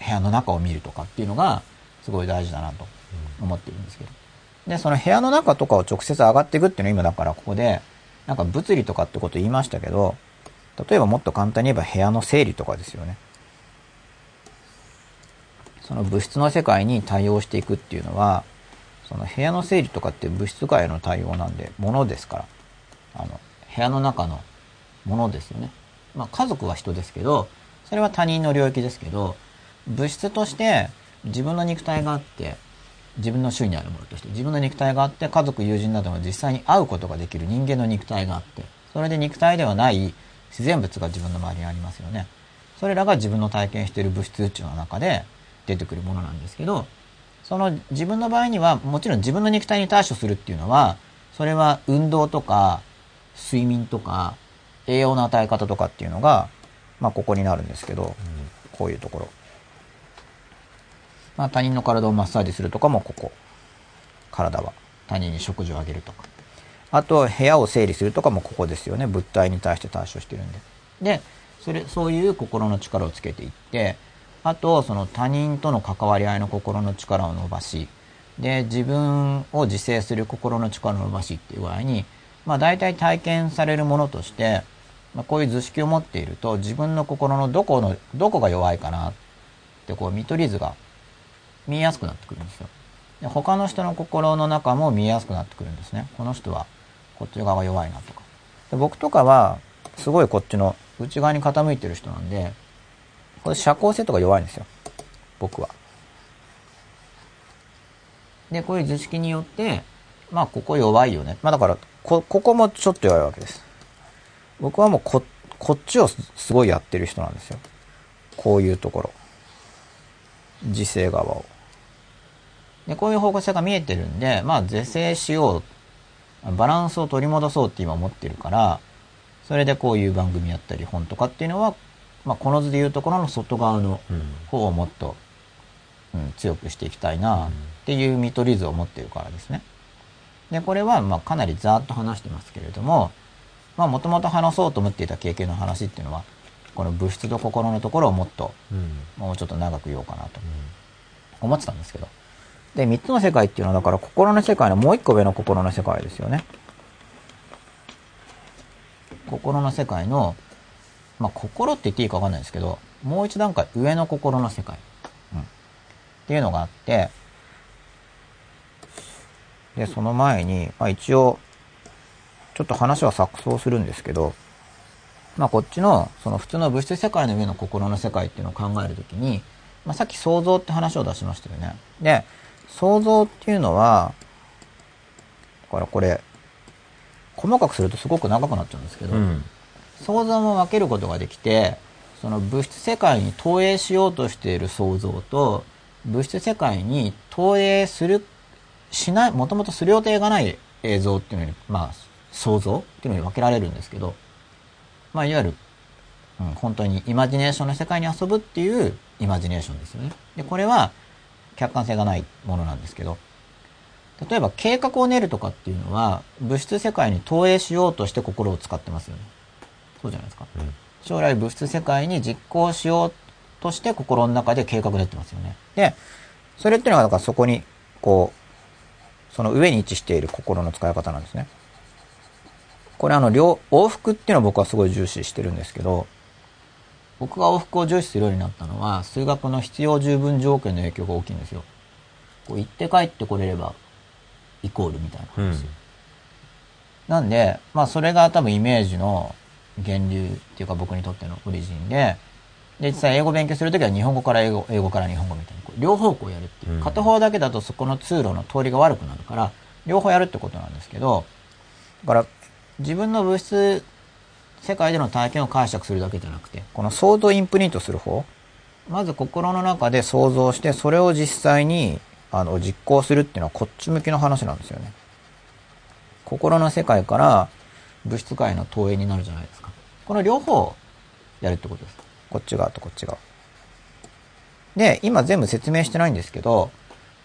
部屋の中を見るとかっていうのがすごい大事だなと思っているんですけど。で、その部屋の中とかを直接上がっていくっていうのは今だからここで、なんか物理とかってこと言いましたけど、例えばもっと簡単に言えば部屋の整理とかですよね。その物質の世界に対応していくっていうのは、その部屋の整理とかって物質界への対応なんで、ものですから。あの、部屋の中のものですよね。まあ家族は人ですけど、それは他人の領域ですけど、物質として自分の肉体があって、自分の周囲にあるものとして、自分の肉体があって、家族、友人などの実際に会うことができる人間の肉体があって、それで肉体ではない自然物が自分の周りにありますよね。それらが自分の体験している物質宇宙の中で出てくるものなんですけど、その自分の場合には、もちろん自分の肉体に対処するっていうのは、それは運動とか、睡眠とか、栄養の与え方とかっていうのが、まあここになるんですけど、こういうところ。まあ他人の体をマッサージするとかもここ。体は。他人に食事をあげるとか。あと部屋を整理するとかもここですよね。物体に対して対処してるんで。で、それ、そういう心の力をつけていって、あと、その他人との関わり合いの心の力を伸ばし、で、自分を自制する心の力を伸ばしっていう具合に、まあ大体体験されるものとして、まあこういう図式を持っていると、自分の心のどこの、どこが弱いかなってこう見取り図が見えやすくなってくるんですよ。で他の人の心の中も見えやすくなってくるんですね。この人はこっち側が弱いなとか。で僕とかは、すごいこっちの内側に傾いてる人なんで、これ社交性とか弱いんですよ。僕は。で、こういう図式によって、まあ、ここ弱いよね。まあ、だから、こ、ここもちょっと弱いわけです。僕はもうこ、こっちをすごいやってる人なんですよ。こういうところ。時勢側を。で、こういう方向性が見えてるんで、まあ、是正しよう。バランスを取り戻そうって今思ってるから、それでこういう番組やったり本とかっていうのは、まあ、この図でいうところの外側の方をもっと、うん、強くしていきたいなっていう見取り図を持ってるからですね。で、これはまかなりざーっと話してますけれども、まあもともと話そうと思っていた経験の話っていうのは、この物質と心のところをもっと、うんもうちょっと長く言おうかなと思ってたんですけど。で、三つの世界っていうのはだから心の世界のもう一個上の心の世界ですよね。心の世界の、まあ心って言っていいかわかんないですけど、もう一段階上の心の世界。うん。っていうのがあって、で、その前に、まあ一応、ちょっと話は錯綜するんですけど、まあこっちの、その普通の物質世界の上の心の世界っていうのを考えるときに、まあさっき想像って話を出しましたよね。で、想像っていうのは、だからこれ、細かくするとすごく長くなっちゃうんですけど、うん想像も分けることができて、その物質世界に投影しようとしている想像と、物質世界に投影する、しない、もともとする予定がない映像っていうのに、まあ、想像っていうのに分けられるんですけど、まあ、いわゆる、うん、本当にイマジネーションの世界に遊ぶっていうイマジネーションですよね。で、これは客観性がないものなんですけど、例えば計画を練るとかっていうのは、物質世界に投影しようとして心を使ってますよね。そうじゃないですか。うん将来物質世界に実行しようとして心の中で計画練ってますよね。で、それっていうのがだからそこに、こう、その上に位置している心の使い方なんですね。これあの、両、往復っていうのを僕はすごい重視してるんですけど、僕が往復を重視するようになったのは、数学の必要十分条件の影響が大きいんですよ。こう行って帰ってこれれば、イコールみたいな話。なんで、まあそれが多分イメージの源流っていうか僕にとってのオリジンで、で、実際英語勉強するときは日本語から英語、英語から日本語みたいな、こう両方向やるっていうう。ん片方だけだとそこの通路の通りが悪くなるから、両方やるってことなんですけど、だから自分の物質世界での体験を解釈するだけじゃなくて、この想像インプリントする方、まず心の中で想像して、それを実際に、あの、実行するっていうのはこっち向きの話なんですよね。心の世界から物質界の投影になるじゃないですか。この両方やるってことです。こっち側とこっち側。で、今全部説明してないんですけど、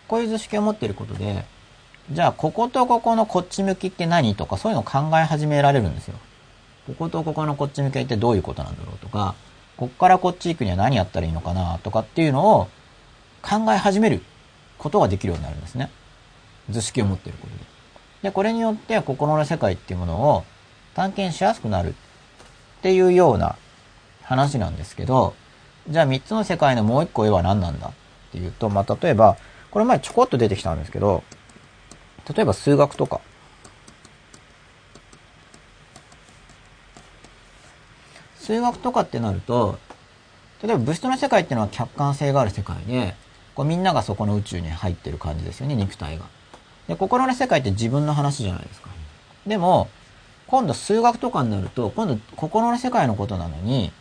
こういう図式を持っていることで、じゃあこことここのこっち向きって何とかそういうのを考え始められるんですよ。こことここのこっち向きってどういうことなんだろうとか、こっからこっち行くには何やったらいいのかなとかっていうのを考え始めることができるようになるんですね。図式を持ってることで。で、これによって心の世界っていうものを探検しやすくなるっていうような話なんですけど、じゃあ3つの世界のもう1個上は何なんだっていうと、まあ、例えば、これ前ちょこっと出てきたんですけど、例えば数学とか。数学とかってなると、例えば物質の世界っていうのは客観性がある世界で、こうみんながそこの宇宙に入ってる感じですよね、肉体が。で、心の世界って自分の話じゃないですか。でも、今度数学とかになると、今度心の世界のことなのに、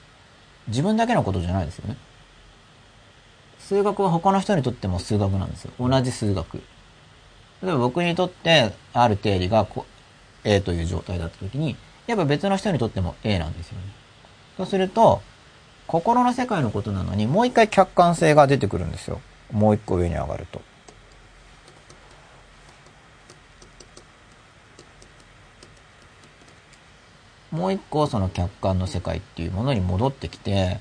自分だけのことじゃないですよね。数学は他の人にとっても数学なんですよ。同じ数学。例えば僕にとってある定理がこ A という状態だった時に、やっぱ別の人にとっても A なんですよね。そうすると、心の世界のことなのに、もう一回客観性が出てくるんですよ。もう一個上に上がると。もう一個その客観の世界っていうものに戻ってきて、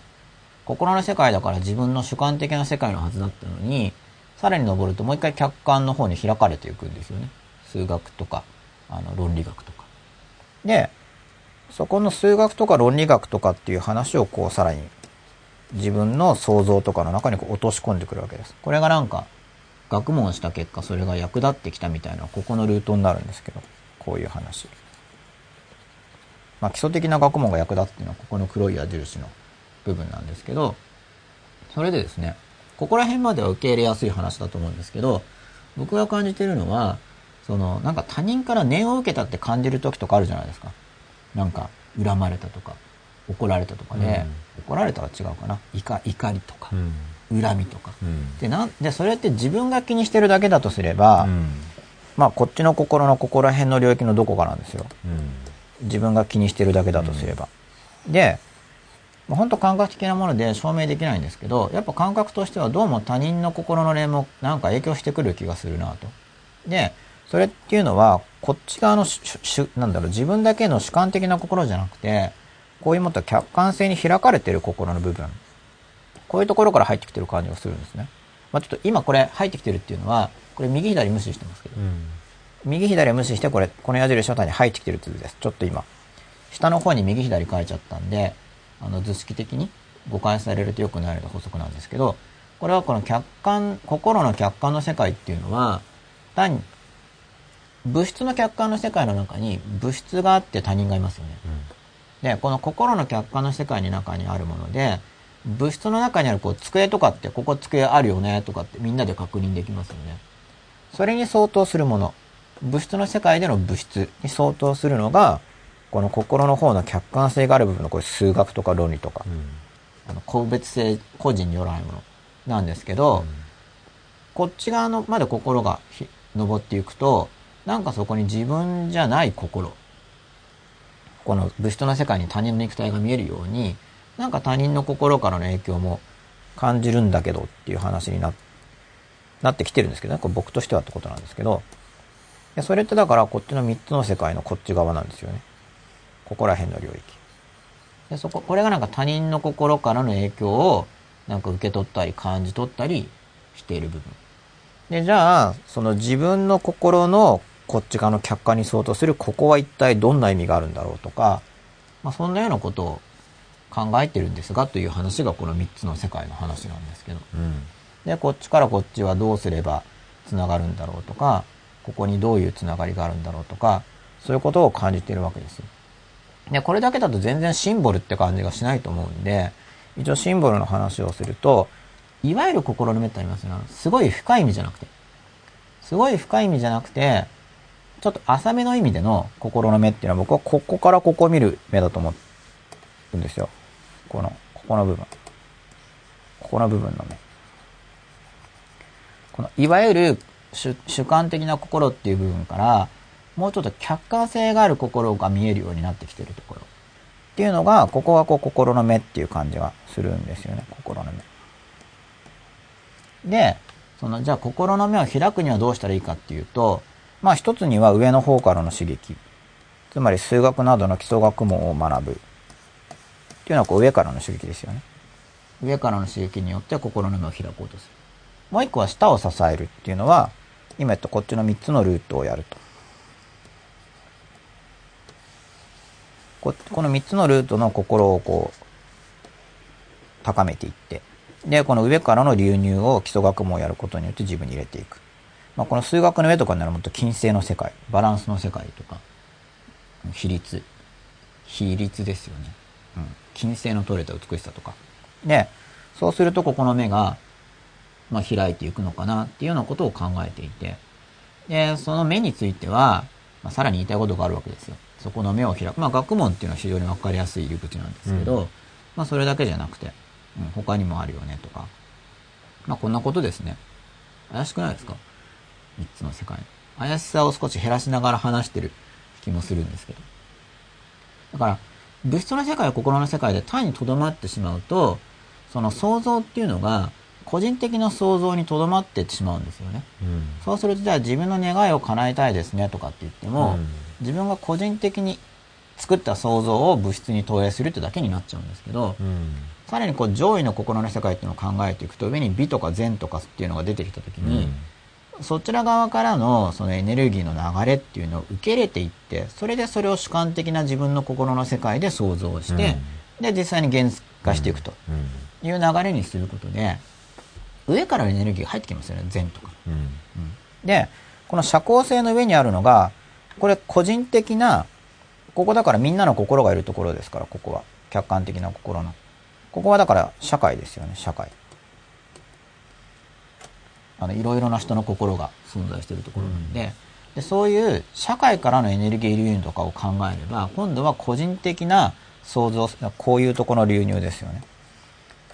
心の世界だから自分の主観的な世界のはずだったのに、さらに登るともう一回客観の方に開かれていくんですよね。数学とか、あの、論理学とか。で、そこの数学とか論理学とかっていう話をこうさらに自分の想像とかの中にこう落とし込んでくるわけです。これがなんか学問した結果それが役立ってきたみたいなここのルートになるんですけど、こういう話。まあ基礎的な学問が役立つっていうのはここの黒い矢印の部分なんですけど、それでですね、ここら辺までは受け入れやすい話だと思うんですけど、僕が感じてるのは、その、なんか他人から念を受けたって感じる時とかあるじゃないですか。なんか、恨まれたとか、怒られたとかで、怒られたら違うかな。怒怒りとか、恨みとか。うんで、なんで、それって自分が気にしてるだけだとすれば、うんまあ、こっちの心のここら辺の領域のどこかなんですよ。うん自分が気にしてるだけだとすれば。で、まあ本当感覚的なもので証明できないんですけど、やっぱ感覚としてはどうも他人の心の霊もなんか影響してくる気がするなと。で、それっていうのは、こっち側のなんだろう、自分だけの主観的な心じゃなくて、こういうもっと客観性に開かれてる心の部分。こういうところから入ってきてる感じがするんですね。まあ、ちょっと今これ入ってきてるっていうのは、これ右左無視してますけど、うん右左を無視してこれ、この矢印の単に入ってきてる図です。ちょっと今、下の方に右左書いちゃったんで、あの図式的に誤解されると良くないので補足なんですけど、これはこの客観、心の客観の世界っていうのは、単に、物質の客観の世界の中に物質があって他人がいますよね。で、この心の客観の世界の中にあるもので、物質の中にあるこう机とかって、ここ机あるよねとかってみんなで確認できますよね。それに相当するもの、物質の世界での物質に相当するのが、この心の方の客観性がある部分のこれ数学とか論理とか、あの個別性、個人によらないものなんですけど、こっち側のまで心がひ登っていくと、なんかそこに自分じゃない心、この物質の世界に他人の肉体が見えるように、なんか他人の心からの影響も感じるんだけどっていう話にななってきてるんですけどね。これ僕としてはってことなんですけど。でそれってだからこっちの3つの世界のこっち側なんですよね。ここら辺の領域。で、そこ、これがなんか他人の心からの影響をなんか受け取ったり感じ取ったりしている部分。で、じゃあ、その自分の心のこっち側の客観に相当するここは一体どんな意味があるんだろうとか、まあそんなようなことを考えてるんですがという話がこの3つの世界の話なんですけど。うんで、こっちからこっちはどうすれば繋がるんだろうとか、ここにどういう繋がりがあるんだろうとか、そういうことを感じているわけですよ。で、これだけだと全然シンボルって感じがしないと思うんで、一応シンボルの話をすると、いわゆる心の目ってありますよ。すごい深い意味じゃなくて。すごい深い意味じゃなくて、ちょっと浅めの意味での心の目っていうのは僕はここからここを見る目だと思うんですよ。この、ここの部分。ここの部分の目。このいわゆる主観的な心っていう部分から、もうちょっと客観性がある心が見えるようになってきてるところ。っていうのが、ここがこう心の目っていう感じがするんですよね。心の目。で、その、じゃあ心の目を開くにはどうしたらいいかっていうと、まあ一つには上の方からの刺激。つまり数学などの基礎学問を学ぶ。っていうのはこう上からの刺激ですよね。上からの刺激によって心の目を開こうとする。もう一個は舌を支えるっていうのは、今言ったこっちの3つのルートをやると。ここの3つのルートの心をこう、高めていって、で、この上からの流入を基礎学問をやることによって自分に入れていく。まあ、この数学の上とかになるもっと金星の世界、バランスの世界とか、比率、比率ですよね。うん。金星の取れた美しさとか。で、そうするとここの目が、まあ、開いていくのかなっていうようなことを考えていて、で、その目については、まあ、さらに言いたいことがあるわけですよ。そこの目を開く。まあ、学問っていうのは非常にわかりやすい入り口なんですけど、うんまあ、それだけじゃなくて、うん、他にもあるよねとか、まあ、こんなことですね。怪しくないですか？三つの世界。怪しさを少し減らしながら話してる気もするんですけど。だから、物質の世界は心の世界で単に留まってしまうと、その想像っていうのが、個人的な想像に留まってってしまうんですよね。うんそうすると、じゃあ自分の願いを叶えたいですねとかって言っても、うん自分が個人的に作った想像を物質に投影するってだけになっちゃうんですけど、うん。さらにこう上位の心の世界っていうのを考えていくと、上に美とか善とかっていうのが出てきたときに、そちら側からのそのエネルギーの流れっていうのを受け入れていって、それでそれを主観的な自分の心の世界で想像して、で、実際に現実化していくとうん。いう流れにすることで、上からのエネルギーが入ってきますよね、善とか。うん。で、この社交性の上にあるのが、これ個人的な、ここだからみんなの心がいるところですから、ここは。客観的な心の。ここはだから社会ですよね、社会。あの、いろいろな人の心が存在しているところなんで、で、そういう社会からのエネルギー流入とかを考えれば、今度は個人的な想像、こういうところの流入ですよね。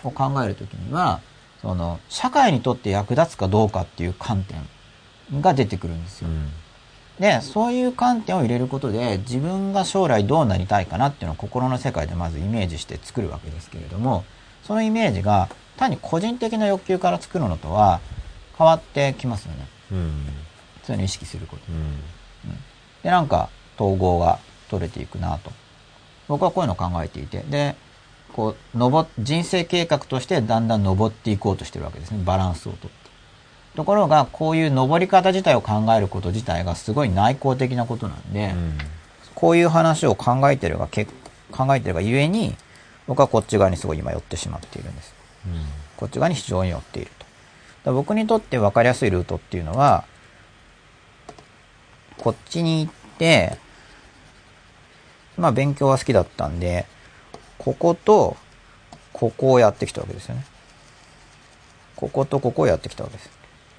を考えるときには、その、社会にとって役立つかどうかっていう観点が出てくるんですよ。で、そういう観点を入れることで、自分が将来どうなりたいかなっていうのを心の世界でまずイメージして作るわけですけれども、そのイメージが単に個人的な欲求から作るのとは変わってきますよね。うん。そういうのを意識すること。うん。で、なんか統合が取れていくなと。僕はこういうのを考えていて、で、こう、登人生計画としてだんだん登っていこうとしてるわけですね。バランスをとって。ところが、こういう登り方自体を考えること自体がすごい内向的なことなんで、うん。こういう話を考えてるがけ、考えてるがゆえに、僕はこっち側にすごい今寄ってしまっているんです。こっち側に非常に寄っていると。僕にとって分かりやすいルートっていうのは、こっちに行って、まあ勉強は好きだったんで、ここと、ここをやってきたわけですよね。こことここをやってきたわけです。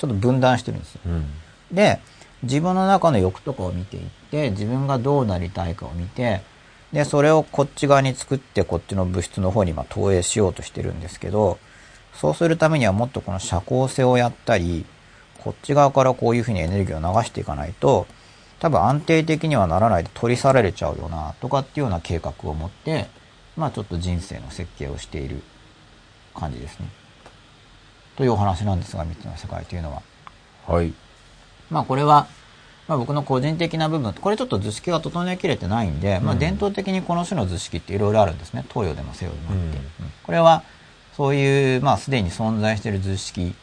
ちょっと分断してるんですよ。うん。で、自分の中の欲とかを見ていって、自分がどうなりたいかを見て、で、それをこっち側に作って、こっちの物質の方にまあ投影しようとしてるんですけど、そうするためにはもっとこの社交性をやったり、こっち側からこういうふうにエネルギーを流していかないと、多分安定的にはならないで取り去られちゃうよな、とかっていうような計画を持って、まあちょっと人生の設計をしている感じですね。というお話なんですが、三つの世界というのは。はい。まあこれは、まあ僕の個人的な部分、これちょっと図式が整えきれてないんで、まあ伝統的にこの種の図式っていろいろあるんですね。東洋でも西洋でもあって。うんうんこれは、そういう、まあすでに存在している図式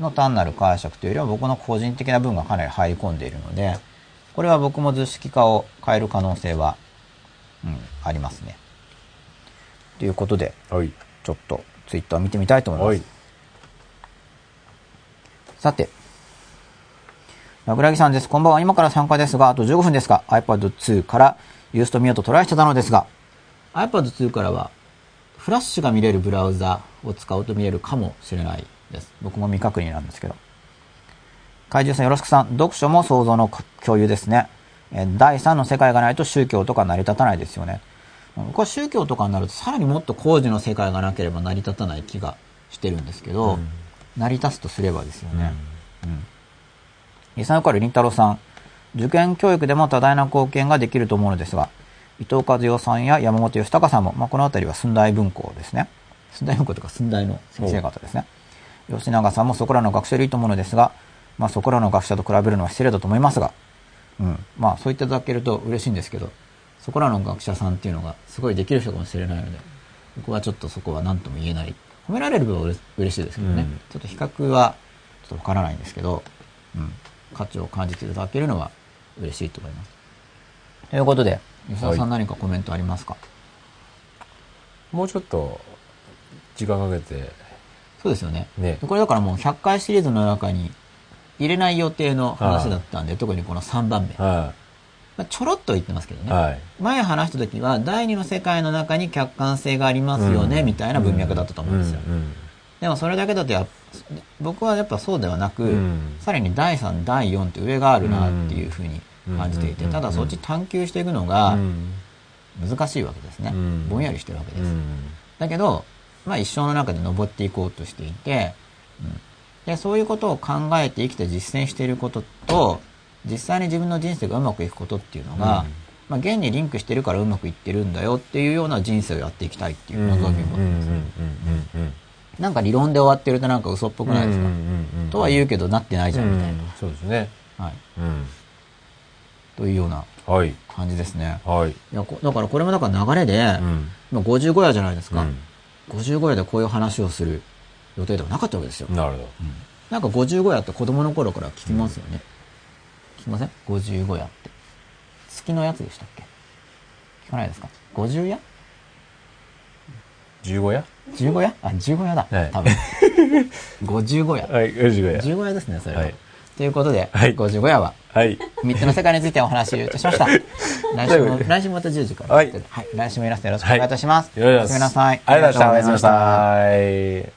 の単なる解釈というよりは僕の個人的な部分がかなり入り込んでいるので、これは僕も図式化を変える可能性は、うん、ありますね。ということで、はい。ちょっとツイッターを見てみたいと思います。はい。さて。桜木さんです。こんばんは。今から参加ですが、あと15分ですが、iPad 2からユースト見ようとトライしてたのですが、iPad 2からは、フラッシュが見れるブラウザを使うと見れるかもしれないです。僕も未確認なんですけど。怪獣さんよろしくさん、読書も想像の共有ですね。えー第三の世界がないと宗教とか成り立たないですよね。僕は宗教とかになるとさらにもっと工事の世界がなければ成り立たない気がしてるんですけど、成り立つとすればですよね。うん。リサノカルりんたろーさん、受験教育でも多大な貢献ができると思うのですが、伊藤和代さんや山本義孝さんも、まあ、この辺りは寸大文庫ですね。寸大文庫というか寸大の先生方ですね。吉永さんもそこらの学者でいいと思うのですが、まあ、そこらの学者と比べるのは失礼だと思いますが、うん。まあ、そう言っていただけると嬉しいんですけど、そこらの学者さんっていうのがすごいできる人かもしれないので、僕はちょっとそこは何とも言えない。褒められる分は嬉しいですけどね。うんちょっと比較はちょっとわからないんですけど、うん。価値を感じていただけるのは嬉しいと思います。ということで、吉田さん何かコメントありますか、もうちょっと、時間かけて、そうですよね。ねこれだからもう100回シリーズの中に入れない予定の話だったんで、特にこの3番目。はまあ、ちょろっと言ってますけどい。ね。はい。前話した時は、第二の世界の中に客観性がありますよね、みたいな文脈だったと思うんですよ。うんでもそれだけだとやっ僕はやっぱそうではなく、うんさらに第3、第4って上があるなっていうふうに感じていて、うんただそっち探求していくのうがん難しいわけですね。うんぼんやりしてるわけです。うんだけど、まあ一生の中で登っていこうとしていて、うんで、そういうことを考えて生きて実践していることと、実際に自分の人生がうまくいくことっていうのが、うんまあ現にリンクしてるからうまくいってるんだよっていうような人生をやっていきたいっていううん望みを持ってますね。なんか理論で終わってるとなんか嘘っぽくないですか、とは言うけどなってないじゃんみたいな。そうですね。はい。うん。というようなはい。感じですね。はい。いやこだからこれもだから流れで、うん。今55夜じゃないですか。うん55夜でこういう話をする予定ではなかったわけですよ。なるほど。なんか55夜って子供の頃から聞きますよね。聞きません ?55 夜って。月のやつでしたっけ？聞かないですか ?50 夜15夜 ?15 夜？あ、15夜だ。はい多分。55夜。はい、15夜。15夜ですね、それは。はいということで、はい55夜は、はい。3つの世界についてお話をいたしました。来週も、来週もまた10時から。はいはい。来週もいらしてよろしくお願いいたします。よろしくお願いしますおやすみなさい。ありがとうございました。おやすみなさい。